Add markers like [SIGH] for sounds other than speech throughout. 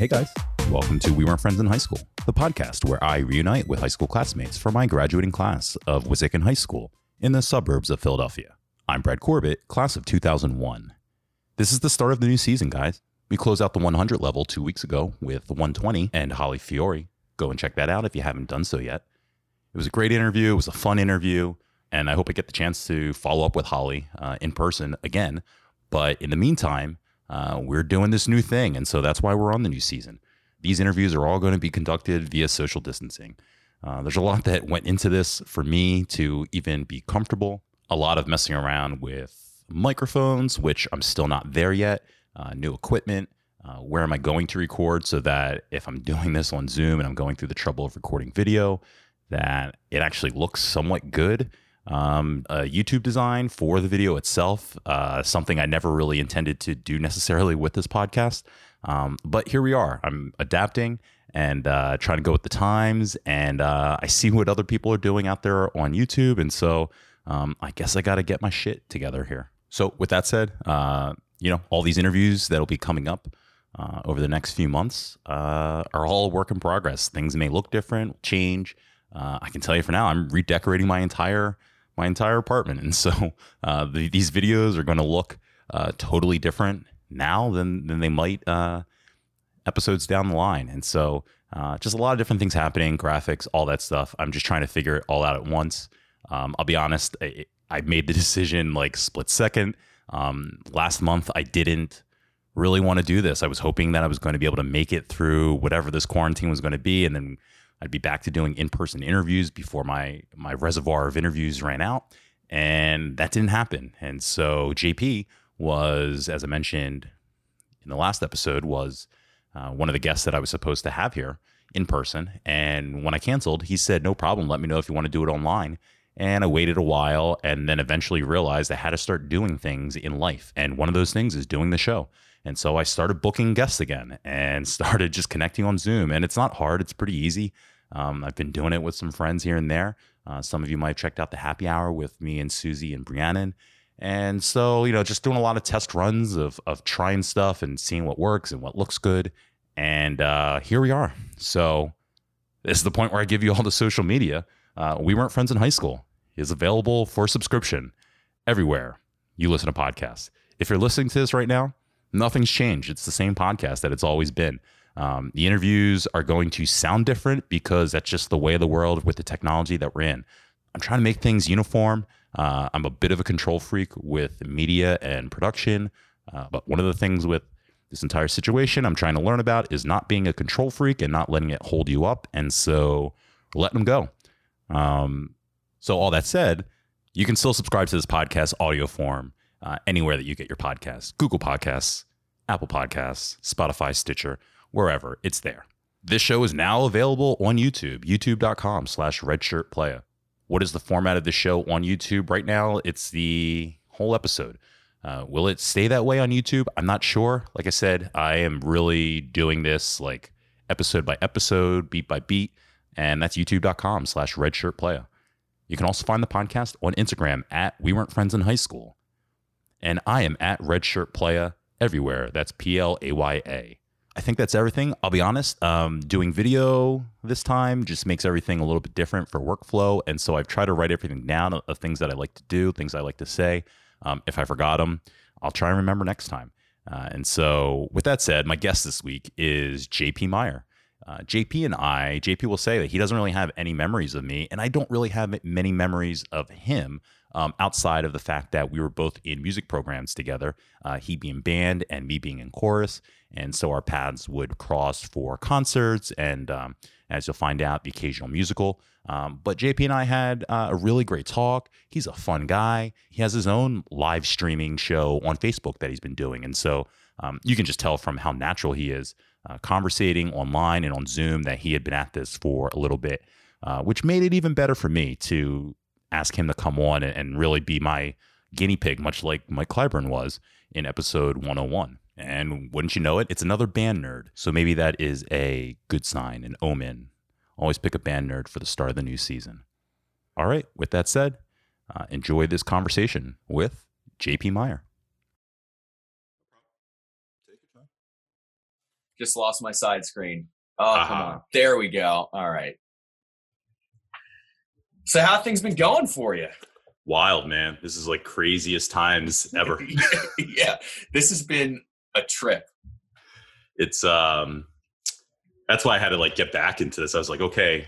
Hey guys, welcome to We Weren't Friends in High School, the podcast where I reunite with high school classmates for my graduating class of Wissahickon High School in the suburbs of Philadelphia. I'm Brad Corbett, class of 2001. This is the start of the new season, guys. We closed out the 100 level two weeks ago with 120 and Holly Fiore. Go and check that out if you haven't done so yet. It was a great interview. It was a fun interview. And I hope I get the chance to follow up with Holly uh, in person again. But in the meantime, uh, we're doing this new thing. And so that's why we're on the new season. These interviews are all going to be conducted via social distancing. Uh, there's a lot that went into this for me to even be comfortable, a lot of messing around with microphones, which I'm still not there yet, uh, new equipment. Uh, where am I going to record so that if I'm doing this on Zoom and I'm going through the trouble of recording video, that it actually looks somewhat good um, YouTube design for the video itself, uh, something I never really intended to do necessarily with this podcast. Um, but here we are. I'm adapting and uh, trying to go with the times. And uh, I see what other people are doing out there on YouTube. And so um, I guess I got to get my shit together here. So, with that said, uh, you know, all these interviews that'll be coming up uh, over the next few months uh, are all work in progress. Things may look different, change. I can tell you for now, I'm redecorating my entire my entire apartment. And so uh, the, these videos are going to look uh, totally different now than, than they might uh, episodes down the line. And so uh, just a lot of different things happening, graphics, all that stuff. I'm just trying to figure it all out at once. Um, I'll be honest, I, I, made the [LAUGHS] decision like split second. Um, last month, I didn't really want to do this. I was hoping that I was going to be able to make it through whatever this quarantine was going to be. And then I'd be back to doing in-person interviews before my my reservoir of interviews ran out, and that didn't happen. And so JP was, as I mentioned in the last episode, was uh, one of the guests that I was supposed to have here in person. And when I canceled, he said, "No problem. Let me know if you want to do it online." And I waited a while, and then eventually realized I had to start doing things in life. And one of those things is doing the show. And so I started booking guests again and [LAUGHS] started just connecting on Zoom. And it's not hard, it's pretty easy. Um, I've been doing it with some friends here and there. Uh, some of you might have checked out the happy hour with me and Susie and Brianna. And so, you know, just doing a lot of test runs of, of trying stuff and seeing what works and what looks good. And uh, here we are. So, this is the point where I give you all the social media. Uh, we weren't friends in high school is available for subscription everywhere you listen to podcasts. If you're listening to this right now, nothing's changed. It's the same podcast that it's always been. Um, the interviews are going to sound different because that's just the way of the world with the technology that we're in. I'm trying to make things uniform. Uh, I'm a bit of a control freak with media and production. Uh, but one of the things with this entire situation I'm trying to learn about is not being a control freak and not letting it hold you up. And so letting them go. Um, so, all that said, you can still subscribe to this podcast audio form uh, anywhere that you get your podcasts Google Podcasts, Apple Podcasts, Spotify, Stitcher, wherever. It's there. This show is now available on YouTube, youtube.com slash redshirtplaya. What is the format of the show on YouTube right now? It's the whole episode. Uh, will it stay that way on YouTube? I'm not sure. Like I said, I am really doing this like episode by episode, beat by beat, and that's youtube.com slash redshirtplaya. You can also find the podcast on Instagram at We Weren't Friends in High School. And I am at redshirtplaya everywhere. That's P L A Y A. I think that's everything. I'll be honest. Um, doing video this time just makes everything a little bit different for workflow, and so I've tried to write everything down of, things that I like to do, things I like to say. Um, if I forgot them, I'll try and remember next time. Uh, and so, with that said, my guest this week is JP Meyer. Uh, JP and I, JP will say that he doesn't really have any memories of me, and I don't really have many memories of him um, outside of the fact that we were both in music programs together, uh, he being band and me being in chorus. And so our paths would cross for concerts and, um, as you'll find out, the occasional musical. Um, but JP and I had uh, a really great talk. He's a fun guy. He has his own live streaming show on Facebook that he's been doing. And so um, you can just tell from how natural he is uh, conversating online and on Zoom that he had been at this for a little bit, uh, which made it even better for me to ask him to come on and, and really be my guinea pig, much like Mike Clyburn was in episode 101. And wouldn't you know it, it's another band nerd. So maybe that is a good sign, an omen. Always pick a band nerd for the start of the new season. All right, with that said, uh, enjoy this conversation with JP Meyer. just lost my side screen. Oh, come Uh-huh. on. There we go. All right. So how things been going for you? Wild, man. This is like craziest times ever. [LAUGHS] yeah, this has been a trip. it's um that's why I had to like get back into this. I was like, okay,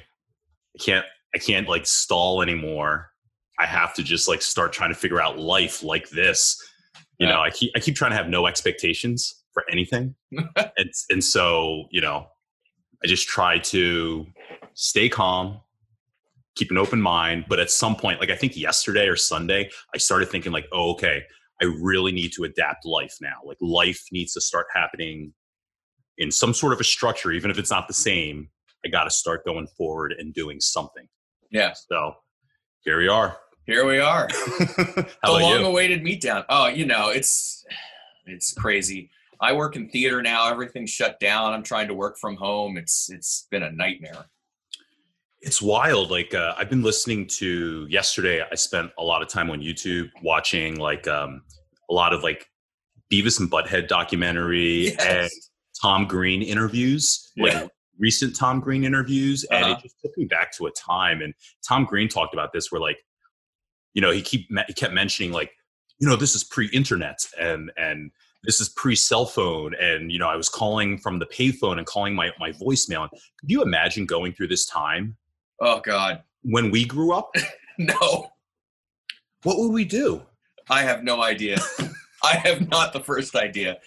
I can't I can't like stall anymore. I have to just like start trying to figure out life like this. You Yeah. know, I keep I keep trying to have no expectations for anything. [LAUGHS] and and so, you know, I just try to stay calm, keep an open mind, but at some point, like I think yesterday or Sunday, I started thinking like, oh, okay, I really need to adapt life now. Like life needs to start happening in some sort of a structure, even if it's not the mm-hmm. same. I got to start going forward and doing something. Yeah, So here we are. here we are. [LAUGHS] The long-awaited meet down. Oh, you know, it's it's crazy. I work in theater now. Everything's shut down. I'm trying to work from home. It's it's been a nightmare. It's wild. Like uh, I've been listening to yesterday. I spent a lot of time on YouTube watching like um, a lot of like Beavis and Butthead documentary and Tom Green interviews, Yeah. like recent Tom Green interviews, and Uh-huh. it just took me back to a time. And Tom Green talked about this, where like, you know, he keep he kept mentioning like, you know, this is pre-internet and and this is pre-cell phone, and you know, I was calling from the payphone and calling my my voicemail. Could you imagine going through this time Oh God, when we grew up? [LAUGHS] no. What would we do? I have no idea. [LAUGHS] I have not the first idea.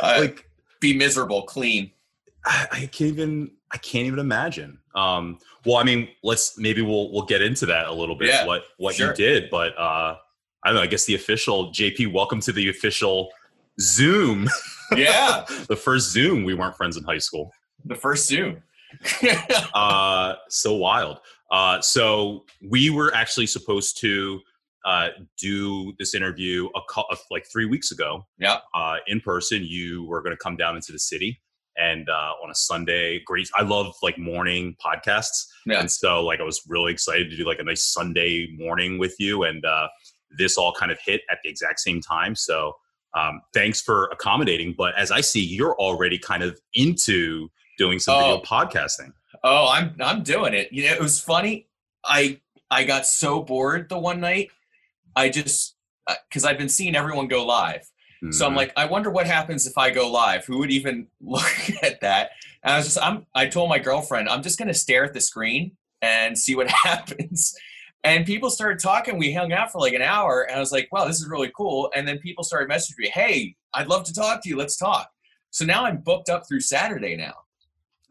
Like, be miserable, clean. I, I can't even I can't even imagine. Um, well, I mean, let's maybe we'll we'll get into that a little bit. Yeah, what what sure. you did, but uh, I don't know. I guess the official JP. Welcome to the official Zoom. Yeah, [LAUGHS] the first Zoom. We weren't friends in high school. the first Zoom. [LAUGHS] Uh, so wild. Uh, so we were actually supposed to uh, do this interview a uh, like three weeks ago. Yeah. Uh, in person, you were going to come down into the city, and uh, on a Sunday, great. I love like morning podcasts, Yeah. and so like I was really excited to do like a nice Sunday morning with you, and uh, this all kind of hit at the exact same time. So um, thanks for accommodating. But as I see, you're already kind of into doing some Oh. video podcasting. Oh, I'm I'm doing it. You know, it was funny. I I got so bored the one night. I just because I've been seeing everyone go live. So I'm Mhm. like, I wonder what happens if I go live. Who would even [LAUGHS] look at that? And I was just, I'm. I told my girlfriend, I'm just gonna stare at the screen and see what [LAUGHS] happens. And people started talking. We hung out for like an hour, and I was like, wow, this is really cool. And then people started messaging me, hey, I'd love to talk to you. Let's talk. So now I'm booked up through Saturday now.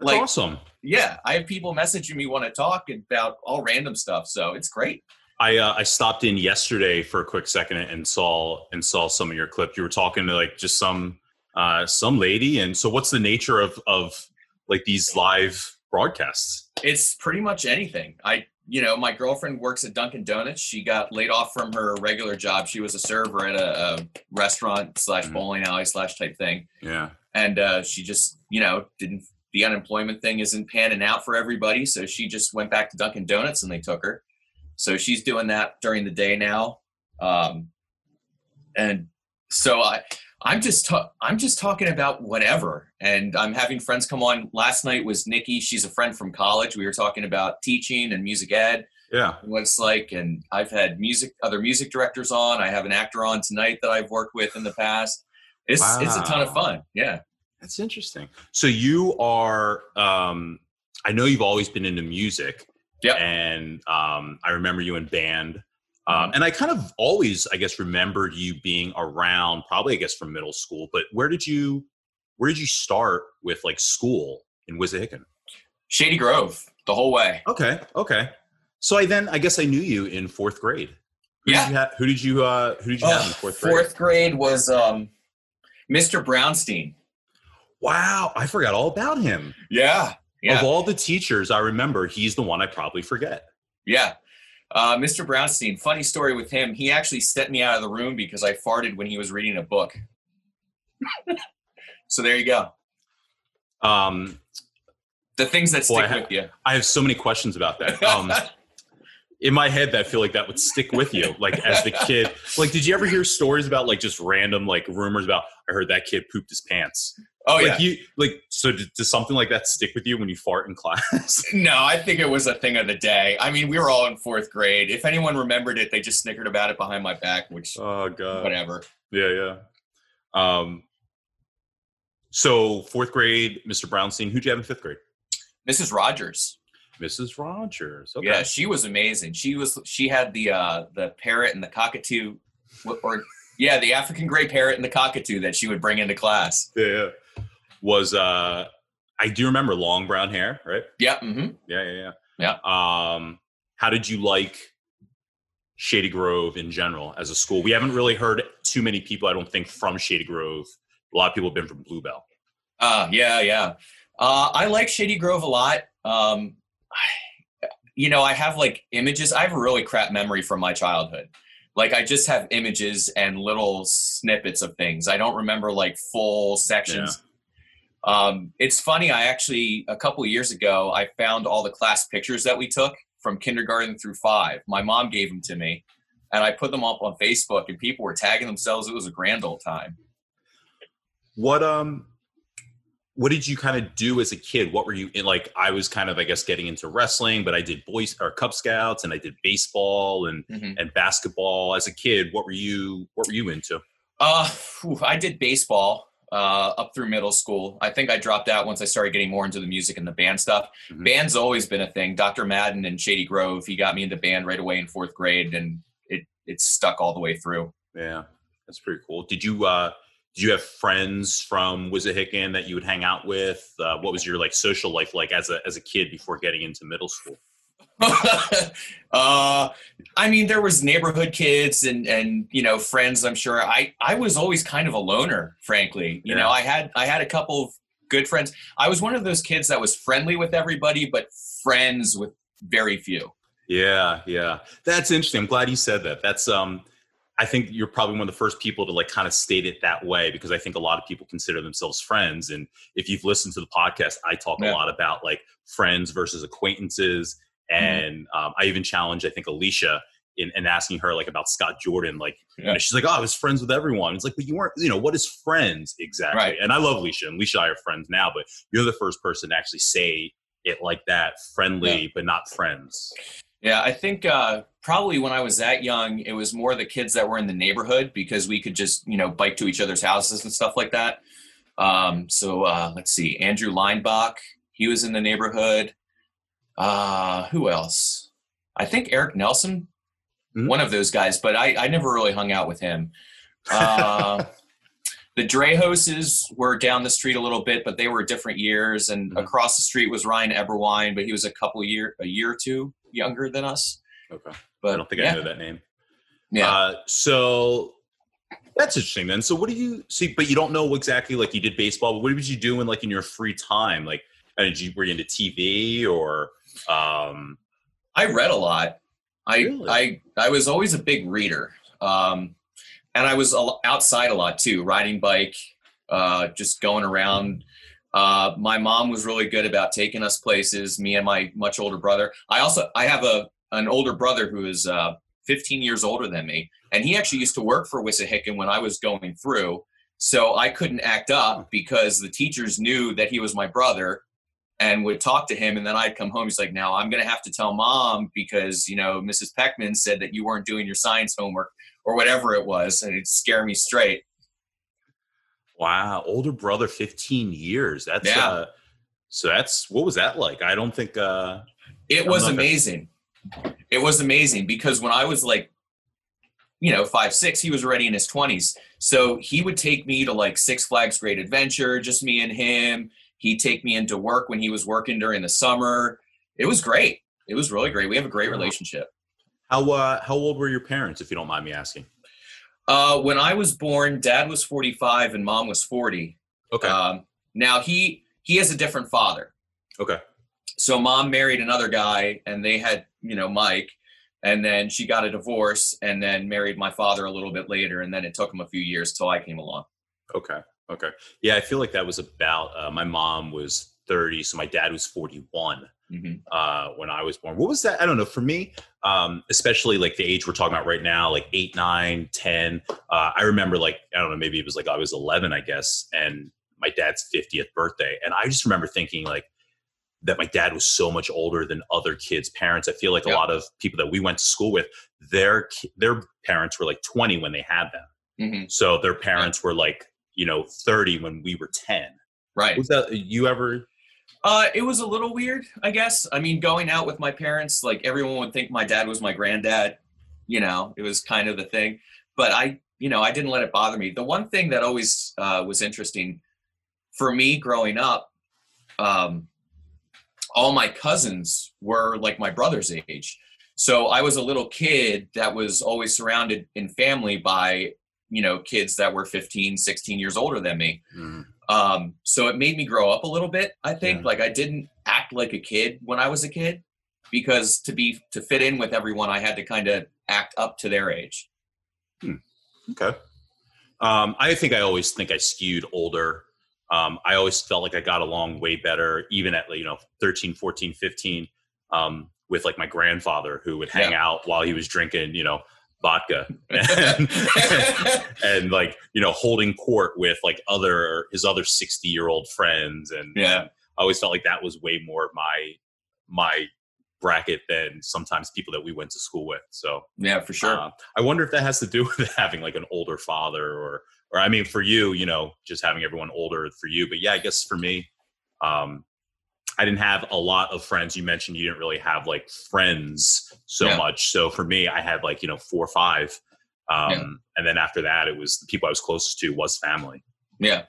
That's Like, awesome. yeah, I have people messaging me want to talk about all random stuff. So it's great. I uh, I stopped in yesterday for a quick second and saw and saw some of your clip. You were talking to like just some uh, some lady, and so what's the nature of of like these live broadcasts? It's pretty much anything. I, you know, my girlfriend works at Dunkin' Donuts. She got laid off from her regular job. She was a server at a, a restaurant slash Mhm. bowling alley slash type thing, Yeah, and uh, she just, you know, didn't. The unemployment thing isn't panning out for everybody, so she just went back to Dunkin' Donuts and they took her. So she's doing that during the day now, um, and so I, I'm just ta- I'm just talking about whatever, and I'm having friends come on. Last night was Nikki. She's a friend from college. We were talking about teaching and music ed, yeah. what it's like. And I've had music other music directors on. I have an actor on tonight that I've worked with in the past. It's it's a ton of fun. Yeah. That's interesting. So you are. Um, I know you've always been into music. Yep. And um, I remember you in band. Um, Mhm. and I kind of always, I guess, remembered you being around, probably, I guess, from middle school. But where did you, where did you start with like school in Wissahickon? Shady Grove the whole way. Okay, okay. So I then, I guess, I knew you in fourth grade. Who Yeah. Did you ha- who did you, uh, who did you have in fourth grade? fourth grade was um, Mr. Brownstein. Wow, I forgot all about him. Yeah. Yeah. Of all the teachers I remember, he's the one I probably forget. Yeah. Uh, Mr. Brownstein, funny story with him. He actually sent me out of the room because I farted when he was reading a book. [LAUGHS] so there you go. Um, The things that stick with you. I have so many questions about that. Um, [LAUGHS] in my head, I feel like that would stick with you, like as the kid. Like, did you ever hear stories about like just random like rumors about? I heard that kid pooped his pants. Oh like yeah. you like so does, does something like that stick with you when you fart in class? [LAUGHS] No, I think it was a thing of the day. I mean, we were all in fourth grade. If anyone remembered it, they just snickered about it behind my back, which oh god. whatever. Yeah, yeah. Um so fourth grade, Mr. Brownstein, who'd you have in fifth grade? Mrs. Rogers. Mrs. Rogers. Okay. Yeah, she was amazing. She was she had the uh the parrot and the cockatoo or yeah, the African gray parrot and the cockatoo that she would bring into class. yeah, yeah. Was uh I do remember long brown hair, right? Yeah, Mm-hmm. Yeah, yeah, Yeah. yeah. Um, how did you like Shady Grove in general as a school? We haven't really heard too many people, I don't think, from Shady Grove. A lot of people have been from Bluebell. Uh yeah, yeah. Uh I like Shady Grove a lot. Um I, you know, I have like images. I have a really crap memory from my childhood. Like I just have images and little snippets of things. I don't remember like full sections. Um, it's funny. I actually a couple of years ago I found all the class pictures that we took from kindergarten through five. My mom gave them to me, and I put them up on Facebook, and people were tagging themselves. It was a grand old time. What um what did you kind of do as a kid? What were you in like I was kind of I guess getting into wrestling, but I did boys or Cub Scouts and I did baseball and Mhm. and basketball as a kid. What were you what were you into? Uh, I did baseball uh, up through middle school. I think I dropped out once I started getting more into the music and the band stuff. Mhm. Band's always been a thing. Dr. Madden and Shady Grove, he got me into band right away in fourth grade, and it it stuck all the way through. Yeah, that's pretty cool. Did you uh did you have friends from Wissahickon that you would hang out with? Uh, what was your like social life like as a as a kid before getting into middle school? [LAUGHS] uh, I mean, there was neighborhood kids and and you know friends. I'm sure. I I was always kind of a loner, frankly. You Yeah. know, I had I had a couple of good friends. I was one of those kids that was friendly with everybody, but friends with very few. Yeah, yeah. That's interesting. I'm glad you said that. That's um I think you're probably one of the first people to like kind of state it that way because I think a lot of people consider themselves friends. And if you've listened to the podcast, I talk a lot about like friends versus acquaintances. And um, I even challenged, I think, Alicia in, in asking her like about Scott Jordan. Like, Yeah. she's like, "Oh, I was friends with everyone." It's like, but you weren't. You know, what is friends exactly? Right. And I love Alicia, and Alicia and I are friends now. But you're the first person to actually say it like that, friendly but not friends. Yeah, I think uh, probably when I was that young, it was more the kids that were in the neighborhood because we could just, you know, bike to each other's houses and stuff like that. Um, so uh, let's see, Andrew Leinbach, he was in the neighborhood. Uh, who else? I think Eric Nelson, Mhm. one of those guys, but I, I never really hung out with him. Uh, [LAUGHS] the Drehoses were down the street a little bit, but they were different years. And Mhm. across the street was Ryan Eberwine, but he was a couple year, a year or two younger than us. Okay. But I don't think yeah, I know that name. Yeah. Uh, so that's interesting then. So what do you see? But you don't know exactly like you did baseball. But what was you doing like in your free time? Like, did you were you into TV or? Um, I read a lot. I Really? I I was always a big reader, um, and I was outside a lot too, riding bike, uh, just going around. Uh, my mom was really good about taking us places. Me and my much older brother. I also I have a an older brother who is uh, 15 years older than me, and he actually used to work for Wissahickon when I was going through. So I couldn't act up because the teachers knew that he was my brother and would talk to him and then I'd come home. He's like, now I'm going to have to tell mom because, you know, Mrs. Peckman said that you weren't doing your science homework or whatever it was. And it'd scare me straight. wow, older brother, fifteen years. That's Yeah. uh, so that's what was that like? I don't think. uh It was amazing. It was amazing because when I was like, you know, five, six, he was already in his 20s. So he would take me to like Six Flags Great Adventure, just me and him. He'd take me into work when he was working during the summer. It was great. It was really great. We have a great relationship. How uh, how old were your parents, if you don't mind me asking? Uh, when I was born, dad was 45 and mom was 40. Okay. Um, now he he has a different father. okay. So mom married another guy and they had, you know, Mike and then she got a divorce and then married my father a little bit later and then it took him a few years till I came along. Okay. Okay. Yeah, I feel like that was about. Uh, my mom was thirty, so my dad was forty-one. hmm uh, when I was born. What was that? I don't know. For me, um, especially like the age we're talking about right now, like eight, nine, 10, uh, I remember like, I don't know, maybe it was like I was 11, I guess. And my dad's 50th birthday, and I just remember thinking like that my dad was so much older than other kids' parents. I feel like Yep. a lot of people that we went to school with, their their parents were like 20 when they had them, hmm so their parents were like you know 30 when we were 10. Right. Was that you ever? Uh, it was a little weird, I guess. I mean, going out with my parents, like everyone would think my dad was my granddad. You know, it was kind of the thing. But I, you know, I didn't let it bother me. The one thing that always uh, was interesting for me growing up, um, all my cousins were like my brother's age. So I was a little kid that was always surrounded in family by, you know, kids that were 15, 16 years older than me Mm, um so it made me grow up a little bit i think Yeah. like i didn't act like a kid when i was a kid because to be to fit in with everyone i had to kind of act up to their age Okay. Um, I think I always think I skewed older. Um, I always felt like I got along way better, even at you know 13, 14, 15, um, with like my grandfather who would hang out while he was drinking, you know, vodka and, [LAUGHS] and like you know holding court with like other his other 60 year old friends and Yeah. I always felt like that was way more my my bracket than sometimes people that we went to school with. So yeah for sure uh, I wonder if that has to do [LAUGHS] with having like an older father, or, or I mean, for you, you know, just having everyone older for you. But yeah, I guess for me, um, I didn't have a lot of friends. You mentioned you didn't really have like friends so Yeah. much. So for me, I had like you know four or five, um, Yeah. and then after that, it was the people I was closest to was family. yeah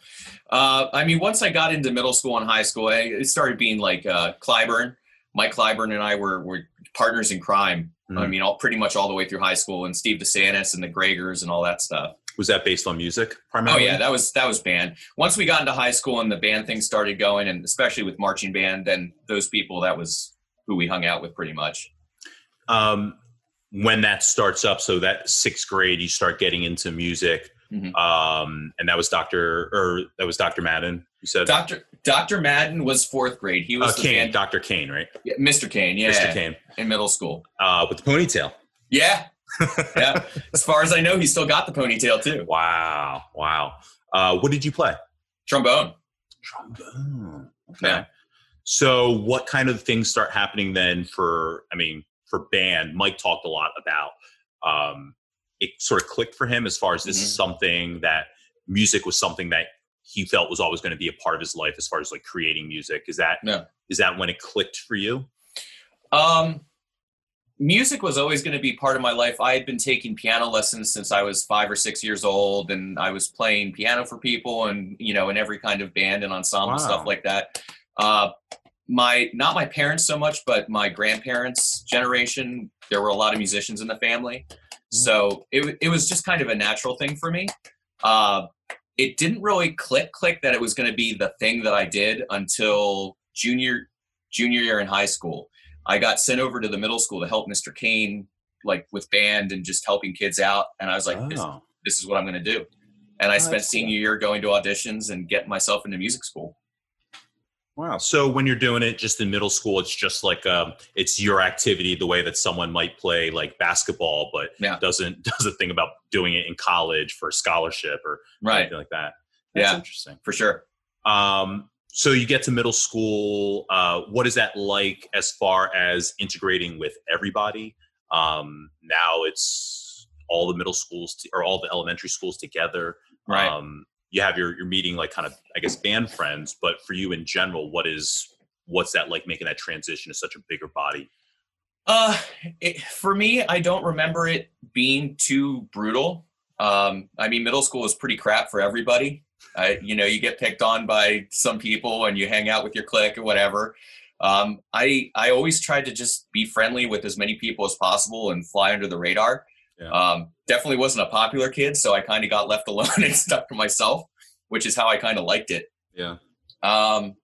uh i mean once i got into middle school and high school I, it started being like uh clyburn mike clyburn and i were were partners in crime i Mhm. mean all pretty much all the way through high school and steve desantis and the gregors and all that stuff Was that based on music primarily? Oh yeah, that was that was band. Once we got into high school and the band thing started going, and especially with marching band, then those people that was who we hung out with pretty much. um, when that starts up, so that sixth grade, you start getting into music, Mhm. um, and that was Doctor or that was Doctor Madden. You said Doctor Doctor Madden was fourth grade. He uh, was the Kane, Doctor Kane, right? yeah, Mr. Kane, yeah, Mr. Kane, in middle school. uh, with the ponytail. Yeah, [LAUGHS] yeah. as far as I know, he still got the ponytail too. Wow, wow. Uh, what did you play? Trombone. Trombone. Okay. Yeah. So, what kind of things start happening then for? I mean, for band, Mike talked a lot about. Um, it sort of clicked for him as far as this is Mhm. something that music was something that he felt was always going to be a part of his life as far as like creating music. Is that Yeah. is that when it clicked for you? Um, music was always going to be part of my life. I had been taking piano lessons since I was five or six years old, and I was playing piano for people, and you know, in every kind of band and ensemble Wow. stuff like that. Uh, my not my parents so much, but my grandparents' generation, there were a lot of musicians in the family, so it it was just kind of a natural thing for me. Uh, it didn't really click click that it was going to be the thing that I did until junior junior year in high school. I got sent over to the middle school to help Mr. Kane, like with band and just helping kids out. And I was like, this, Oh. this is what I'm going to do. And I Oh, spent that's cool. senior year going to auditions and getting myself into music school. Wow. So when you're doing it just in middle school, it's just like um, it's your activity, the way that someone might play like basketball, but Yeah. doesn't [LAUGHS] doesn't think about doing it in college for a scholarship or Right. anything like that. That's Yeah. interesting. For sure. Um, so you get to middle school. Uh, what is that like as far as integrating with everybody? Um, now it's all the middle schools t- or all the elementary schools together. Right. Um, you have your your meeting like kind of I guess band friends, but for you in general, what is what's that like making that transition to such a bigger body? Uh, it, for me, I don't remember it being too brutal. Um, I mean, middle school was pretty crap for everybody. I, you know, you get picked on by some people and you hang out with your clique or whatever. Um, I I always tried to just be friendly with as many people as possible and fly under the radar. Yeah. Um, definitely wasn't a popular kid, so I kind of got left alone [LAUGHS] and stuck to myself, which is how I kind of liked it. Yeah. Um,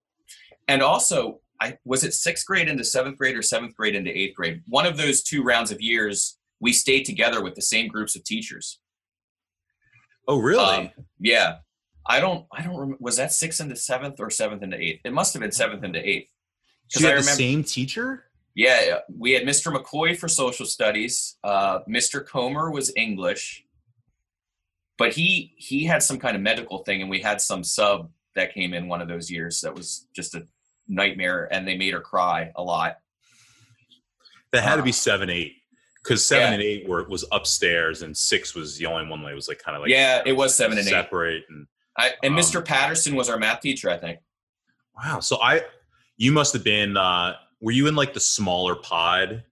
and also, I was it sixth grade into seventh grade or seventh grade into eighth grade. One of those two rounds of years, we stayed together with the same groups of teachers. Oh, really? Um, yeah, I don't, I don't remember. Was that sixth into seventh or seventh into eighth? It must have been seventh into eighth. so you I had the remember- same teacher? Yeah, we had Mr. McCoy for social studies. Uh, Mr. Comer was English, but he he had some kind of medical thing, and we had some sub that came in one of those years that was just a nightmare, and they made her cry a lot. That had to be Uh, seven, eight, because seven Yeah. and eight were was upstairs, and six was the only one that was like kind of like yeah, it was seven and eight. separate. And I, and Um, Mr. Patterson was our math teacher, I think. wow, so I, you must have been. uh Were you in like the smaller pod?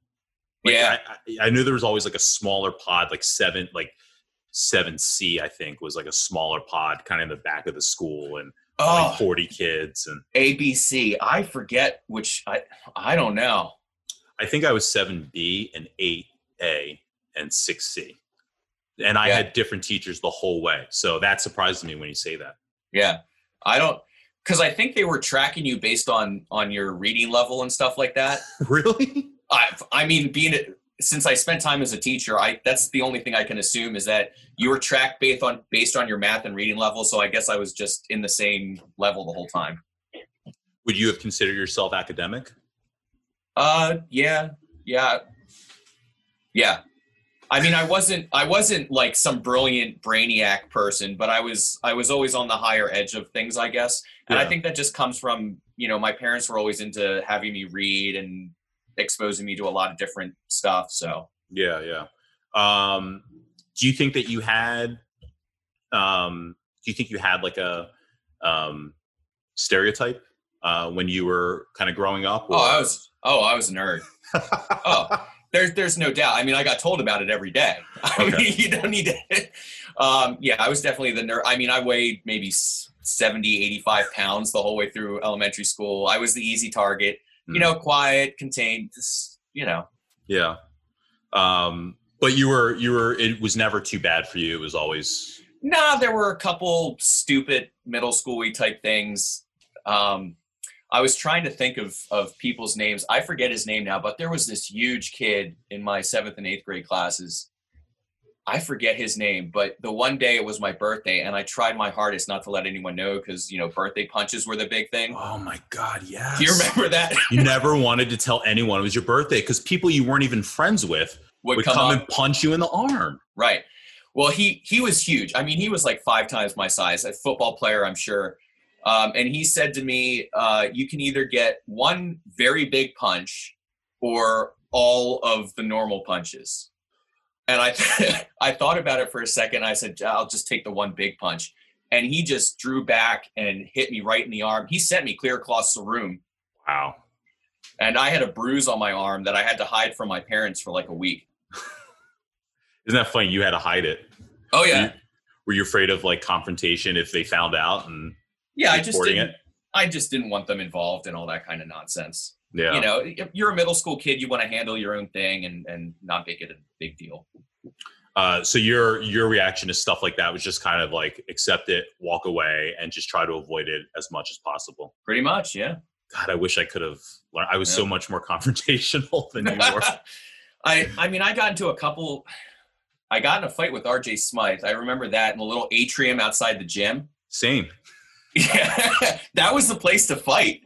Like, yeah, I, I, I knew there was always like a smaller pod, like seven, like seven C, I think was like a smaller pod, kind of in the back of the school, and oh, like forty kids, and ABC. I forget which. I I don't know. I think I was seven B and eight A and six C, and I Yeah. had different teachers the whole way. So that surprises me when you say that. Yeah, I don't because I think they were tracking you based on on your reading level and stuff like that. [LAUGHS] really? I I mean, being a, since I spent time as a teacher, I that's the only thing I can assume is that you were tracked based on based on your math and reading level. So I guess I was just in the same level the whole time. Would you have considered yourself academic? Uh, yeah, yeah, yeah. I mean, I wasn't I wasn't like some brilliant brainiac person, but I was I was always on the higher edge of things, I guess. And I think that just comes from you know my parents were always into having me read and exposing me to a lot of different stuff. So Yeah, yeah. Um, do you think that you had? Um, do you think you had like a um, stereotype uh, when you were kind of growing up? oh, I was oh I was a nerd. [LAUGHS] Oh, there's there's no doubt. I mean, I got told about it every day. [LAUGHS] I Okay. mean, you don't need to. [LAUGHS] Um, yeah, I was definitely the nerd. I mean, I weighed maybe s- 70, 85 pounds the whole way through elementary school. I was the easy target. You Hmm. know, quiet, contained. Just, you know, yeah. Um, but you were you were. It was never too bad for you. It was always nah. There were a couple stupid middle schooly type things. Um, I was trying to think of of people's names. I forget his name now, but there was this huge kid in my seventh and eighth grade classes. I forget his name, but the one day it was my birthday, and I tried my hardest not to let anyone know because you know birthday punches were the big thing. Oh my god, yes. Do you remember that? [LAUGHS] you never wanted to tell anyone it was your birthday because people you weren't even friends with Would, would come, come and punch you in the arm. Right. Well, he he was huge. I mean, he was like five times my size. A football player, I'm sure. Um, and he said to me, uh, "You can either get one very big punch, or all of the normal punches." And I [LAUGHS] I thought about it for a second. I said, "I'll just take the one big punch." And he just drew back and hit me right in the arm. He sent me clear across the room, Wow. and I had a bruise on my arm that I had to hide from my parents for like a week. [LAUGHS] Isn't that funny? You had to hide it. Oh yeah, you, were you afraid of like confrontation if they found out and yeah. I just didn't. it? I just didn't want them involved in all that kind of nonsense. Yeah. You know, if you're a middle school kid, you want to handle your own thing and and not make it a big deal. Uh, so your your reaction to stuff like that was just kind of like accept it, walk away, and just try to avoid it as much as possible. Pretty much, yeah. God, I wish I could have learned. I was so much more [LAUGHS] confrontational than you were. [LAUGHS] I I mean, I got into a couple. I got in a fight with R.J. Smythe. I remember that in the little atrium outside the gym. Same. Yeah, [LAUGHS] that was the place to fight.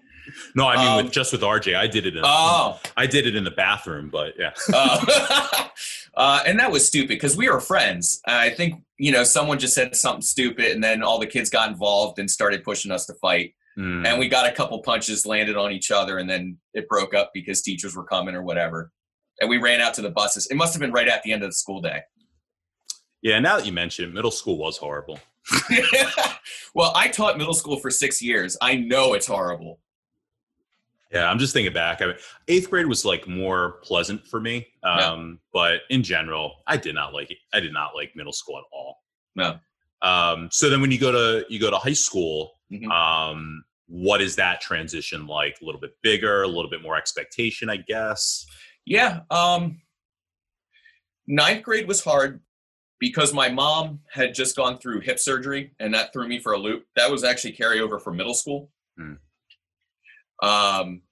No, I mean Um, with just with RJ, I did it. In, Oh, I did it in the bathroom, but yeah. uh, [LAUGHS] uh, and that was stupid because we were friends. I think you know someone just said something stupid, and then all the kids got involved and started pushing us to fight. Hmm. and we got a couple punches landed on each other and then it broke up because teachers were coming or whatever and we ran out to the buses it must have been right at the end of the school day yeah. Now that you mention it, middle school was horrible. [LAUGHS] well i taught middle school for six years i know it's horrible Yeah, I'm just thinking back. I mean, eighth grade was like more pleasant for me, um, but in general, I did not like it. I did not like middle school at all. no Um, so then when you go to you go to high school, Mhm. um, what is that transition like? A little bit bigger, a little bit more expectation, I guess. yeah um ninth grade was hard because my mom had just gone through hip surgery and that threw me for a loop that was actually carryover from middle school. Hmm. um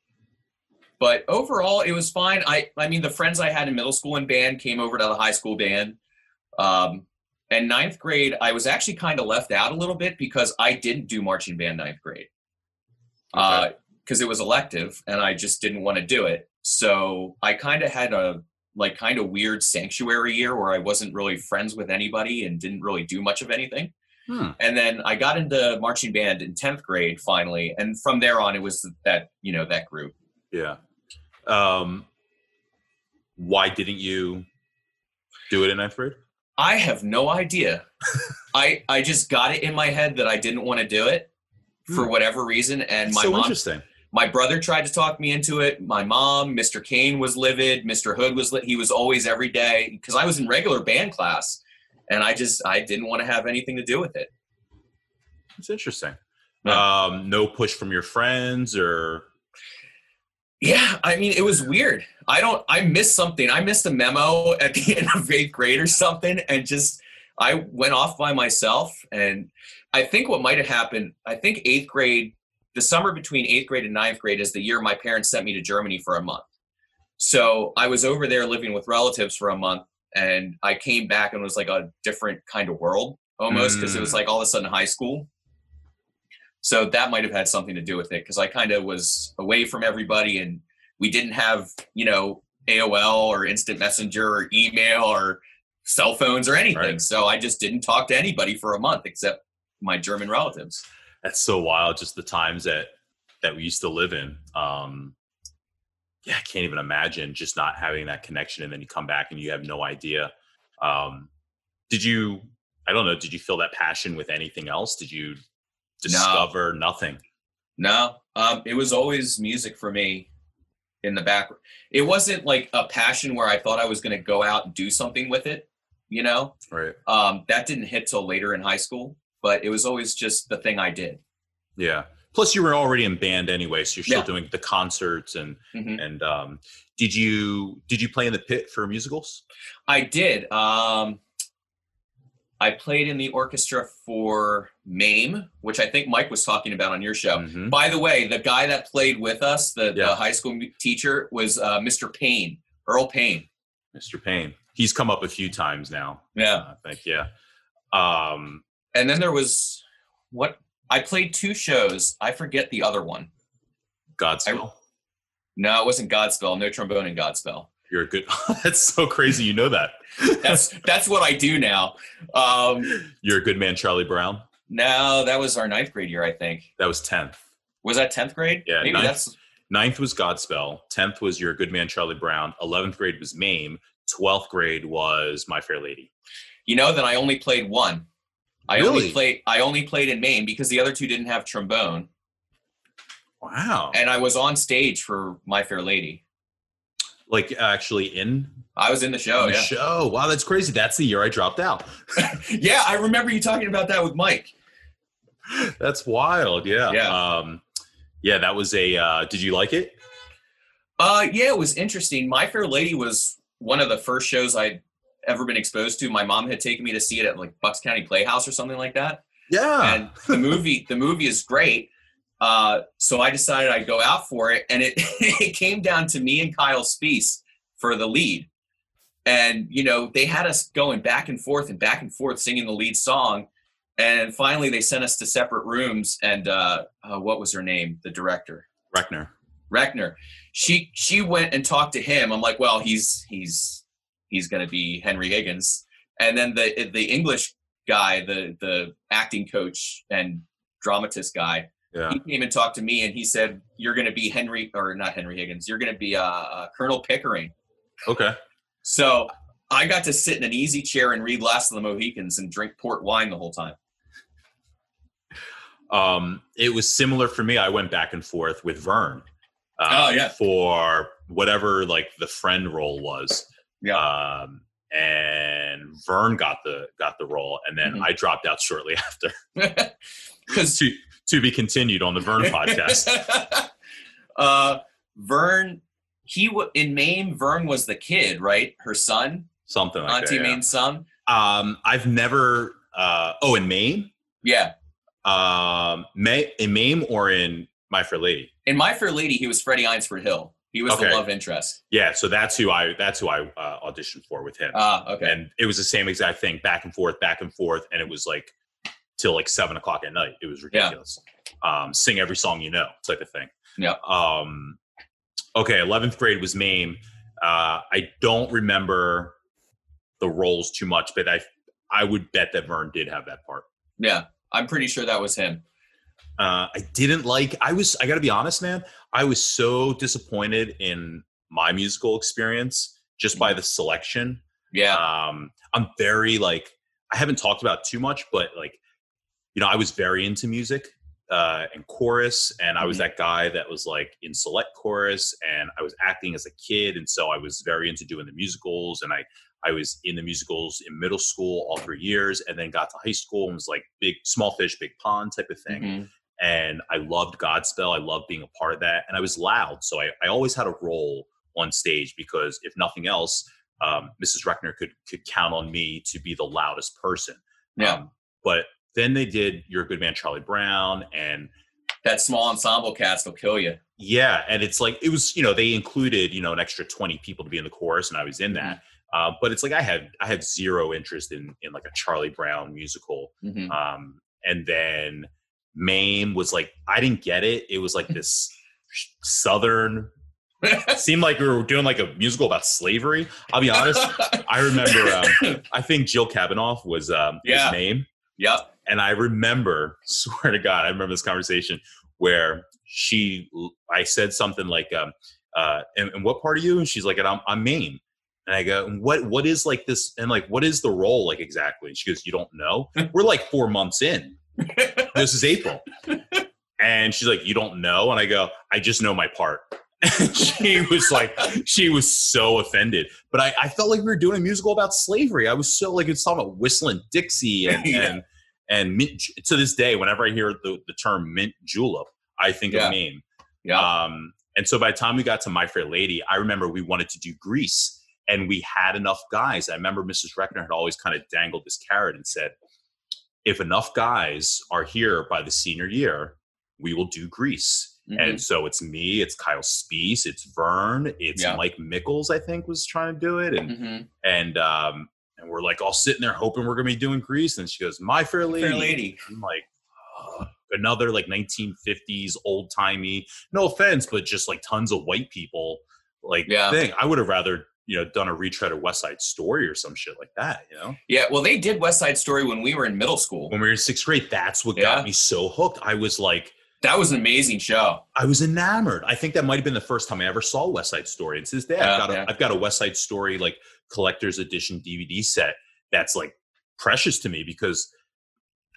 but overall it was fine. I i mean the friends i had in middle school and band came over to the high school band. Um and ninth grade i was actually kind of left out a little bit because i didn't do marching band ninth grade. Uh because it was elective and i just didn't want to do it. So i kind of had a like kind of weird sanctuary year where i wasn't really friends with anybody and didn't really do much of anything Hmm. And then I got into marching band in 10th grade finally. And from there on, it was that, you know, that group. Yeah. Um, why didn't you do it in ninth grade? I have no idea. [LAUGHS] I I just got it in my head that I didn't want to do it for Hmm. whatever reason. And my so mom interesting. My brother tried to talk me into it. My mom, Mr. Kane was livid. Mr. Hood was lit. He was always every day because I was in regular band class, and I just I didn't want to have anything to do with it. It's interesting. Yeah. Um, no push from your friends or Yeah, I mean it was weird. I don't. I missed something. I missed a memo at the [LAUGHS] end of eighth grade or something, and just I went off by myself. And I think what might have happened. I think eighth grade, the summer between eighth grade and ninth grade, is the year my parents sent me to Germany for a month. So I was over there living with relatives for a month, and I came back and it was like a different kind of world almost because it was Mm. like all of a sudden high school. So that might have had something to do with it because I kind of was away from everybody and we didn't have, you know, AOL or instant messenger or email or cell phones or anything. Right. So I just didn't talk to anybody for a month except my German relatives. That's so wild just the times that that we used to live in. Um yeah i can't even imagine just not having that connection and then you come back and you have no idea. Um did you i don't know did you feel that passion with anything else? Did you discover nothing? No, um, it was always music for me in the back. It wasn't like a passion where I thought I was going to go out and do something with it, you know? right. Um, that didn't hit till later in high school, but it was always just the thing I did. yeah plus you were already in band anyway so you're still Yeah. doing the concerts and Mhm. and um did you did you play in the pit for musicals I did. Um, I played in the orchestra for MAME, which I think Mike was talking about on your show. Mhm. By the way, the guy that played with us, the, Yeah. the high school teacher, was uh, Mr. Payne, Earl Payne. mr payne he's come up a few times now Yeah. i think yeah um And then there was what I played two shows. I forget the other one. godspell No, it wasn't Godspell. No trombone in Godspell. You're a good. [LAUGHS] That's so crazy. You know that. That's [LAUGHS] that's what I do now. Um, You're a good man, Charlie Brown. no, that was our ninth grade year. I think That was tenth. was that tenth grade. Yeah, maybe ninth. that's Ninth was Godspell. Tenth was You're a Good Man, Charlie Brown. Eleventh grade was Mame. Twelfth grade was My Fair Lady. you know that I only played one. I only played I only played in Mame because the other two didn't have trombone, Wow. and I was on stage for My Fair Lady. like actually in I was in the show. the yeah, show. Wow, that's crazy. That's the year I dropped out. [LAUGHS] yeah. I remember you talking about that with Mike. That's wild. Yeah. Yeah. Um, yeah. That was a. Uh, did you like it? Uh, yeah, it was interesting. My Fair Lady was one of the first shows I'd ever been exposed to. My mom had taken me to see it at like Bucks County Playhouse or something like that. Yeah. And the movie, the movie is great. Uh, so I decided I'd go out for it, and it [LAUGHS] it came down to me and Kyle Spees for the lead. And you know, they had us going back and forth and back and forth singing the lead song. And finally, they sent us to separate rooms. And uh, uh, what was her name? The director. Reckner. Reckner. She she went and talked to him. I'm like, well, he's he's he's going to be Henry Higgins. And then the the English guy, the the acting coach and dramatist guy, Yeah. he came and talked to me, and he said, "You're going to be Henry or not Henry Higgins. You're going to be uh, uh, Colonel Pickering." Okay. So I got to sit in an easy chair and read Last of the Mohicans and drink port wine the whole time. Um, it was similar for me. I went back and forth with Vern. Uh, Oh, yeah. For whatever like the friend role was. Yeah. Um, and Vern got the got the role, and then Mhm. I dropped out shortly [LAUGHS] after. [LAUGHS] Because to to be continued on the Vern podcast. [LAUGHS] uh, Vern, he w- in Mame. Vern was the kid, right? Her son, Something like Auntie that. yeah. Mame's son. Um, I've never. Uh, oh, in Mame. Yeah. Um, May in Mame or in My Fair Lady. In My Fair Lady, he was Freddy Eynsford-Hill. He was Okay. the love interest. Yeah, so that's who I that's who I uh, auditioned for with him. Ah, okay. and it was the same exact thing back and forth back and forth and it was like till like seven o'clock at night it was ridiculous um sing every song you know type of thing Yeah. um okay 11th grade was mame uh i don't remember the roles too much but i i would bet that vern did have that part Yeah, I'm pretty sure that was him. Uh, I didn't like. I was. I got to be honest, man. I was so disappointed in my musical experience just by the selection. Yeah. Um, I'm very like. I haven't talked about too much, but like, you know, I was very into music uh, and chorus, and I was Mhm. that guy that was like in select chorus, and I was acting as a kid, and so I was very into doing the musicals, and I I was in the musicals in middle school all three years, and then got to high school and was like big small fish, big pond type of thing Mhm. And I loved Godspell. I loved being a part of that, and I was loud, so I, I always had a role on stage because if nothing else, um, Mrs. Reckner could could count on me to be the loudest person. Yeah. Um, but then they did "You're a Good Man, Charlie Brown," and That small ensemble cast will kill you. yeah, and it's like it was you know they included you know an extra twenty people to be in the chorus, and I was in that. Uh, but it's like I had I had zero interest in in like a Charlie Brown musical. Mhm. Um, and then Mame was like, I didn't get it. It was like this [LAUGHS] southern. [LAUGHS] Seemed like we were doing like a musical about slavery. I'll be honest. I remember. Um, [LAUGHS] I think Jill Kavanaugh was um, Yeah. his name, yep. and I remember. Swear to God, I remember this conversation where she. I said something like, um, uh, and, and what part are you? And she's like, and I'm, I'm Mame. And I go, what what is like this? And like, what is the role like exactly? And she goes, you don't know. We're like four months in. This is April. And she's like, you don't know. And I go, I just know my part. [LAUGHS] And she was like, she was so offended. But I, I felt like we were doing a musical about slavery. I was so like, it's talking about whistling Dixie [LAUGHS] and Yeah. and and mint, to this day, whenever I hear the, the term mint julep, I think Yeah. of Mame. Yeah. Um, and so by the time we got to My Fair Lady, I remember we wanted to do Grease, and we had enough guys. I remember Mrs. Reckner had always kind of dangled this carrot and said, if enough guys are here by the senior year, we will do Grease. Mhm. And so it's me, it's Kyle Spees, it's Vern, it's Yeah. Mike Mickles, I think, was trying to do it. And Mhm. and um and we're like all sitting there hoping we're gonna be doing Grease. And she goes, My Fair Lady. Fair lady. I'm like, "Ugh." another like 1950s old timey. No offense, but just like tons of white people like Yeah. thing. I would have rather you know done a retread of West Side Story or some shit like that. You know, Yeah. Well, they did West Side Story when we were in middle school. when we were in sixth grade, that's what Yeah. got me so hooked. I was like. That was an amazing show. I was enamored. I think that might have been the first time I ever saw West Side Story. And to this day, Yeah, I've got a yeah. have got a West Side Story like collector's edition DVD set that's like precious to me because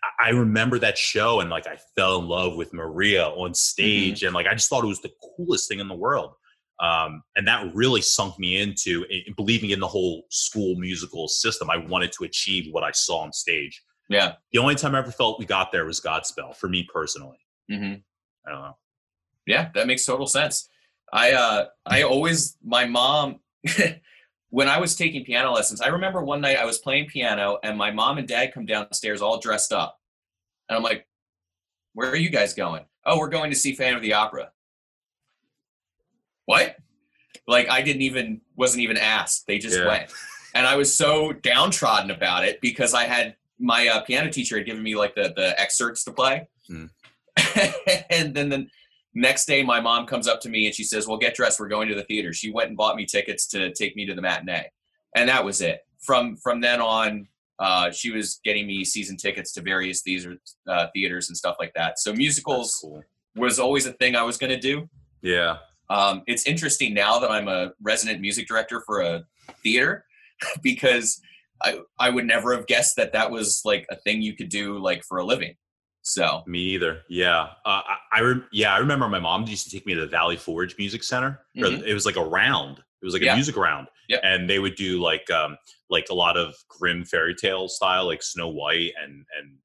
I- I remember that show and like I fell in love with Maria on stage Mm-hmm. and like I just thought it was the coolest thing in the world. Um, and that really sunk me into i- believing in the whole school musical system. I wanted to achieve what I saw on stage. Yeah. The only time I ever felt we got there was Godspell for me personally. Mm-hmm. I don't know. Yeah, that makes total sense. I uh I always my mom [LAUGHS] when I was taking piano lessons, I remember one night I was playing piano and my mom and dad come downstairs all dressed up. And I'm like, "Where are you guys going?" "Oh, we're going to see Phantom of the Opera." What? Like I didn't even wasn't even asked. They just Yeah. went. And I was so downtrodden about it because I had my uh, piano teacher had given me like the the excerpts to play. Hmm. [LAUGHS] and then the next day my mom comes up to me and she says well get dressed we're going to the theater she went and bought me tickets to take me to the matinee and that was it from from then on uh, she was getting me season tickets to various theaters uh, theaters and stuff like that so musicals cool. was always a thing i was going to do Yeah. Um, it's interesting now that i'm a resident music director for a theater [LAUGHS] because I, I would never have guessed that that was like a thing you could do like for a living so Me either. Yeah. Uh, I, I rem- yeah, I remember my mom used to take me to the Valley Forge Music Center. Mhm. It was like a round. It was like Yeah. a music round. Yep. And they would do like um like a lot of Grimm fairy tale style, like Snow White and and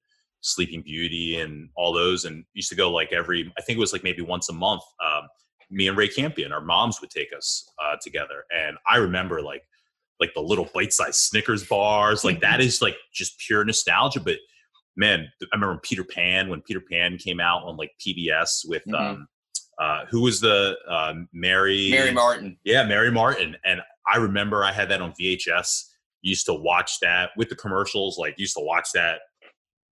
Sleeping Beauty and all those. And used to go like every I think it was like maybe once a month. Um, me and Ray Campion, our moms would take us uh, together. And I remember like like the little bite-sized Snickers bars. Like that is like just pure nostalgia. But man, I remember Peter Pan when Peter Pan came out on like PBS with Mhm. um uh who was the uh Mary mary martin Yeah, Mary Martin. And I remember I had that on VHS. Used to watch that with the commercials, like used to watch that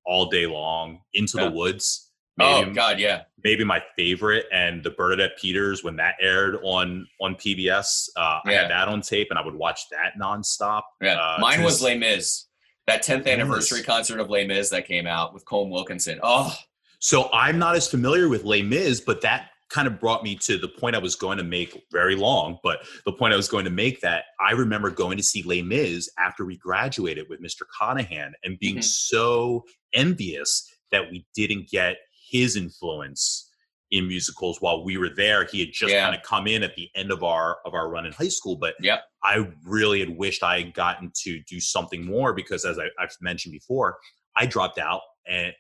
all day long. Into Yeah. the Woods. Oh god yeah maybe my favorite and the Bernadette Peters when that aired on on PBS. Uh, I Yeah. had that on tape and I would watch that nonstop. yeah Uh, mine was les mis That 10th Yes. anniversary concert of Les Mis that came out with Colm Wilkinson. Oh, So I'm not as familiar with Les Mis, but that kind of brought me to the point I was going to make very long, but the point I was going to make that I remember going to see Les Mis after we graduated with Mr. Conahan and being Mhm. so envious that we didn't get his influence in musicals while we were there. He had just Yeah. kind of come in at the end of our of our run in high school, but Yep. I really had wished I had gotten to do something more because as I, I've mentioned before, I dropped out and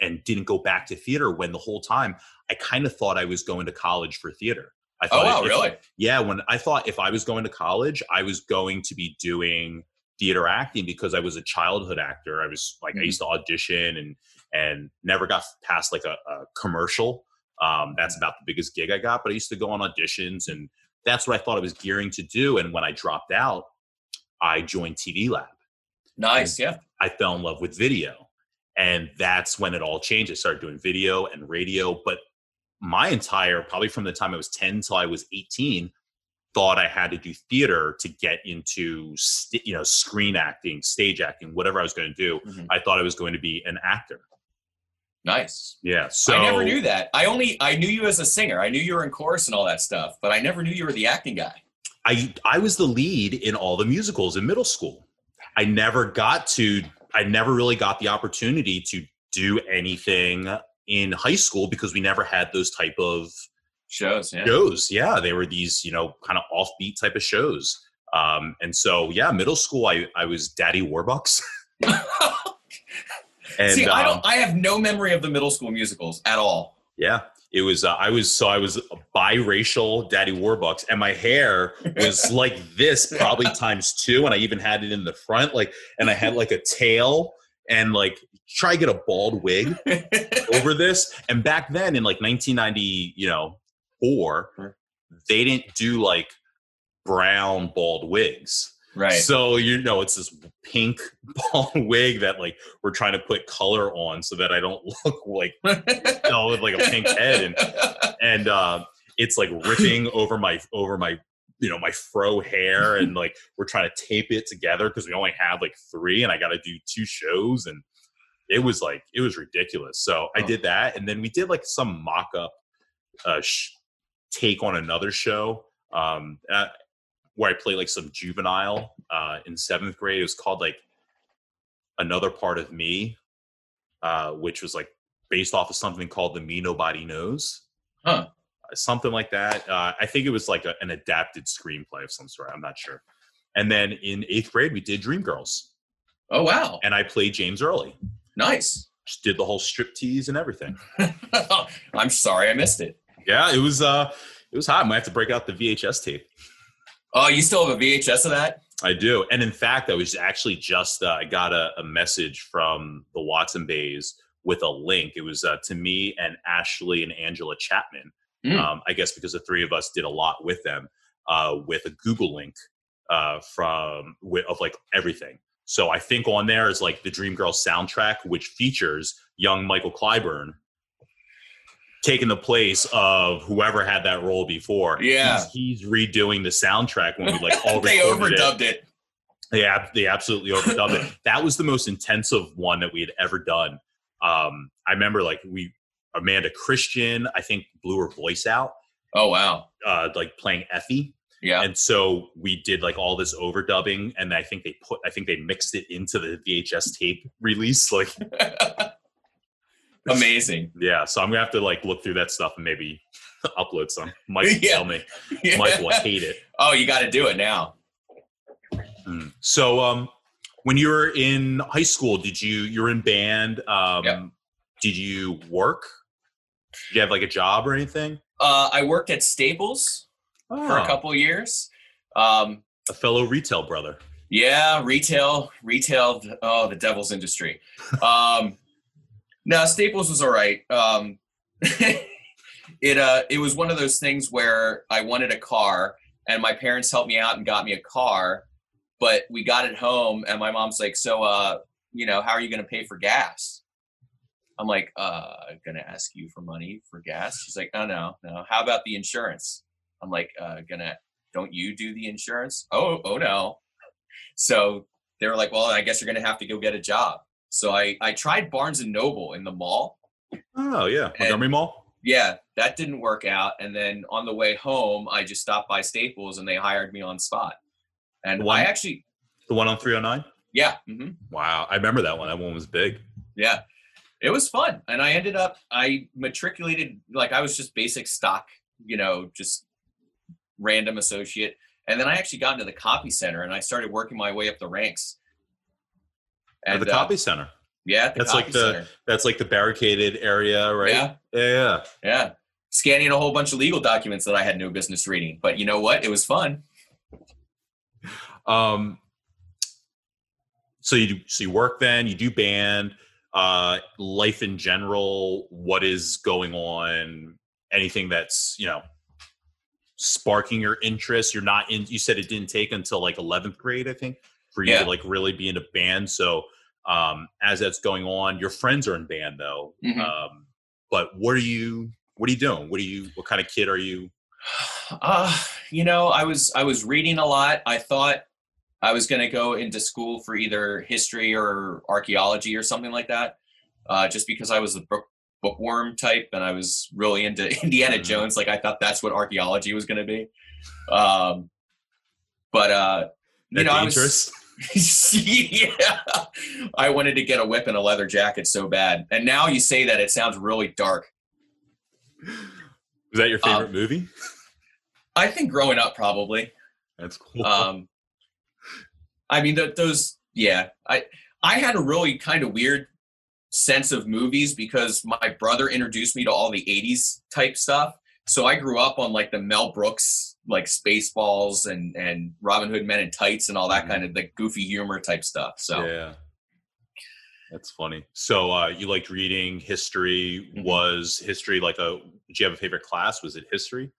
and didn't go back to theater when the whole time I kind of thought I was going to college for theater. I oh thought wow, if- really? yeah, when I thought if I was going to college, I was going to be doing theater acting because I was a childhood actor. I was like I Mhm. used to audition and and never got past like a, a commercial. Um, that's about the biggest gig I got, but I used to go on auditions and that's what I thought I was gearing to do. And when I dropped out, I joined TV Lab. Nice. Yeah. I fell in love with video. And that's when it all changed. I started doing video and radio. But my entire, probably from the time I was 10 till I was 18, thought I had to do theater to get into, st- you know, screen acting, stage acting, whatever I was going to do. Mhm. I thought I was going to be an actor. Nice. Yeah. So I never knew that. I only I knew you as a singer. I knew you were in chorus and all that stuff, but I never knew you were the acting guy. I I was the lead in all the musicals in middle school. I never got to I never really got the opportunity to do anything in high school because we never had those type of Shows, yeah. shows. Yeah, they were these, you know, kind of offbeat type of shows. Um, and so yeah, middle school I I was Daddy Warbucks. [LAUGHS] [LAUGHS] and See, I um, don't. I have no memory of the middle school musicals at all. Yeah, it was. Uh, I was so I was a biracial Daddy Warbucks, and my hair was [LAUGHS] like this, probably times two, and I even had it in the front, like, and I had like a tail, and like try to get a bald wig [LAUGHS] over this. And back then, in like 1990, you know, four, they didn't do like brown bald wigs. Right. So you know, it's this pink [LAUGHS] bald wig that like we're trying to put color on so that I don't [LAUGHS] look like you know, with like a pink head and and uh, it's like ripping over my over my you know my fro hair and [LAUGHS] like we're trying to tape it together because we only have like three and I got to do two shows and it was like it was ridiculous. So I Oh. did that and then we did like some mock up uh, sh- take on another show um, where I played like some juvenile uh, in seventh grade. It was called like another part of me, uh, which was like based off of something called the Me Nobody Knows. Huh. Something like that. Uh, I think it was like a, an adapted screenplay of some sort. I'm not sure. And then in eighth grade, we did Dreamgirls, oh wow, and I played James Early. nice. Just did the whole striptease and everything. [LAUGHS] I'm sorry I missed it. Yeah, it was. uh It was hot. I might have to break out the VHS tape. Oh, you still have a VHS of that? I do. And in fact, I was actually just, uh, I got a, a message from the Watson Bays with a link. It was uh, to me and Ashley and Angela Chapman. Mm. Um, I guess because the three of us did a lot with them uh, with a Google link uh, from with, of like everything. So I think on there is like the Dreamgirls soundtrack, which features young Michael Clyburn taking the place of whoever had that role before. Yeah. he's, he's redoing the soundtrack when we like [LAUGHS] all they recorded it. overdubbed it. They ab- they absolutely overdubbed it. That was the most intensive one that we had ever done. Um, I remember like we Amanda Christian, I think blew her voice out, Oh wow. uh, like playing Effie, Yeah. and so we did like all this overdubbing, and I think they put I think they mixed it into the VHS tape release. Like, [LAUGHS] Amazing. [LAUGHS] yeah, so I'm gonna have to like look through that stuff and maybe [LAUGHS] upload some. Mike [LAUGHS] Yeah. tell me. Mike will hate it. Oh, you got to do it now. Mm. So, um, when you were in high school, did you you were in band? Um, Yep. Did you work? Did you have like a job or anything? Uh, I worked at Staples for a Ah, couple years. Um, a fellow retail brother. yeah, retail, retail. Oh, the devil's industry. Um, no, Staples was all right. Um, [LAUGHS] it uh, it was one of those things where I wanted a car, and my parents helped me out and got me a car. But we got it home, and my mom's like, "So, uh, you know, how are you going to pay for gas?" I'm like, uh, gonna ask you for money for gas. She's like, oh no, no. How about the insurance? I'm like, uh, gonna, don't you do the insurance? Oh, oh no. So they were like, well, I guess you're going to have to go get a job. So I, I tried Barnes and Noble in the mall. Oh yeah, Montgomery Mall. Yeah, that didn't work out. And then on the way home, I just stopped by Staples and they hired me on spot. And One- I actually, The one on 309? yeah, hmm Wow. I remember that one. That one was big. yeah, it was fun. And I ended up, I matriculated, like I was just basic stock, you know, just random associate. And then I actually got into the copy center and I started working my way up the ranks. At the uh, copy center. yeah, at the That's like the- center. That's like the barricaded area, right? Yeah, Yeah. yeah. yeah. Scanning a whole bunch of legal documents that I had no business reading. But you know what? It was fun. Um, so you do, so you work then, you do band, uh, life in general, what is going on, anything that's, you know, sparking your interest. You're not in, you said it didn't take until like 11th grade, I think, for you Yeah. to like really be in a band. So, um, as that's going on, your friends are in band though. Mhm. Um, but what are you, what are you doing? What are you, what kind of kid are you? [SIGHS] Uh, you know, I was I was reading a lot. I thought I was going to go into school for either history or archaeology or something like that, uh, just because I was a book, bookworm type and I was really into [LAUGHS] Indiana Mhm. Jones. Like I thought that's what archaeology was going to be. Um, but uh, you That know, I dangerous? Was [LAUGHS] yeah, I wanted to get a whip and a leather jacket so bad. And now you say that it sounds really dark. Is that your favorite Um, movie? I think growing up probably. That's cool. um i mean th- those yeah i i had a really kind of weird sense of movies because my brother introduced me to all the 80s type stuff so i grew up on like the mel brooks like spaceballs and and robin hood men in tights and all that Mhm. kind of like goofy humor type stuff so Yeah. That's funny. So uh, you liked reading history. Mhm. Was history like a? Did you have a favorite class? Was it history?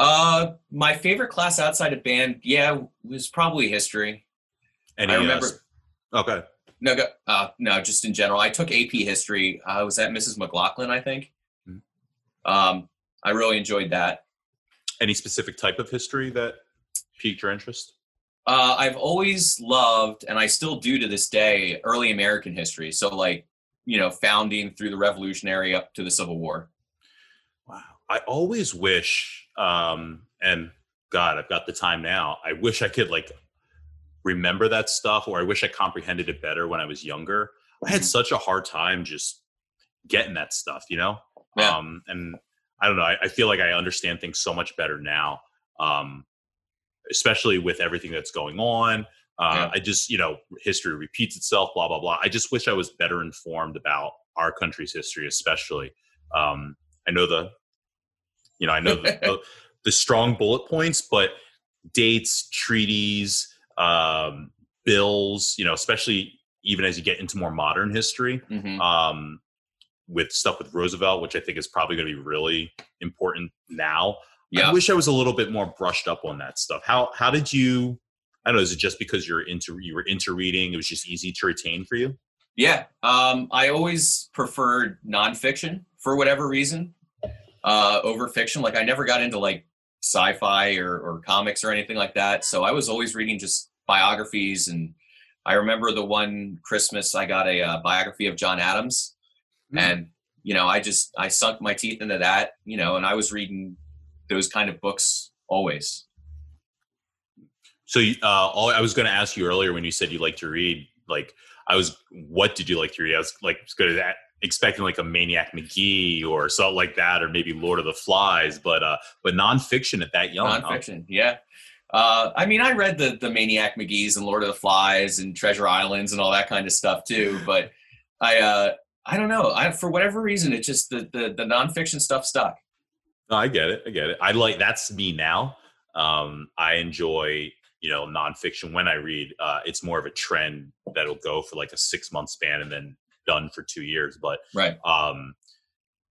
uh my favorite class outside of band yeah was probably history Any, i uh, remember s- okay. No, go, uh, no, just in general. I took AP history. I was at Mrs. McLaughlin, I think. Mhm. Um, I really enjoyed that. Any specific type of history that piqued your interest? Uh, I've always loved, and I still do to this day, early American history. So, like, you know, founding through the Revolutionary up to the Civil War. Wow. I always wish, um, and God, I've got the time now. I wish I could like remember that stuff, or I wish I comprehended it better when I was younger. I had Mhm. such a hard time just getting that stuff, you know. Yeah. Um, and I don't know. I, I feel like I understand things so much better now, um, especially with everything that's going on. Uh, Yeah. I just, you know, history repeats itself. Blah blah blah. I just wish I was better informed about our country's history, especially. Um, I know the, you know, I know the, [LAUGHS] the, the strong bullet points, but dates, treaties, um, bills, you know, especially even as you get into more modern history, Mhm. um, with stuff with Roosevelt, which I think is probably going to be really important now. Yeah. I wish I was a little bit more brushed up on that stuff. How how did you? I don't know. Is it just because you're into you were into reading? It was just easy to retain for you. Yeah. Um, I always preferred nonfiction for whatever reason uh, over fiction. Like, I never got into like sci-fi or, or comics or anything like that. So I was always reading just biographies. And I remember the one Christmas I got a uh, biography of John Adams, Hmm. and you know, I just I sunk my teeth into that. You know, and I was reading those kind of books always. So uh, all, I was going to ask you earlier when you said you like to read. Like I was, what did you like to read? I was like going to expecting like a Maniac Magee or something like that, or maybe Lord of the Flies, but uh, but nonfiction at that young. huh? nonfiction. Yeah. Uh, I mean, I read the the Maniac Magee's and Lord of the Flies and Treasure Islands and all that kind of stuff too. But I uh, I don't know. I for whatever reason, it just the the, the nonfiction stuff stuck. No, I get it. I get it. I like that's me now. Um, I enjoy you know nonfiction when I read. Uh, it's more of a trend that'll go for like a six month span and then done for two years. But Right. um,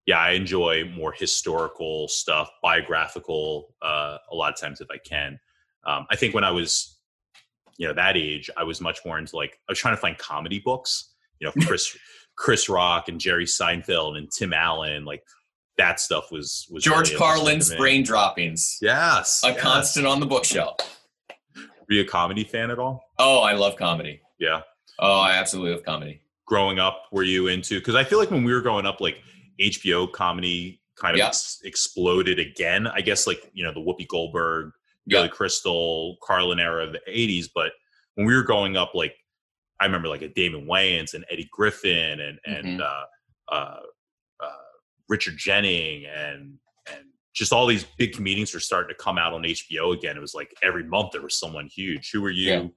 yeah, I enjoy more historical stuff, biographical. Uh, a lot of times, if I can. Um, I think when I was you know that age, I was much more into like I was trying to find comedy books. You know, [LAUGHS] Chris Chris Rock and Jerry Seinfeld and Tim Allen, like that stuff was was George really Carlin's brain droppings. Yes. A yes. constant on the bookshelf. Were you a comedy fan at all? Oh, I love comedy. Yeah. Oh, I absolutely love comedy. Growing up, were you into? Because I feel like when we were growing up, like HBO comedy kind of Yeah. ex- exploded again. I guess like you know the Whoopi Goldberg, Billy Yeah. Crystal, Carlin era of the '80s. But when we were growing up, like I remember like a Damon Wayans and Eddie Griffin and and Mhm. uh, uh, uh, Richard Jennings and and just all these big comedians were starting to come out on HBO again. It was like every month there was someone huge. Who were you? Yeah.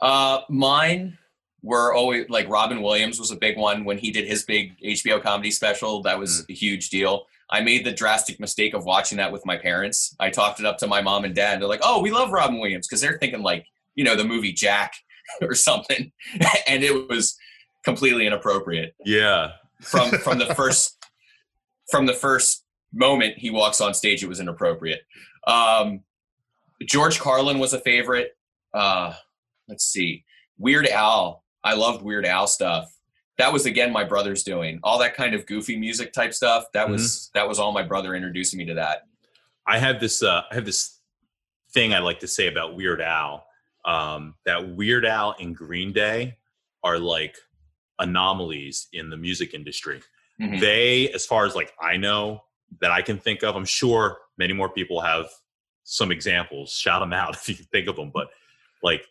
Uh, mine were always like Robin Williams was a big one when he did his big HBO comedy special. That was Mm. a huge deal. I made the drastic mistake of watching that with my parents. I talked it up to my mom and dad. They're like, "Oh, we love Robin Williams," because they're thinking like, you know, the movie Jack [LAUGHS] or something, [LAUGHS] and it was completely inappropriate Yeah. from [LAUGHS] from the first from the first moment he walks on stage. It was inappropriate. Um, George Carlin was a favorite. Uh, let's see, Weird Al. I loved Weird Al stuff. That was again my brother's doing all that kind of goofy music type stuff. That was that was all my brother introducing me to that. I have this uh I have this thing I like to say about Weird Al. Um that Weird Al and Green Day are like anomalies in the music industry. Mhm. They, as far as like I know that I can think of, I'm sure many more people have some examples. Shout them out [LAUGHS] if you can think of them. But like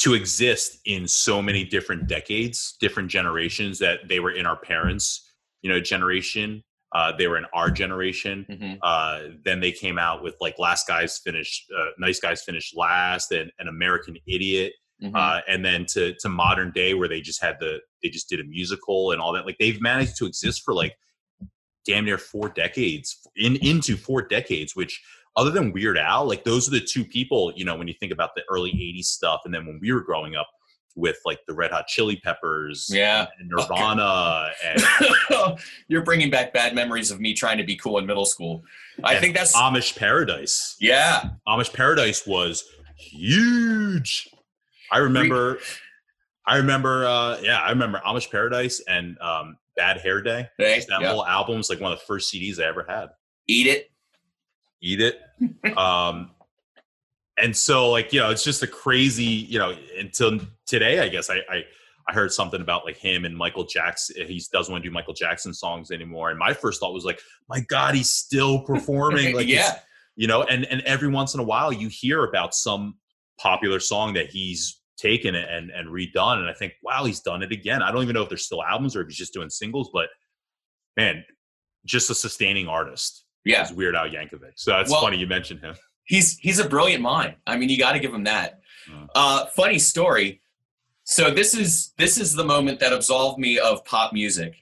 to exist in so many different decades, different generations that they were in our parents, you know, generation, uh, they were in our generation Mhm. uh, then they came out with like last guys finished uh, nice guys finished last and an american idiot Mhm. uh, and then to to modern day where they just had the they just did a musical and all that like they've managed to exist for like damn near four decades in into four decades which other than weird al like those are the two people you know when you think about the early 80s stuff and then when we were growing up with like the red hot chili peppers Yeah. and nirvana and [LAUGHS] You're bringing back bad memories of me trying to be cool in middle school. I think that's amish paradise yeah. Amish Paradise was huge. I remember, I remember, uh, yeah, I remember Amish Paradise and um, Bad Hair Day. Hey, That yeah. whole album was like one of the first CDs I ever had. Eat it. Eat it. [LAUGHS] um, and so, like, you know, it's just a crazy, you know, until today, I guess I, I, I heard something about like him and Michael Jackson. He doesn't want to do Michael Jackson songs anymore. And my first thought was like, my God, he's still performing. [LAUGHS] Like, yeah. you know and and every once in a while you hear about some popular song that he's taken and and redone and i think wow he's done it again i don't even know if there's still albums or if he's just doing singles but man just a sustaining artist Yeah. is weird al yankovic so it's Well- funny you mentioned him he's he's a brilliant mind. I mean, you got to give him that. Mm. Uh, funny story. So this is this is the moment that absolved me of pop music,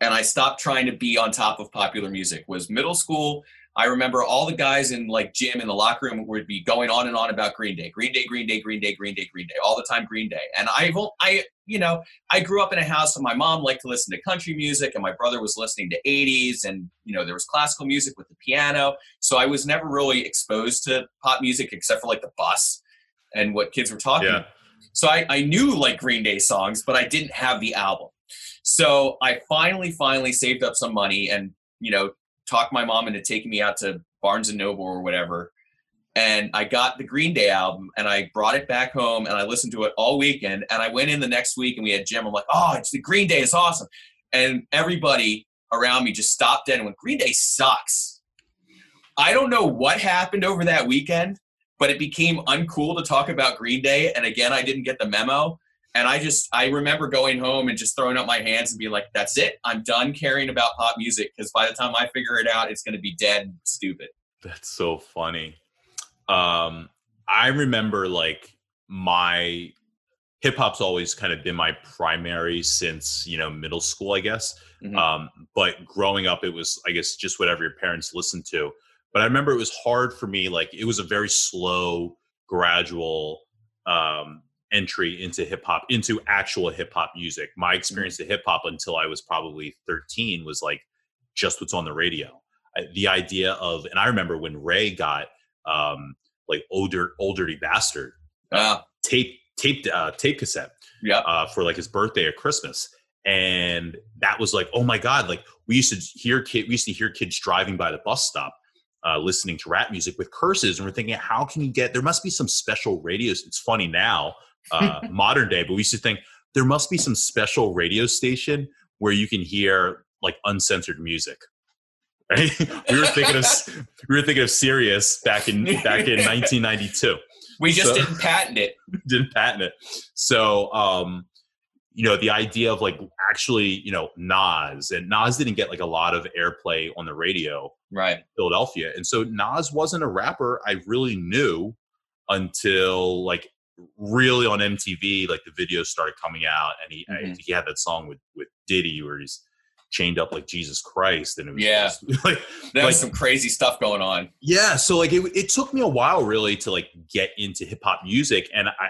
and I stopped trying to be on top of popular music. Was middle school. I remember all the guys in like gym in the locker room would be going on and on about Green Day, Green Day, Green Day, Green Day, Green Day, Green Day, all the time Green Day. And I, I, you know, I grew up in a house and my mom liked to listen to country music and my brother was listening to 80s and you know there was classical music with the piano. So I was never really exposed to pop music except for like the bus and what kids were talking Yeah. So I, I knew like Green Day songs, but I didn't have the album. So I finally, finally saved up some money and, you know, talked my mom into taking me out to Barnes and Noble or whatever. And I got the Green Day album and I brought it back home and I listened to it all weekend. And I went in the next week and we had gym. I'm like, oh, it's the Green Day is awesome. And everybody around me just stopped dead and went, Green Day sucks. I don't know what happened over that weekend, but it became uncool to talk about Green Day. And again, I didn't get the memo. And I just, I remember going home and just throwing up my hands and being like, that's it. I'm done caring about pop music because by the time I figure it out, it's going to be dead and stupid. That's so funny. Um, I remember like my hip hop's always kind of been my primary since you know middle school, I guess. Mhm. Um, but growing up, it was I guess just whatever your parents listened to. But I remember it was hard for me. Like it was a very slow, gradual um, entry into hip hop, into actual hip hop music. My experience to hip hop until I was probably 13 was like just what's on the radio. I- The idea of, and I remember when Ray got um, like older, old dirty bastard Uh, tape, taped, uh, tape cassette yeah. uh, for like his birthday or Christmas. And that was like, oh my God, like we used to hear kid, we used to hear kids driving by the bus stop uh, listening to rap music with curses, and we're thinking, how can you get? There must be some special radios. It's funny now, uh, [LAUGHS] modern day, but we used to think there must be some special radio station where you can hear like uncensored music. [LAUGHS] Right? we were thinking of [LAUGHS] we were thinking of Sirius back in back in 1992. We just so, didn't patent it. Didn't patent it. So um, you know the idea of like actually you know Nas and Nas didn't get like a lot of airplay on the radio right. Philadelphia and so Nas wasn't a rapper I really knew until like really on MTV like the videos started coming out and he mm-hmm. he had that song with with Diddy where he's chained up like Jesus Christ and it was yeah. just, [LAUGHS] like there was some crazy stuff going on. Yeah so like it, it took me a while really to like get into hip hop music and I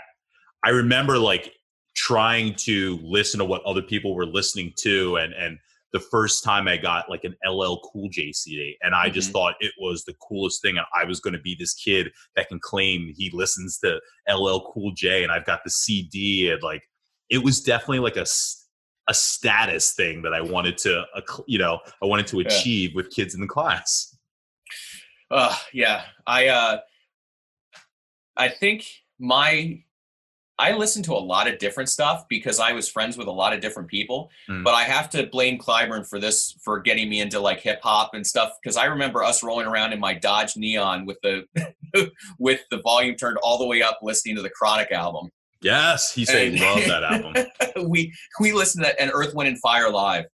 I remember like trying to listen to what other people were listening to and and the first time I got like an LL Cool J CD, and I just mm-hmm. thought it was the coolest thing. And I was going to be this kid that can claim he listens to LL Cool J, and I've got the CD, and like it was definitely like a a status thing that I wanted to, you know, I wanted to achieve yeah. with kids in the class. Uh, yeah, I uh, I think my I listened to a lot of different stuff because I was friends with a lot of different people. Mm. But I have to blame Clyburn for this for getting me into like hip hop and stuff because I remember us rolling around in my Dodge Neon with the [LAUGHS] with the volume turned all the way up, listening to the Chronic album. Yes, he said and, he loved that [LAUGHS] album. we we listened to an Earth, Wind, and Fire live.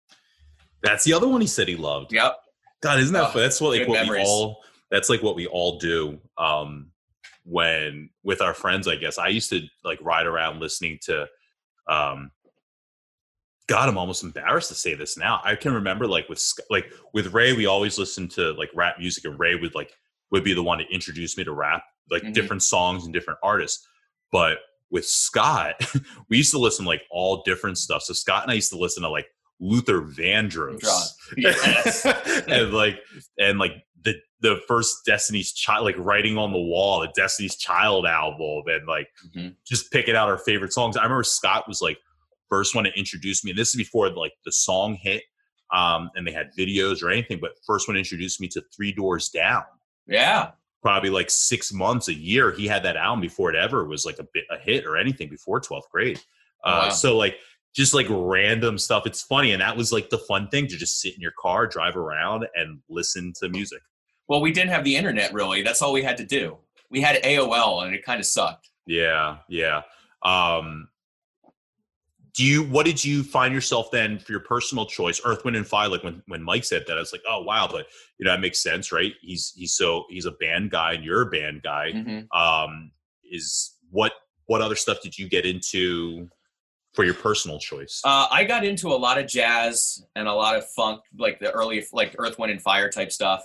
That's the other one he said he loved. Yep. God, isn't that oh, That's what like what memories. we all. That's like what we all do. Um, when with our friends, I guess I used to like ride around listening to um God, I'm almost embarrassed to say this now. I can remember like with like with Ray, we always listened to like rap music, and Ray would like would be the one to introduce me to rap, like mm-hmm. different songs and different artists. But with Scott, [LAUGHS] we used to listen to, like all different stuff. So Scott and I used to listen to like Luther Vandross, yes. [LAUGHS] and like and like the the first Destiny's Child, like writing on the wall, the Destiny's Child album, and like mm-hmm. just picking out our favorite songs. I remember Scott was like first one to introduce me, and this is before like the song hit, um, and they had videos or anything. But first one introduced me to Three Doors Down. Yeah, probably like six months, a year. He had that album before it ever was like a bit a hit or anything before twelfth grade. Oh, uh, wow. So like just like random stuff. It's funny, and that was like the fun thing to just sit in your car, drive around, and listen to music. Well, we didn't have the internet really. That's all we had to do. We had AOL and it kind of sucked. Yeah, yeah. Um, do you what did you find yourself then for your personal choice earth wind and fire like when, when mike said that i was like oh wow but you know that makes sense right he's he's so he's a band guy and you're a band guy mm-hmm. um is what what other stuff did you get into for your personal choice uh, i got into a lot of jazz and a lot of funk like the early like earth wind and fire type stuff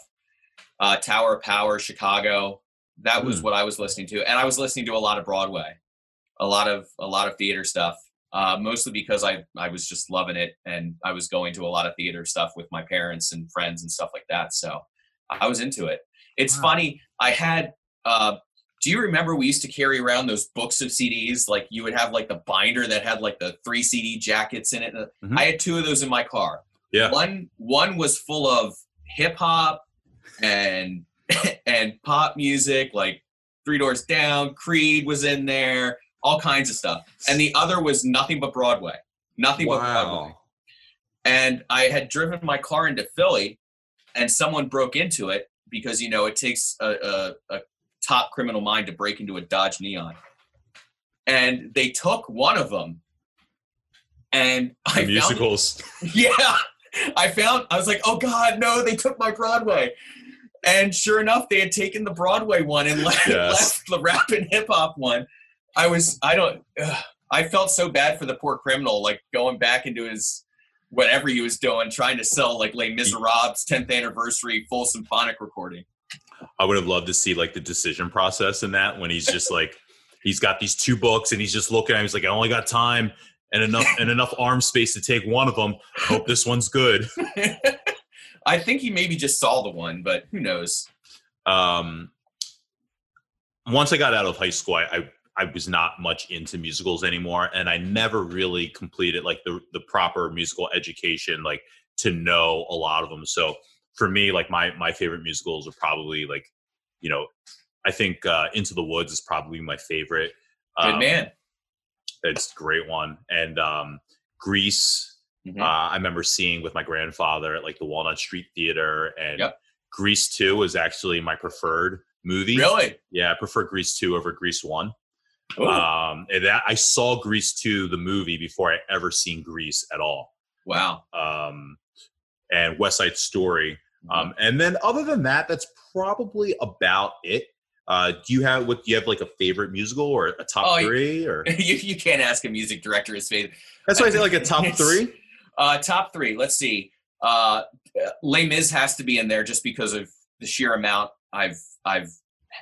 uh, Tower of Power, Chicago. That was mm. what I was listening to, and I was listening to a lot of Broadway, a lot of a lot of theater stuff. Uh, mostly because I I was just loving it, and I was going to a lot of theater stuff with my parents and friends and stuff like that. So I was into it. It's wow. funny. I had. Uh, do you remember we used to carry around those books of CDs? Like you would have like the binder that had like the three CD jackets in it. Mm-hmm. I had two of those in my car. Yeah. One one was full of hip hop and [LAUGHS] and pop music like Three Doors Down, Creed was in there, all kinds of stuff. And the other was nothing but Broadway, nothing wow. but Broadway. And I had driven my car into Philly, and someone broke into it because you know it takes a, a, a top criminal mind to break into a Dodge Neon. And they took one of them, and the I musicals. Found, [LAUGHS] yeah, I found. I was like, oh god, no! They took my Broadway. And sure enough, they had taken the Broadway one and [LAUGHS] left, yes. left the rap and hip hop one. I was, I don't, ugh, I felt so bad for the poor criminal, like going back into his whatever he was doing, trying to sell like Les Miserables 10th anniversary full symphonic recording. I would have loved to see like the decision process in that when he's just like, [LAUGHS] he's got these two books and he's just looking at him. He's like, I only got time and enough and enough arm space to take one of them. Hope this one's good. [LAUGHS] I think he maybe just saw the one, but who knows? Um, once I got out of high school, I, I I was not much into musicals anymore, and I never really completed like the the proper musical education, like to know a lot of them. So for me, like my my favorite musicals are probably like, you know, I think uh, Into the Woods is probably my favorite. Good Um, man. It's a great one, and um, Grease. Mhm. Uh, I remember seeing with my grandfather at like the Walnut Street Theater, and Yep. Grease Two was actually my preferred movie. really? Yeah, I prefer Grease Two over Grease One. Ooh, Um, and that I saw Grease 2, the movie, before I ever seen Grease at all. wow. Um, and West Side Story. Mm-hmm. Um, and then other than that, that's probably about it. Uh, do you have what do you have like a favorite musical or a top Oh, three or [LAUGHS] you, you can't ask a music director his favorite. that's why I say like a top [LAUGHS] three. Uh, top three. Let's see. Uh, Les Mis has to be in there just because of the sheer amount I've I've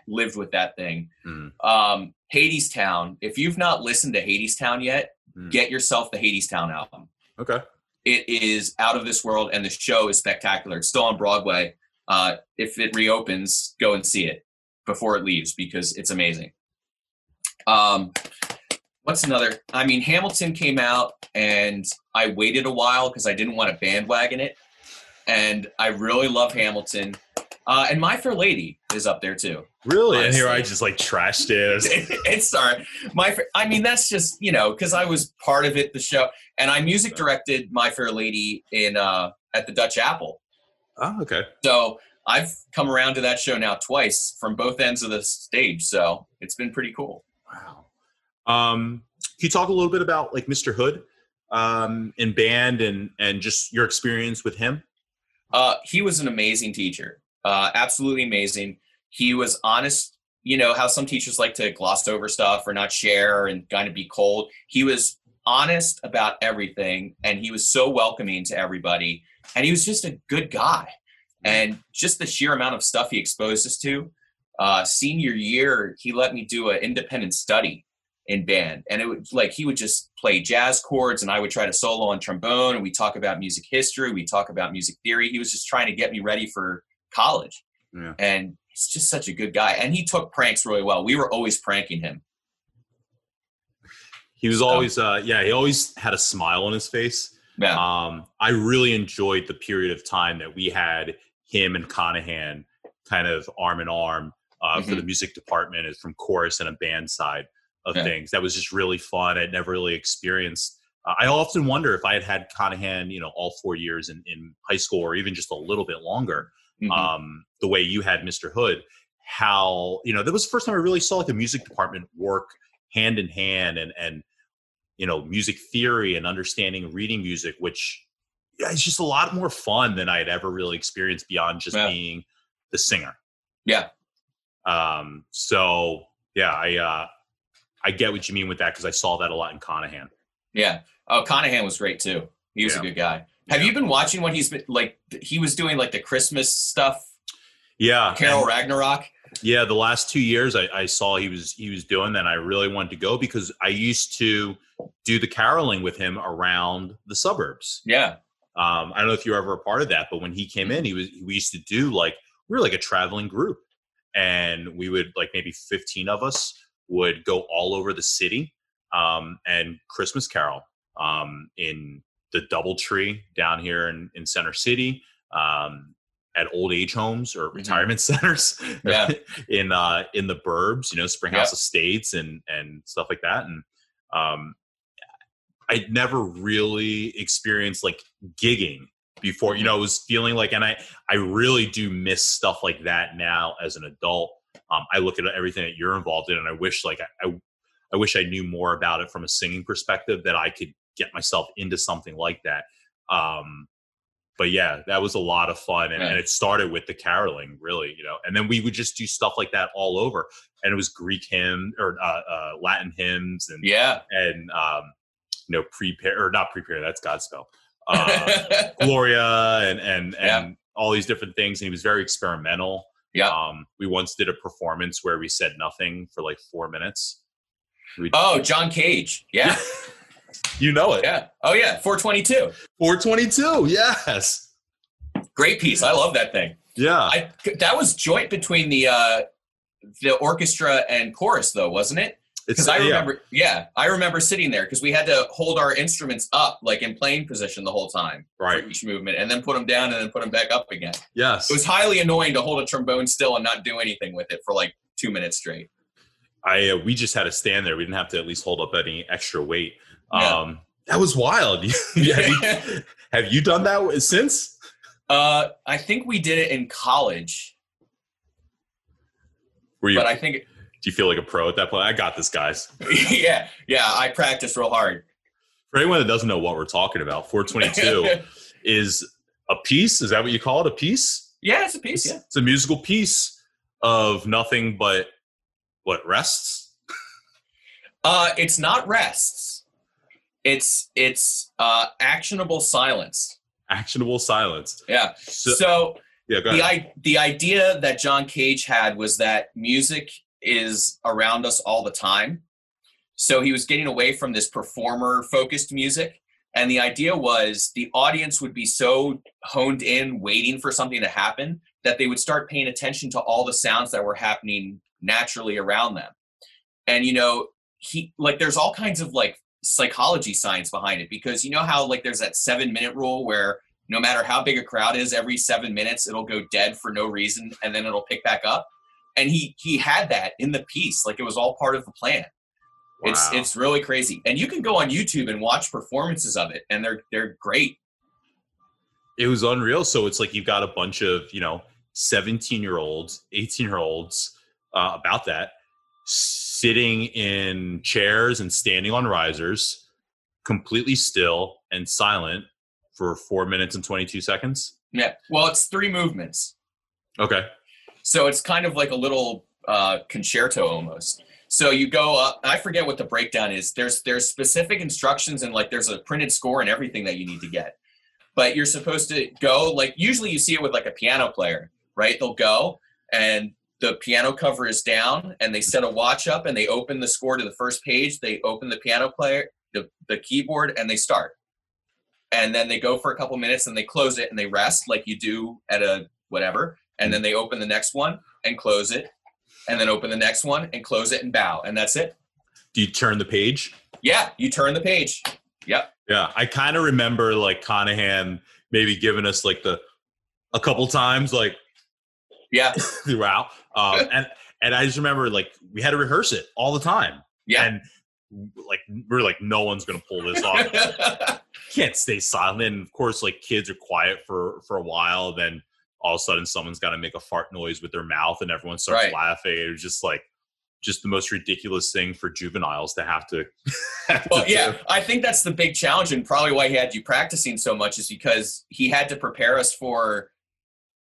lived with that thing. Mm. Um, Hadestown. If you've not listened to Hadestown yet, Mm. get yourself the Hadestown album. Okay. It is out of this world, and the show is spectacular. It's still on Broadway. Uh, if it reopens, go and see it before it leaves because it's amazing. Um, what's another? I mean, Hamilton came out, and I waited a while because I didn't want to bandwagon it, and I really love Hamilton. Uh, and My Fair Lady is up there too. Really? And here I just like trashed it. [LAUGHS] it's sorry. My, Fair- I mean, that's just you know because I was part of it, the show, and I music directed My Fair Lady in uh, at the Dutch Apple. oh, okay. So I've come around to that show now twice from both ends of the stage. So it's been pretty cool. Wow. Um, can you talk a little bit about like Mr. Hood um, in band and and just your experience with him? Uh, he was an amazing teacher. Uh, absolutely amazing. He was honest. You know how some teachers like to gloss over stuff or not share and kind of be cold. He was honest about everything, and he was so welcoming to everybody. And he was just a good guy. And just the sheer amount of stuff he exposed us to. Uh, senior year, he let me do an independent study in band, and it was like he would just play jazz chords, and I would try to solo on trombone, and we talk about music history, we talk about music theory. He was just trying to get me ready for college, Yeah. and he's just such a good guy. And he took pranks really well. We were always pranking him. He was always, uh, yeah, he always had a smile on his face. Yeah, Um, I really enjoyed the period of time that we had him and Conahan kind of arm in arm uh, for the music department and from chorus and a band side of Yeah. things. That was just really fun. I'd never really experienced. Uh, I often wonder if I had had Conahan, you know, all four years in, in high school or even just a little bit longer, Mhm. um, the way you had Mr. Hood, how, you know, that was the first time I really saw like a music department work hand in hand and, and, you know, music theory and understanding reading music, which yeah, it's just a lot more fun than I had ever really experienced beyond just Yeah. being the singer. yeah, Um, so yeah, I, uh, I get what you mean with that because I saw that a lot in Conahan. yeah. Oh, Conahan was great too. He was Yeah. a good guy. Have Yeah. you been watching what he's been like? He was doing like the Christmas stuff, Yeah, Carol Ragnarok. Yeah, the last two years I, I saw he was he was doing that. And I really wanted to go because I used to do the caroling with him around the suburbs. Yeah, Um, I don't know if you were ever a part of that, but when he came in, he was we used to do like we were like a traveling group, and we would like maybe fifteen of us would go all over the city um, and Christmas carol um, in the DoubleTree down here in, in Center City. Um, at old age homes or retirement [LAUGHS] centers Yeah. [LAUGHS] in uh in the burbs you know springhouse Yeah. estates and and stuff like that and um i never really experienced like gigging before you know it was feeling like and i i really do miss stuff like that now as an adult um i look at everything that you're involved in and i wish like i i, I wish i knew more about it from a singing perspective that i could get myself into something like that um but yeah, that was a lot of fun, and, Yeah. and it started with the caroling, really, you know. And then we would just do stuff like that all over, and it was Greek hymn or uh, uh, Latin hymns, and yeah. and um, you know, prepare or not prepare. That's Godspell, uh, [LAUGHS] Gloria, and and and Yeah. all these different things. And he was very experimental. Yeah. Um, we once did a performance where we said nothing for like four minutes. We, oh, John Cage. Yeah, you know it. yeah. Oh yeah, 422. 422. Yes. Great piece. I love that thing. Yeah. I that was joint between the uh the orchestra and chorus though, wasn't it? Because [LAUGHS] I remember, yeah. I remember sitting there because we had to hold our instruments up, like in playing position, the whole time right for each movement, and then put them down and then put them back up again. yes It was highly annoying to hold a trombone still and not do anything with it for like two minutes straight. I uh, we just had to stand there. We didn't have to at least hold up any extra weight. Yeah. Um, that was wild. [LAUGHS] have, you, [LAUGHS] have you done that since? uh, I think we did it in college, Were you? but I think, do you feel like a pro at that point? I got this, guys. [LAUGHS] yeah, yeah, I practiced real hard. For anyone that doesn't know what we're talking about, 422 [LAUGHS] is a piece. Is that what you call it? A piece? yeah, it's a piece. It's, Yeah, it's a musical piece of nothing but what rests. uh, it's not rests. It's it's uh, actionable silence. Actionable silence. Yeah. So, so yeah, the. I, the idea that John Cage had was that music is around us all the time. So he was getting away from this performer focused music. And the idea was the audience would be so honed in, waiting for something to happen, that they would start paying attention to all the sounds that were happening naturally around them. And, you know, he like there's all kinds of like psychology science behind it because you know how like there's that seven minute rule where no matter how big a crowd is, every seven minutes it'll go dead for no reason and then it'll pick back up. And he he had that in the piece, like it was all part of the plan. It's Wow. it's really crazy. And you can go on YouTube and watch performances of it, and they're they're great. it was unreal. So it's like you've got a bunch of, you know, 17 year olds, 18 year olds uh, about that sitting in chairs and standing on risers, completely still and silent for four minutes and 22 seconds. Yeah. Well, it's three movements. Okay. So it's kind of like a little uh, concerto almost. So you go up. I forget what the breakdown is. There's there's specific instructions and like there's a printed score and everything that you need to get. But you're supposed to go like usually you see it with like a piano player, right? They'll go and the piano cover is down and they set a watch up and they open the score to the first page. They open the piano player, the, the keyboard, and they start. And then they go for a couple minutes and they close it and they rest like you do at a whatever and then they open the next one and close it and then open the next one and close it and bow and that's it Do you turn the page? yeah you turn the page yep Yeah. I kind of remember like Conahan maybe giving us like the a couple times like yeah [LAUGHS] throughout. Um, [LAUGHS] and and I just remember like we had to rehearse it all the time. yeah And like we're like, no one's gonna pull this off. [LAUGHS] Can't stay silent. And of course, like kids are quiet for for a while. Then all of a sudden, someone's got to make a fart noise with their mouth, and everyone starts Right. laughing. It was just like just the most ridiculous thing for juveniles to have to. [LAUGHS] have to well yeah do. i think that's the big challenge and probably why he had you practicing so much is because he had to prepare us for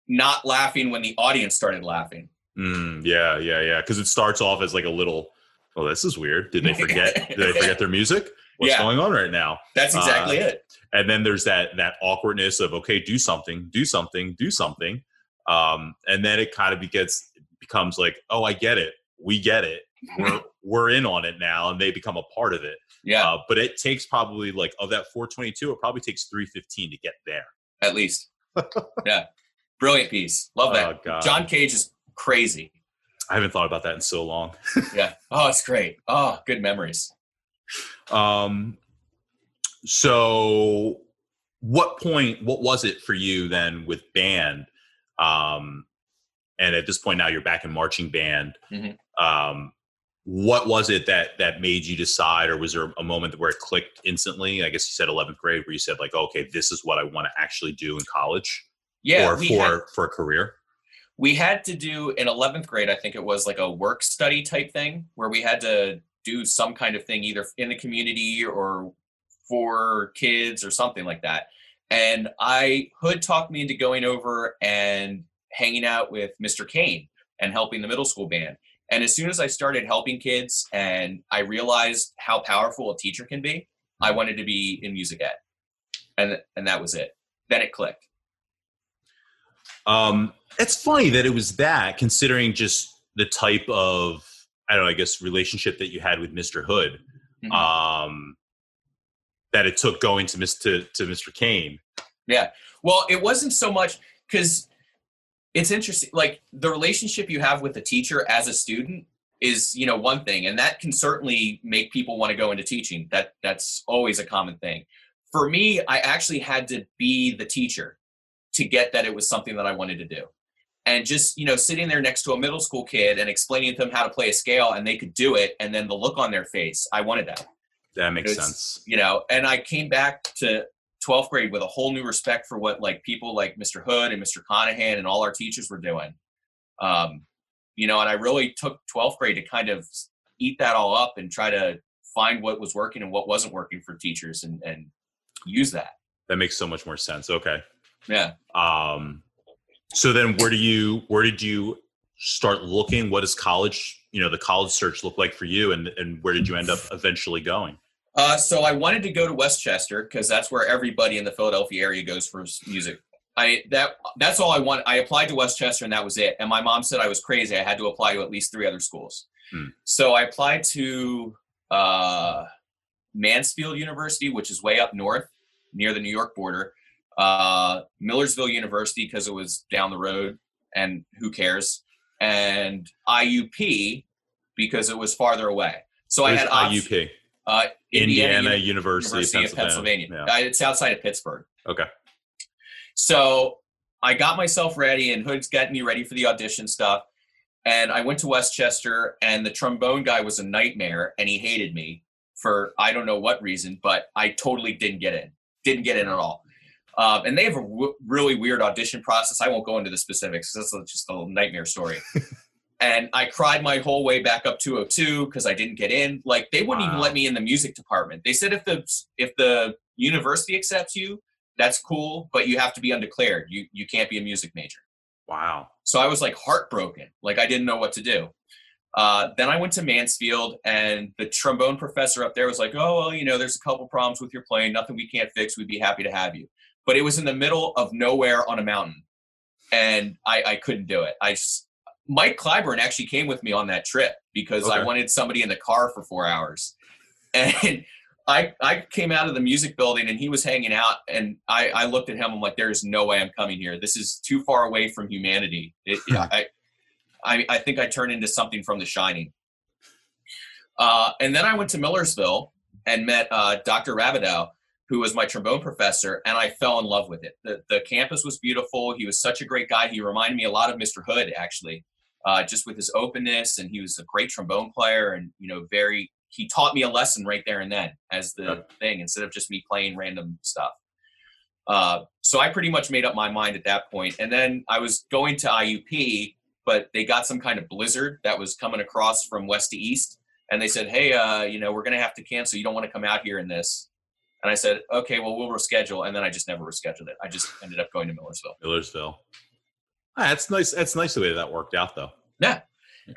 not laughing when the audience started laughing Mm, yeah, yeah, yeah. Because it starts off as like a little. Oh, this is weird. Did they [LAUGHS] forget? did they [LAUGHS] forget their music? What's Yeah. going on right now? that's exactly Uh, it and then there's that that awkwardness of okay do something do something do something. Um and then it kind of gets becomes like oh i get it. We get it. We're [LAUGHS] we're in on it now and they become a part of it. Yeah. Uh, but it takes probably like of that 422 it probably takes 315 to get there. At least. [LAUGHS] Yeah. Brilliant piece. Love that. Oh, john cage is crazy. I haven't thought about that in so long. Yeah. Oh it's great. Oh good memories. [LAUGHS] Um so what point what was it for you then with band? Um and at this point now you're back in marching band. Mhm. um what was it that that made you decide or was there a moment where it clicked instantly? I guess you said 11th grade where you said like okay this is what i want to actually do in college yeah or for had, for a career? We had to do in 11th grade i think it was like a work study type thing where we had to do some kind of thing either in the community or for kids or something like that and i hood talked me into going over and hanging out with mr kane and helping the middle school band and as soon as i started helping kids and i realized how powerful a teacher can be i wanted to be in music ed and and that was it then it clicked Um, it's funny that it was that, considering just the type of I don't know, I guess relationship that you had with Mr. Hood. Mhm. Um, that it took going to Mr. to to Mr. Kane. Yeah. Well, it wasn't so much because it's interesting. Like the relationship you have with the teacher as a student is you know one thing and that can certainly make people want to go into teaching that that's always a common thing for me i actually had to be the teacher to get that it was something that i wanted to do and just you know sitting there next to a middle school kid and explaining to them how to play a scale and they could do it and then the look on their face i wanted that that makes sense you know and i came back to 12th grade with a whole new respect for what like people like mr hood and mr conahan and all our teachers were doing um, you know, and I really took 12th grade to kind of eat that all up and try to find what was working and what wasn't working for teachers and, and use that. That makes so much more sense. Okay. Yeah. Um, so then where do you, where did you start looking? What does college, you know, the college search look like for you? And, and where did you end up eventually going? Uh, so I wanted to go to West Chester because that's where everybody in the Philadelphia area goes for music I that that's all I want. I applied to West Chester and that was it. And my mom said I was crazy. I had to apply to at least three other schools. Hmm. So I applied to uh, Mansfield University, which is way up north near the New York border. Uh, Millersville University because it was down the road, and who cares? And IUP because it was farther away. So Where's I had IUP. Uh, Indiana, Indiana University, University, of Pennsylvania. Of Pennsylvania. Yeah. it's outside of Pittsburgh. Okay. So I got myself ready, and Hood's getting me ready for the audition stuff. And I went to West Chester, and the trombone guy was a nightmare, and he hated me for I don't know what reason, but I totally didn't get in. Didn't get in at all. Um, and they have a w- really weird audition process. I won't go into the specifics. That's just a nightmare story. [LAUGHS] and I cried my whole way back up 202 because I didn't get in. Like they wouldn't wow. even let me in the music department. They said if the if the university accepts you, that's cool, but you have to be undeclared. You you can't be a music major. Wow. So I was like heartbroken. Like I didn't know what to do. Uh, then I went to Mansfield, and the trombone professor up there was like, "Oh, well, you know, there's a couple problems with your playing. Nothing we can't fix. We'd be happy to have you." But it was in the middle of nowhere on a mountain, and I, I couldn't do it. I Mike Clyburn actually came with me on that trip because okay. I wanted somebody in the car for four hours, [LAUGHS] and I, I came out of the music building and he was hanging out and I, I looked at him. I'm like, there's no way I'm coming here. This is too far away from humanity. It, I, I, I think I turned into something from The Shining. Uh, and then I went to Millersville and met uh, Dr. Rabidow, who was my trombone professor, and I fell in love with it. The, the campus was beautiful. He was such a great guy. He reminded me a lot of Mr. Hood, actually, uh, just with his openness, and he was a great trombone player and, you know, very he taught me a lesson right there and then as the yep. thing instead of just me playing random stuff. Uh, so I pretty much made up my mind at that point. And then I was going to IUP, but they got some kind of blizzard that was coming across from west to east. And they said, hey, uh, you know, we're going to have to cancel. You don't want to come out here in this. And I said, okay, well, we'll reschedule. And then I just never rescheduled it. I just ended up going to Millersville. Millersville. Ah, that's nice. That's nice the way that worked out, though. Yeah.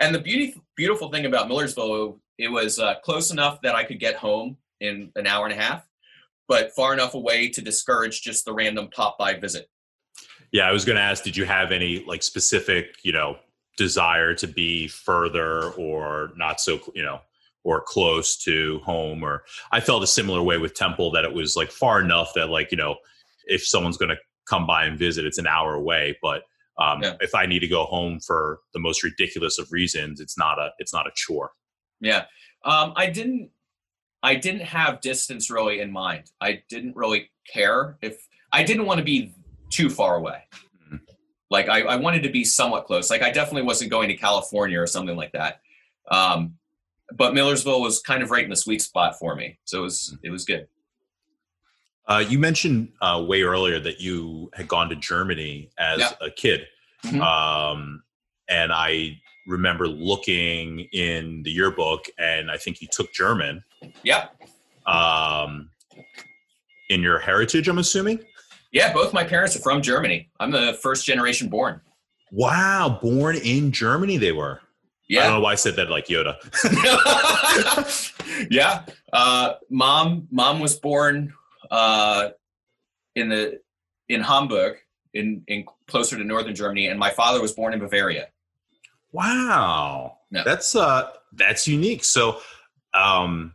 And the beauty, beautiful thing about Millersville it was uh, close enough that I could get home in an hour and a half, but far enough away to discourage just the random pop by visit. Yeah, I was going to ask, did you have any like specific, you know, desire to be further or not so, you know, or close to home? Or I felt a similar way with Temple that it was like far enough that like, you know, if someone's going to come by and visit, it's an hour away, but um, yeah. if I need to go home for the most ridiculous of reasons, it's not a it's not a chore. Yeah. Um, I didn't I didn't have distance really in mind. I didn't really care if I didn't want to be too far away. Mm-hmm. Like I, I, wanted to be somewhat close. Like I definitely wasn't going to California or something like that. Um, but Millersville was kind of right in the sweet spot for me, so it was mm-hmm. it was good. Uh, you mentioned uh, way earlier that you had gone to Germany as yeah. a kid, mm-hmm. um, and I remember looking in the yearbook, and I think you took German. Yeah. Um, in your heritage, I'm assuming. Yeah, both my parents are from Germany. I'm the first generation born. Wow, born in Germany, they were. Yeah. I don't know why I said that like Yoda. [LAUGHS] yeah. Uh, mom, mom was born uh, in the in Hamburg, in in closer to northern Germany, and my father was born in Bavaria. Wow. That's uh that's unique. So um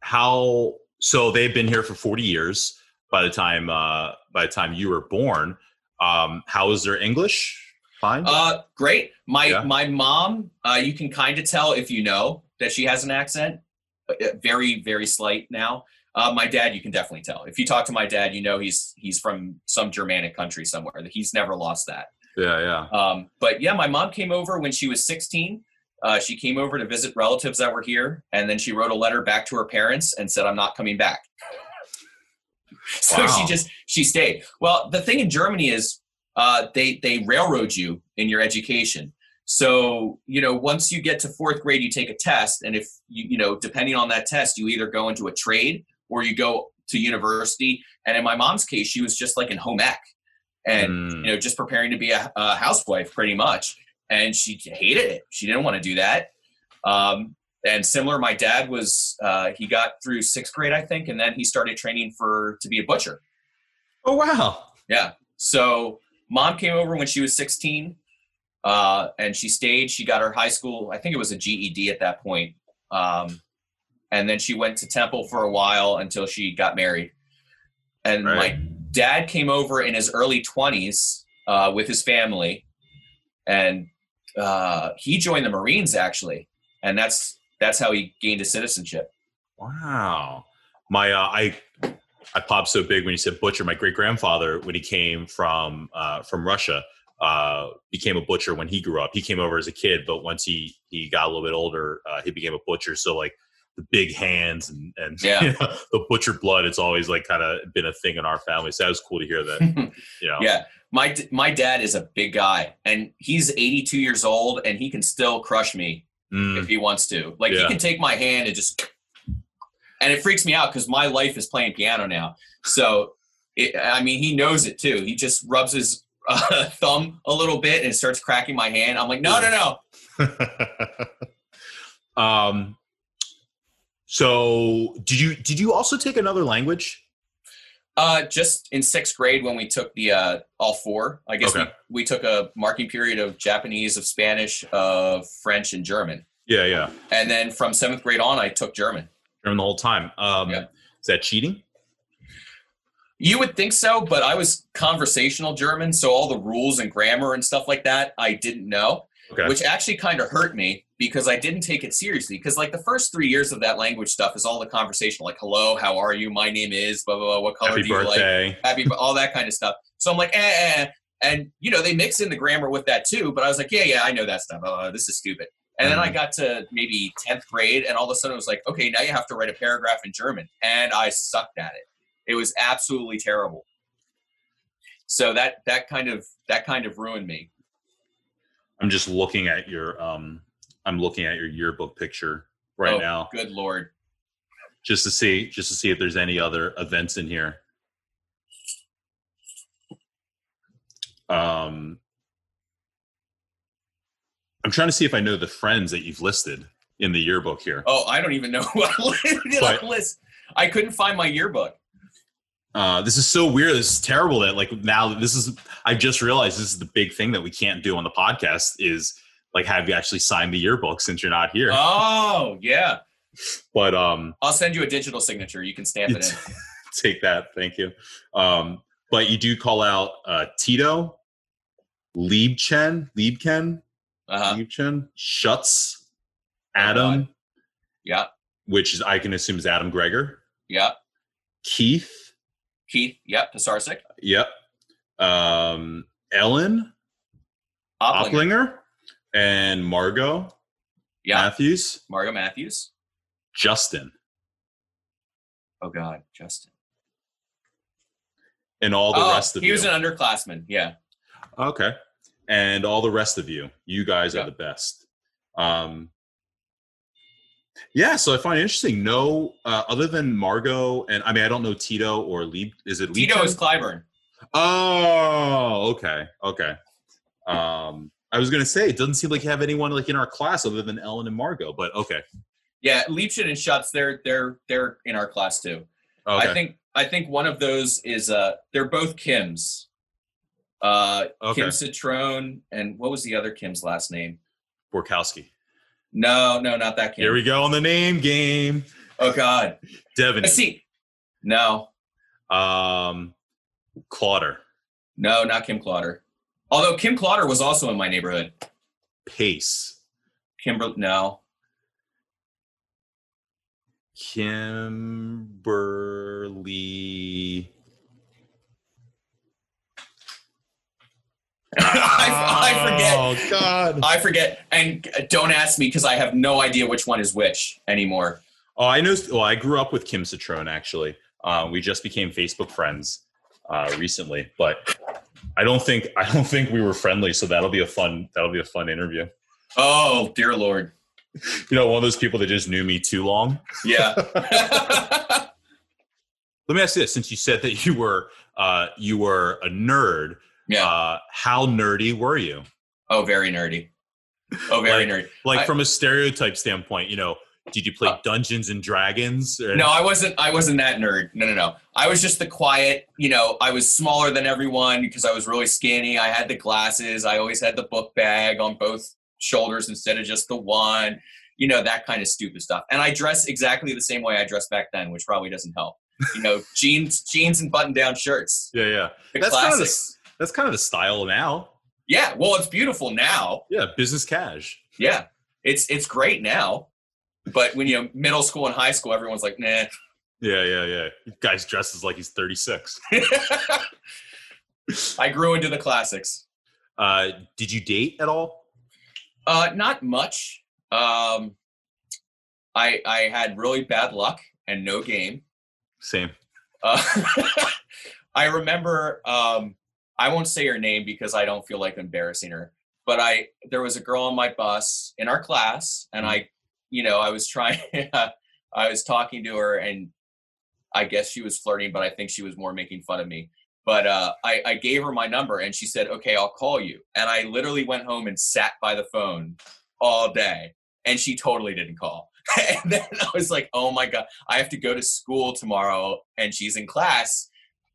how so they've been here for 40 years by the time uh by the time you were born. Um how is their English? Fine. Uh, great. My Yeah. my mom, uh, you can kind of tell if you know that she has an accent, uh, very very slight now. Uh, my dad, you can definitely tell. If you talk to my dad, you know he's he's from some Germanic country somewhere. That he's never lost that. yeah, yeah. Um, but yeah, my mom came over when she was 16. Uh, she came over to visit relatives that were here, and then she wrote a letter back to her parents and said, "I'm not coming back." [LAUGHS] so Wow. she just she stayed. Well, the thing in Germany is uh, they they railroad you in your education. So you know, once you get to fourth grade, you take a test, and if you you know, depending on that test, you either go into a trade or you go to university. And in my mom's case, she was just like in home ec, and Mm. you know, just preparing to be a, a housewife pretty much. And she hated it. She didn't want to do that. Um, and similar, my dad was, uh, he got through sixth grade, I think, and then he started training for, to be a butcher. oh wow. Yeah. So mom came over when she was 16 uh, and she stayed. She got her high school, I think it was a GED at that point. Um, and then she went to Temple for a while until she got married. And Right. my dad came over in his early 20s uh, with his family. And uh, he joined the Marines actually. And that's that's how he gained his citizenship. Wow. My uh, I I popped so big when you said butcher. My great grandfather, when he came from uh, from Russia, uh, became a butcher when he grew up. He came over as a kid, but once he he got a little bit older, uh, he became a butcher. So like the big hands and and [LAUGHS] Yeah. you know, the butcher blood, it's always like kind of been a thing in our family. So that was cool to hear that. [LAUGHS] You know. Yeah, my my dad is a big guy, and he's 82 years old, and he can still crush me Mm, if he wants to. Like he can take my hand and just, and it freaks me out because my life is playing piano now. So, it, I mean, he knows it too. He just rubs his [LAUGHS] uh, thumb a little bit and starts cracking my hand. I'm like, no, no, no. [LAUGHS] um. So did you did you also take another language? Uh, just in sixth grade when we took the uh, all four, I guess Okay. we, we took a marking period of Japanese, of Spanish, of French, and German. Yeah, yeah. And then from seventh grade on, I took German. The whole time. Um, Yeah. Is that cheating? You would think so, but I was conversational German, so all the rules and grammar and stuff like that I didn't know, Okay. which actually kind of hurt me because I didn't take it seriously. Because like the first three years of that language stuff is all the conversational, like "Hello, how are you? My name is blah blah blah. What color Happy do you like? birthday. Happy, all that kind of stuff." So I'm like, eh, eh, eh. and you know they mix in the grammar with that too. But I was like, yeah, yeah, I know that stuff. Oh, this is stupid. And then I got to maybe tenth grade, and all of a sudden it was like, okay, now you have to write a paragraph in German, and I sucked at it. It was absolutely terrible. So that that kind of that kind of ruined me. I'm just looking at your um I'm looking at your yearbook picture right Oh, now Good lord. just to see just to see if there's any other events in here. Um I'm trying to see if I know the friends that you've listed in the yearbook here. Oh, I don't even know [LAUGHS] who I did But- I list. I couldn't find my yearbook. Uh, this is so weird. This is terrible that like now this is I just realized this is the big thing that we can't do on the podcast is like have you actually signed the yearbook since you're not here. Oh yeah. but um I'll send you a digital signature. You can stamp it in. [LAUGHS] take that. Thank you. Um, but you do call out uh, Tito, Liebchen, Liebken, Uh-huh. Liebchen, Schutz, Oh, Adam, Yeah. which is I can assume is Adam Greger, Yeah. Keith, Keith. Yep. Pisarcik. yep, um, Ellen Oplinger. Oplinger, and Margot Yeah. Matthews, Margot Matthews. Justin, Oh God, Justin. and all the oh, rest of he you. was an underclassman. Yeah. Okay. And all the rest of you, you guys Yeah. are the best. Um, yeah, so I find it interesting. No, uh, other than Margot, and I mean, I don't know Tito or Lieb. Is it Tito Liebchen? is Clyburn. Oh, okay, okay. Um, I was gonna say it doesn't seem like you have anyone like in our class other than Ellen and Margot, but okay, Yeah, Liebchen and Schutz, they're they're they're in our class too. okay, I think I think one of those is uh they're both Kims. Uh Okay. Kim Citrone and what was the other Kim's last name? Borkowski. No, no, not that Kim. Here we go on the name game. oh God. Devin, see. No, um, Clauder. no, not Kim Clotter. Although Kim Clotter was also in my neighborhood. Pace. Kimber, no. Kimberly. I, I forget. Oh God. I forget. And don't ask me because I have no idea which one is which anymore. Oh, I know. Well, I grew up with Kim Citrone. Actually, uh, we just became Facebook friends uh, recently, but I don't think I don't think we were friendly. So that'll be a fun that'll be a fun interview. Oh dear lord. [LAUGHS] You know, one of those people that just knew me too long. Yeah. [LAUGHS] [LAUGHS] Let me ask you this: since you said that you were uh, you were a nerd, yeah. uh, how nerdy were you? oh, very nerdy. Oh, very nerdy. Like I- from a stereotype standpoint, you know, did you play Uh, Dungeons and Dragons? Or- No, I wasn't. I wasn't that nerd. No, no, no. I was just the quiet. You know, I was smaller than everyone because I was really skinny. I had the glasses. I always had the book bag on both shoulders instead of just the one. You know, that kind of stupid stuff. And I dress exactly the same way I dressed back then, which probably doesn't help. You know, [LAUGHS] jeans, jeans, and button-down shirts. Yeah, yeah. The That's kind of the classics. That's kind of the style now. Yeah. Well, it's beautiful now. Yeah, business cash. Yeah, it's it's great now. But when you know middle school and high school, everyone's like, nah. Yeah, yeah, yeah. Guy's dresses like he's 36. [LAUGHS] I grew into the classics. Uh, did you date at all? Uh, not much. Um, I I had really bad luck and no game. Same. Uh, [LAUGHS] I remember. Um, I won't say her name because I don't feel like embarrassing her. But I there was a girl on my bus in our class, and I, you know, I was trying. [LAUGHS] I was talking to her, and I guess she was flirting, but I think she was more making fun of me. But uh, I, I gave her my number, and she said, "Okay, I'll call you." And I literally went home and sat by the phone all day, and she totally didn't call. [LAUGHS] and then I was like, "Oh my god, I have to go to school tomorrow, and she's in class,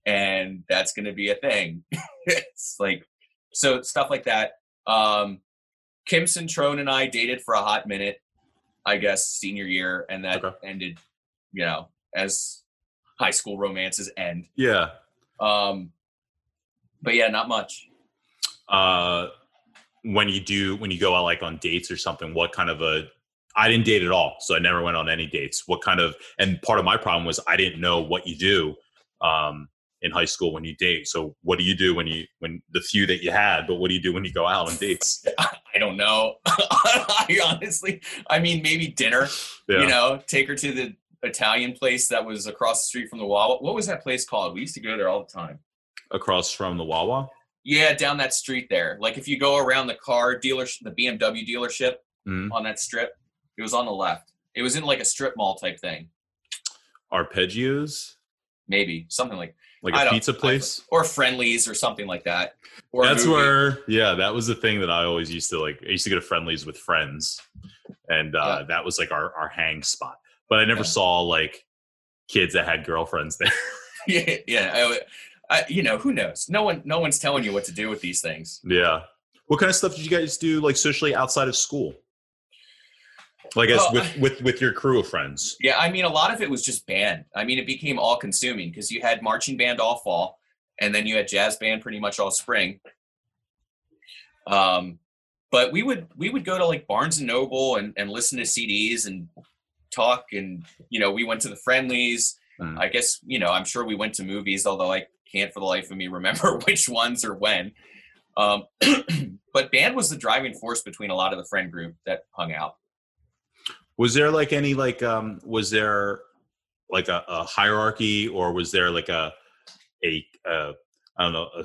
and that's going to be a thing." [LAUGHS] it's like so stuff like that. Um, Kim Centrone and I dated for a hot minute, I guess, senior year, and that Okay. ended, you know, as high school romances end. Yeah. Um, but yeah, not much. Uh, when you do when you go out like on dates or something, what kind of a I didn't date at all, so I never went on any dates. What kind of and part of my problem was I didn't know what you do um, in high school when you date. So what do you do when you when the few that you had? But what do you do when you go out on dates? [LAUGHS] I don't know. [LAUGHS] I honestly, I mean, maybe dinner. Yeah. You know, take her to the Italian place that was across the street from the Wawa. What was that place called? We used to go there all the time. Across from the Wawa. Yeah, down that street there. Like if you go around the car dealership, the BMW dealership Mhm. on that strip, it was on the left. It was in like a strip mall type thing, Arpeggios, maybe something like like a pizza place. or Friendlies or something like that. Or That's where, yeah, that was the thing that I always used to like. I used to go to friendlies with friends, and uh, Yeah. that was like our our hang spot. But I never Yeah. saw like kids that had girlfriends there. [LAUGHS] [LAUGHS] yeah, yeah. I, I, you know, who knows? No one, no one's telling you what to do with these things. yeah. What kind of stuff did you guys do like socially outside of school? Like as Well, with with with your crew of friends. Yeah, I mean, a lot of it was just band. I mean, it became all consuming because you had marching band all fall, and then you had jazz band pretty much all spring. Um, but we would we would go to like Barnes and Noble and, and listen to CDs and talk, and you know, we went to the friendlies. Mm. I guess you know, I'm sure we went to movies, although I can't for the life of me [LAUGHS] remember which ones or when. Um, [CLEARS THROAT] but band was the driving force between a lot of the friend group that hung out. Was there like any like um was there like a, a hierarchy or was there like a a uh, I don't know a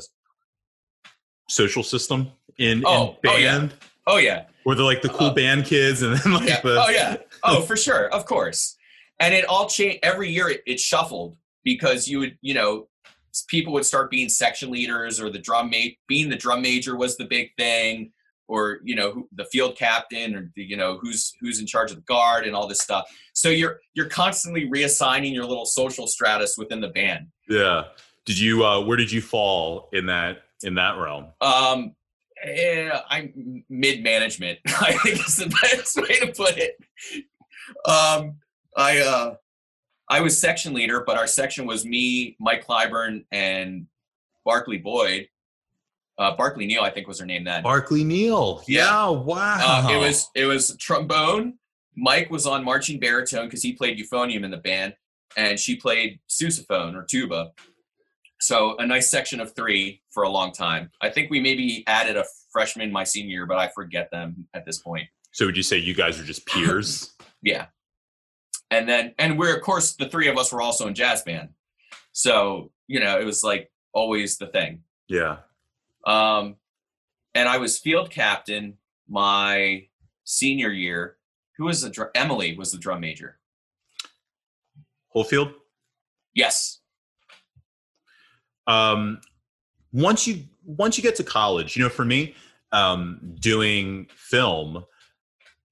social system in, Oh, in oh, yeah. band? Oh yeah, Were there like the cool Uh, band kids and then like yeah. the oh yeah. [LAUGHS] Oh, for sure, of course. And it all changed every year. It, it shuffled because you would, you know, people would start being section leaders, or the drum mate being the drum major was the big thing, or you know, who, the field captain, or the, you know, who's who's in charge of the guard and all this stuff. So you're you're constantly reassigning your little social stratus within the band. yeah. Did you uh where did you fall in that in that realm? Um, eh, I'm mid management. [LAUGHS] I think is the best way to put it. Um, I uh, I was section leader, but our section was me, Mike Clyburn, and Barkley Boyd. Uh, Barkley Neal, I think, was her name then. Barkley Neal. Yeah, wow. Uh, it was it was trombone. Mike was on marching baritone because he played euphonium in the band, and she played sousaphone or tuba. So a nice section of three for a long time. I think we maybe added a freshman my senior year, but I forget them at this point. So would you say you guys are just peers? [LAUGHS] Yeah. And then and we're of course the three of us were also in jazz band. So, you know, it was like always the thing. yeah. Um and I was field captain my senior year. Who was the drum? Emily was the drum major. Holefield. Yes. um, once you once you get to college, you know, for me, um, doing film,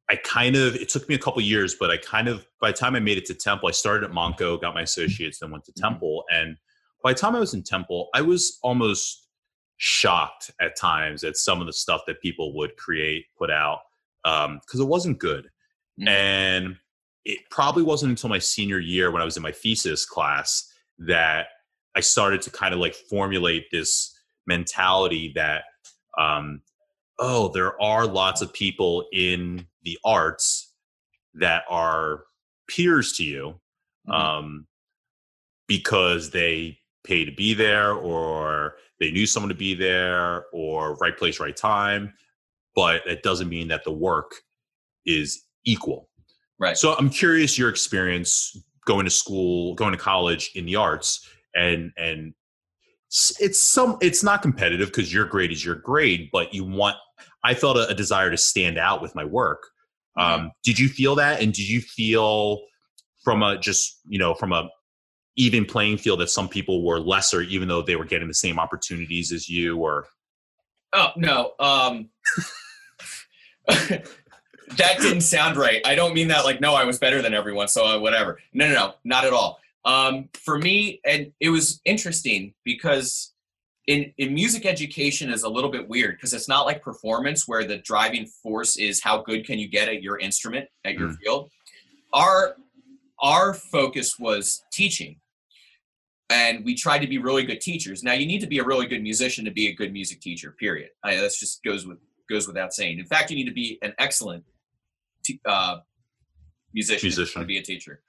I kind of it took me a couple years, but I kind of by the time I made it to Temple, I started at Montco, got my associates, then went to Mhm. Temple, and by the time I was in Temple, I was almost shocked at times at some of the stuff that people would create, put out, because it wasn't good, Mhm. and it probably wasn't until my senior year when I was in my thesis class that I started to kind of like formulate this mentality that, um, oh, there are lots of people in the arts that are peers to you Mhm. um, because they pay to be there or they knew someone to be there or right place, right time. But it doesn't mean that the work is equal. Right. So I'm curious your experience going to school, going to college in the arts, and and it's some it's not competitive because your grade is your grade, but you want. I felt a, a desire to stand out with my work. Um, did you feel that, and did you feel from a just you know from a even playing field that some people were lesser, even though they were getting the same opportunities as you, or Oh no. Um [LAUGHS] that didn't sound right. I don't mean that like no, I was better than everyone, so uh, whatever. No, no, no, not at all. Um, for me, and it was interesting because in in music education is a little bit weird because it's not like performance where the driving force is how good can you get at your instrument at your Mm. field. Our our focus was teaching and we tried to be really good teachers. Now you need to be a really good musician to be a good music teacher. Period. I, that's just goes with goes without saying. In fact, you need to be an excellent t- uh, musician, Musician. to be a teacher.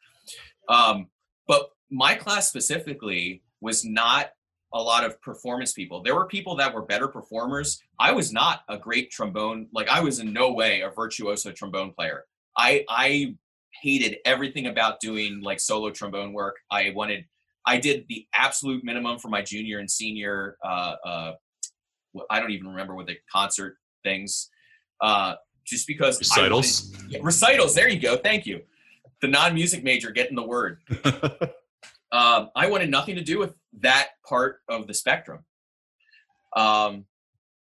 Um, but my class specifically was not a lot of performance people. There were people that were better performers. I was not a great trombone. Like I was in no way a virtuoso trombone player. I I hated everything about doing like solo trombone work. I wanted I did the absolute minimum for my junior and senior. Uh, uh, I don't even remember what the concert things. Uh, just because wanted- recitals? yeah, recitals. There you go. Thank you. The non-music major getting the word. [LAUGHS] Um, I wanted nothing to do with that part of the spectrum. Um,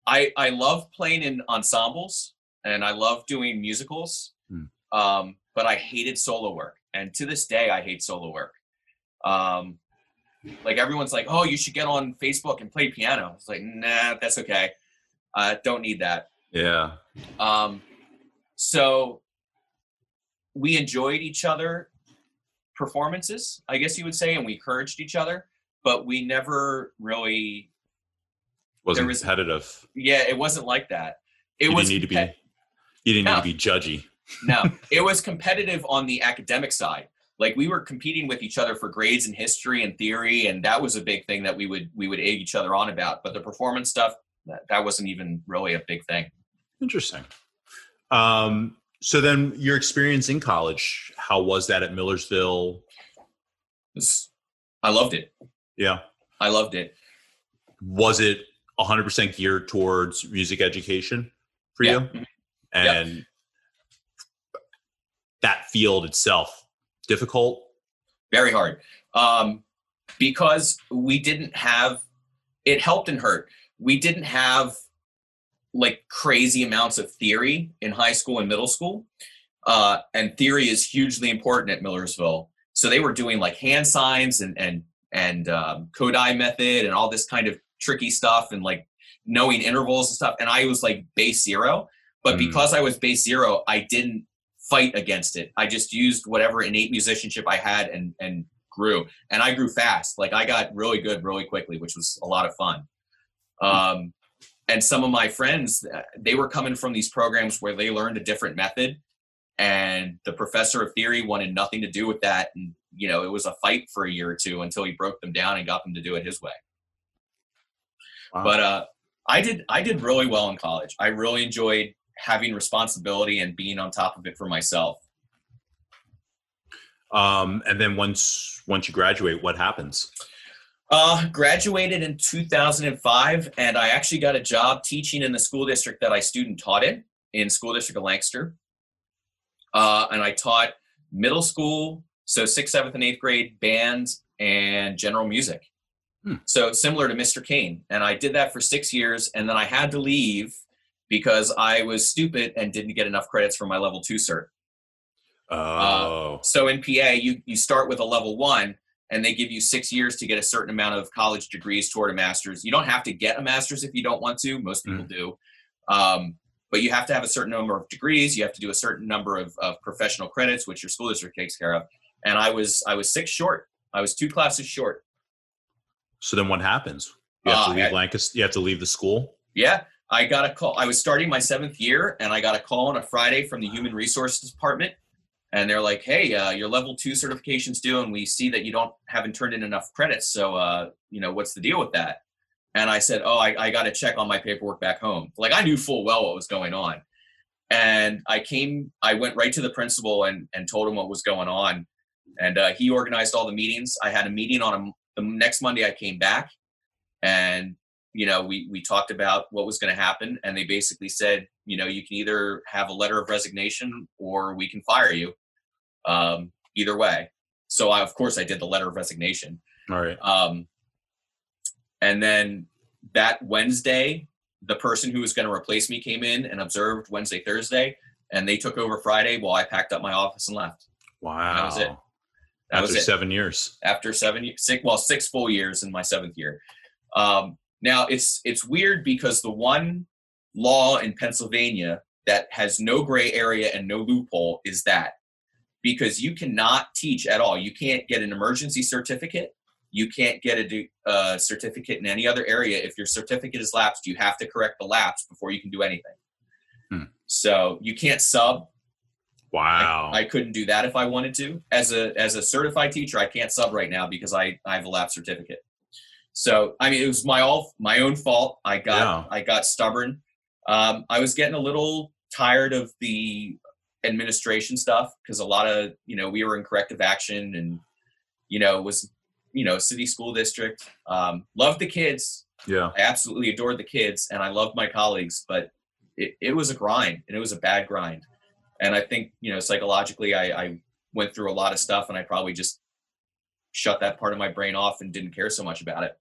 I I love playing in ensembles and I love doing musicals, Hmm. um, but I hated solo work. And to this day, I hate solo work. Um, like everyone's like, "Oh, you should get on Facebook and play piano." It's like, nah, that's okay. I don't need that. yeah. Um, so we enjoyed each other performances, I guess you would say, and we encouraged each other, but we never really Wasn't was- competitive. yeah, it wasn't like that. It you was didn't need to be. You didn't No. need to be judgy. no, [LAUGHS] it was competitive on the academic side. Like we were competing with each other for grades in history and theory, and that was a big thing that we would we would egg each other on about. But the performance stuff, that, that wasn't even really a big thing. Interesting. Um, so then, your experience in college, how was that at Millersville? I loved it. Yeah. I loved it. Was it 100% geared towards music education for Yeah. you? And that field itself, difficult? very hard. Um, because we didn't have it helped and hurt. We didn't have like crazy amounts of theory in high school and middle school. Uh, and theory is hugely important at millersville. So they were doing like hand signs and and and um, Kodály method and all this kind of tricky stuff and like knowing intervals and stuff. And i was like base zero. But Mm. because i was base zero i didn't fight against it. I just used whatever innate musicianship I had and and grew. And I grew fast. Like I got really good really quickly, which was a lot of fun. Um, and some of my friends uh, they were coming from these programs where they learned a different method and the professor of theory wanted nothing to do with that and you know it was a fight for a year or two until he broke them down and got them to do it his way wow. but uh i did i did really well in college i really enjoyed having responsibility and being on top of it for myself um and then once once you graduate what happens uh, graduated in 2005, and I actually got a job teaching in the school district that I student taught in, in school district of Lancaster. Uh, and I taught middle school, so sixth, seventh, and eighth grade band and general music. Hmm. So similar to Mr. Kane. And I did that for six years, and then I had to leave because I was stupid and didn't get enough credits for my level two cert. Uh, oh. Uh, so in PA, you you start with a level one, and they give you six years to get a certain amount of college degrees toward a master's. You don't have to get a master's if you don't want to. Most people mm. do. Um, but you have to have a certain number of degrees. You have to do a certain number of, of professional credits, which your school district takes care of. And I was I was six short. I was two classes short. So then what happens? You have uh, to leave Lancaster. You have to leave the school. Yeah, I got a call. I was starting my seventh year, and I got a call on a Friday from the Human Resources Department and they're like, "Hey, uh, your level two certification's due, and we see that you don't haven't turned in enough credits. So, uh, you know, what's the deal with that?" And I said, "Oh, I, I got to check on my paperwork back home." Like I knew full well what was going on, and I came, I went right to the principal and and told him what was going on, and uh, he organized all the meetings. I had a meeting on a, the next Monday. I came back, and you know, we we talked about what was going to happen, and they basically said, you know, you can either have a letter of resignation or we can fire you um, either way. So I, of course, I did the letter of resignation. All right. Um, and then that Wednesday, the person who was going to replace me came in and observed Wednesday, Thursday, and they took over Friday while I packed up my office and left. Wow. That was it. That After was it. seven years. After seven, six, well, six full years in my seventh year. Um, now it's it's weird because the one law in Pennsylvania that has no gray area and no loophole is that because you cannot teach at all. You can't get an emergency certificate. You can't get a uh, certificate in any other area. If your certificate is lapsed, you have to correct the lapse before you can do anything. Hmm. So you can't sub. Wow. I, I, couldn't do that if I wanted to. As a as a certified teacher, I can't sub right now because I, I have a lapse certificate. So I mean, it was my all my own fault. I got yeah. I got stubborn. Um, I was getting a little tired of the administration stuff because a lot of you know we were in corrective action and you know was you know city school district um, loved the kids yeah i absolutely adored the kids and i loved my colleagues but it, it was a grind and it was a bad grind and i think you know psychologically I, I went through a lot of stuff and i probably just shut that part of my brain off and didn't care so much about it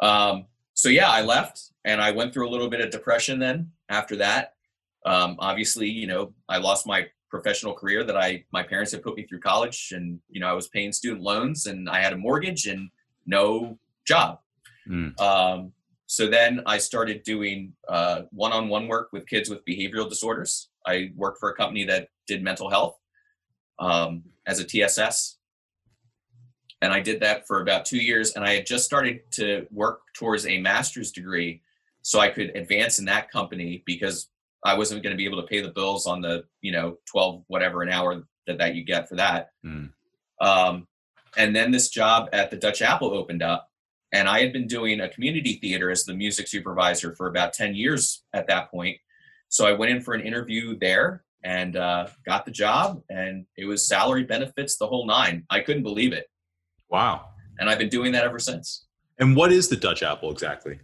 um, so yeah i left and i went through a little bit of depression then after that um, obviously, you know, I lost my professional career that I my parents had put me through college, and you know, I was paying student loans, and I had a mortgage and no job. Mm. Um, so then I started doing uh, one-on-one work with kids with behavioral disorders. I worked for a company that did mental health um, as a TSS, and I did that for about two years. And I had just started to work towards a master's degree, so I could advance in that company because I wasn't going to be able to pay the bills on the you know twelve whatever an hour that that you get for that. Mm. Um, and then this job at the Dutch Apple opened up, and I had been doing a community theater as the music supervisor for about ten years at that point. So I went in for an interview there and uh, got the job, and it was salary benefits the whole nine. I couldn't believe it. Wow! And I've been doing that ever since. And what is the Dutch Apple exactly?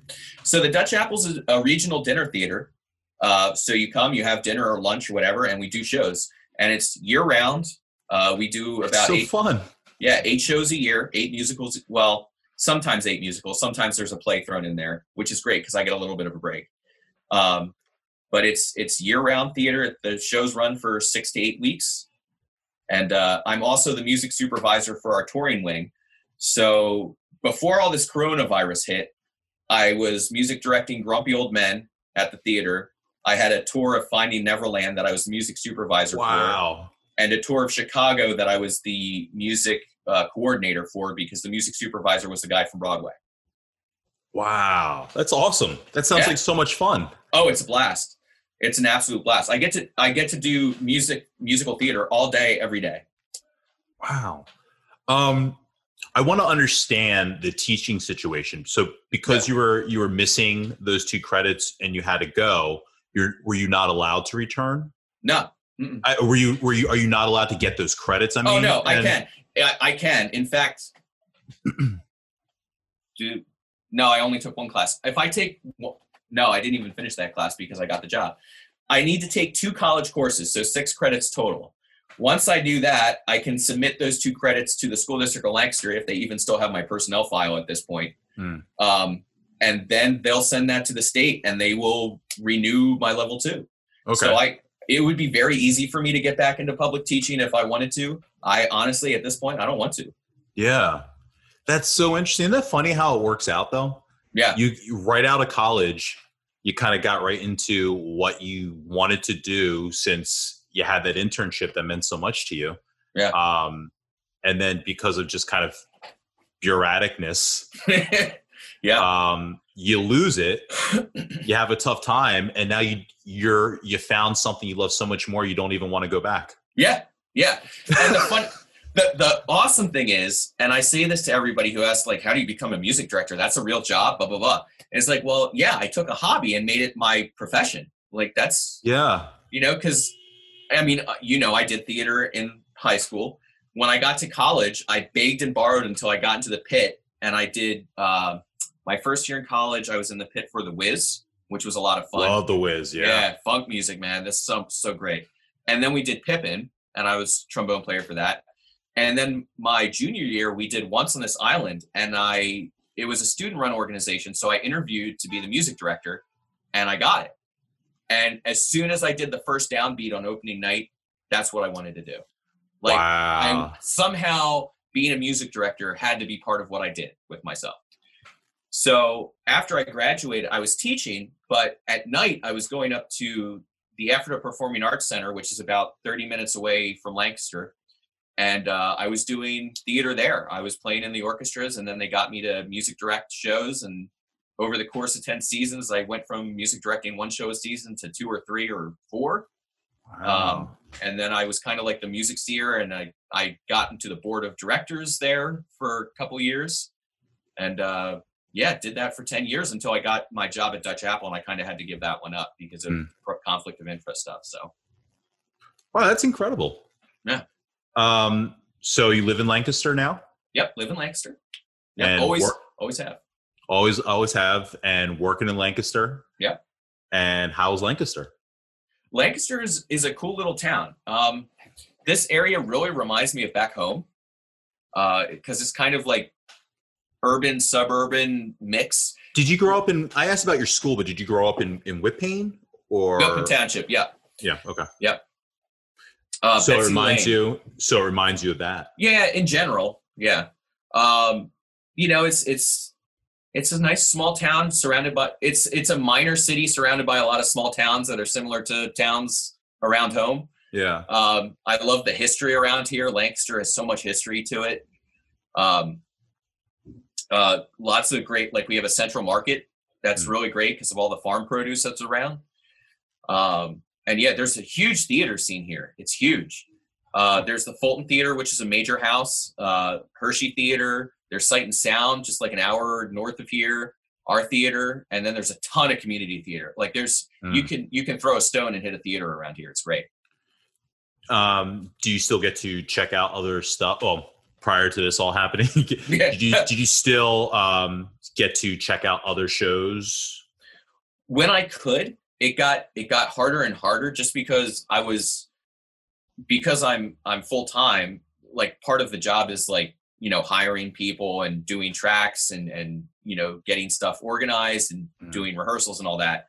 So the Dutch Apple is a regional dinner theater uh, so you come, you have dinner or lunch or whatever, and we do shows, and it's year round. Uh, we do about so eight, fun. Yeah, eight shows a year, eight musicals. Well, sometimes eight musicals. Sometimes there's a play thrown in there, which is great because I get a little bit of a break. Um, but it's it's year round theater. The shows run for six to eight weeks, and uh, I'm also the music supervisor for our touring wing. So before all this coronavirus hit, I was music directing Grumpy Old Men at the theater I had a tour of Finding Neverland that I was the music supervisor wow. for, and a tour of Chicago that I was the music uh, coordinator for because the music supervisor was the guy from Broadway. Wow, that's awesome. That sounds Yeah. like so much fun. Oh, it's a blast. It's an absolute blast. I get to I get to do music musical theater all day every day. Wow. Um, I want to understand the teaching situation. So, because you were you were missing those two credits and you had to go, you're were you not allowed to return? No. I, were you were you are you not allowed to get those credits? I oh, mean, oh no, I can. I, I can. In fact, [CLEARS THROAT] do no. I only took one class. If I take well, no, I didn't even finish that class because I got the job. I need to take two college courses, so six credits total. Once I do that, I can submit those two credits to the school district of Lancaster if they even still have my personnel file at this point. Hmm. Um, and then they'll send that to the state, and they will renew my level two. Okay. So I it would be very easy for me to get back into public teaching if I wanted to. I honestly at this point I don't want to. yeah, that's so interesting. Isn't that funny how it works out though? Yeah. You, you right out of college, you kind of got right into what you wanted to do since you had that internship that meant so much to you. Yeah. Um, and then because of just kind of bureaucraticness, [LAUGHS] yeah. um, you lose it. [CLEARS THROAT] You have a tough time, and now you you're you found something you love so much more. You don't even want to go back. yeah. Yeah. And the fun the, the awesome thing is, and I say this to everybody who asks, like, how do you become a music director? That's a real job, blah, blah, blah. And it's like, well, yeah, I took a hobby and made it my profession. Like that's Yeah. you know because i mean uh, you know i did theater in high school. When i got to college i begged and borrowed until i got into the pit and i did uh, my first year in college i was in the pit for the Wiz which was a lot of fun. Love the Wiz. Yeah. Yeah, funk music man. That's so, so great. And then we did pippin and i was trombone player for that. And then my junior year we did once on this island and i it was a student run organization so i interviewed to be the music director and i got it and as soon as I did the first downbeat on opening night, that's what I wanted to do. Like wow. I'm somehow being a music director had to be part of what I did with myself. So after I graduated, I was teaching, but at night I was going up to the Ephrata Performing Arts Center, which is about 30 minutes away from Lancaster. And uh, I was doing theater there. I was playing in the orchestras, and then they got me to music direct shows. And over the course of 10 seasons, I went from music directing one show a season to two or three or four. Wow. Um, and then I was kind of like the music seer, and I I got into the board of directors there for a couple years, and uh, yeah, did that for ten years until I got my job at Dutch Apple, and I kind of had to give that one up because of pro- conflict of interest stuff. So wow, that's incredible. Yeah. Um. So you live in Lancaster now? yep, live in Lancaster. Yep, And always work- always have. Always, always have, and working in Lancaster. Yeah. And how's Lancaster? Lancaster is, is a cool little town. Um, this area really reminds me of back home because it's kind of like urban suburban mix. Did you grow up in? I asked about your school, but did you grow up in in Whitpain or? Milton Township, yeah. Yeah. Okay. Uh, so it reminds Lane. you. So it reminds you of that. Yeah, in general, yeah. Um, you know, it's it's it's a nice small town surrounded by it's it's a minor city surrounded by a lot of small towns that are similar to towns around home. Yeah. Um, I love the history around here. Lancaster has so much history to it. Um, uh, lots of great, like we have a central market that's Mm. really great because of all the farm produce that's around. Um, and yeah, there's a huge theater scene here. It's huge. Uh, there's the Fulton Theater, which is a major house. Uh, Hershey Theater. There's Sight and Sound, just like an hour north of here. Our theater, and then there's a ton of community theater. Like there's you Mm. can you can throw a stone and hit a theater around here. It's great. Um. Do you still get to check out other stuff? Well, prior to this all happening, [LAUGHS] [LAUGHS] did you did you still um get to check out other shows? when I could, it got it got harder and harder just because I was because I'm I'm full time. Like part of the job is like you know hiring people and doing tracks and and you know getting stuff organized and Mm. doing rehearsals and all that.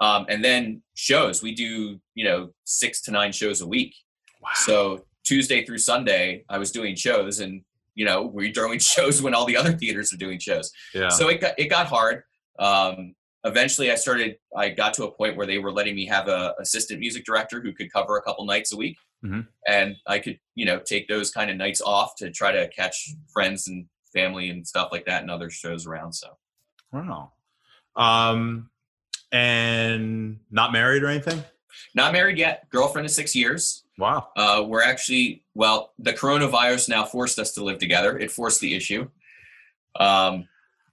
Um, and then shows we do you know six to nine shows a week. Wow. So Tuesday through Sunday, I was doing shows, and you know we're doing [LAUGHS] shows when all the other theaters are doing shows. yeah. So it got it got hard. Um, eventually, I started. I got to a point where they were letting me have a assistant music director who could cover a couple nights a week, Mhm. and I could you know take those kind of nights off to try to catch friends and family and stuff like that and other shows around. So Wow. Um, and not married or anything? Not married yet. Girlfriend of six years. Wow. Uh, we're actually well. The coronavirus now forced us to live together. It forced the issue. Um,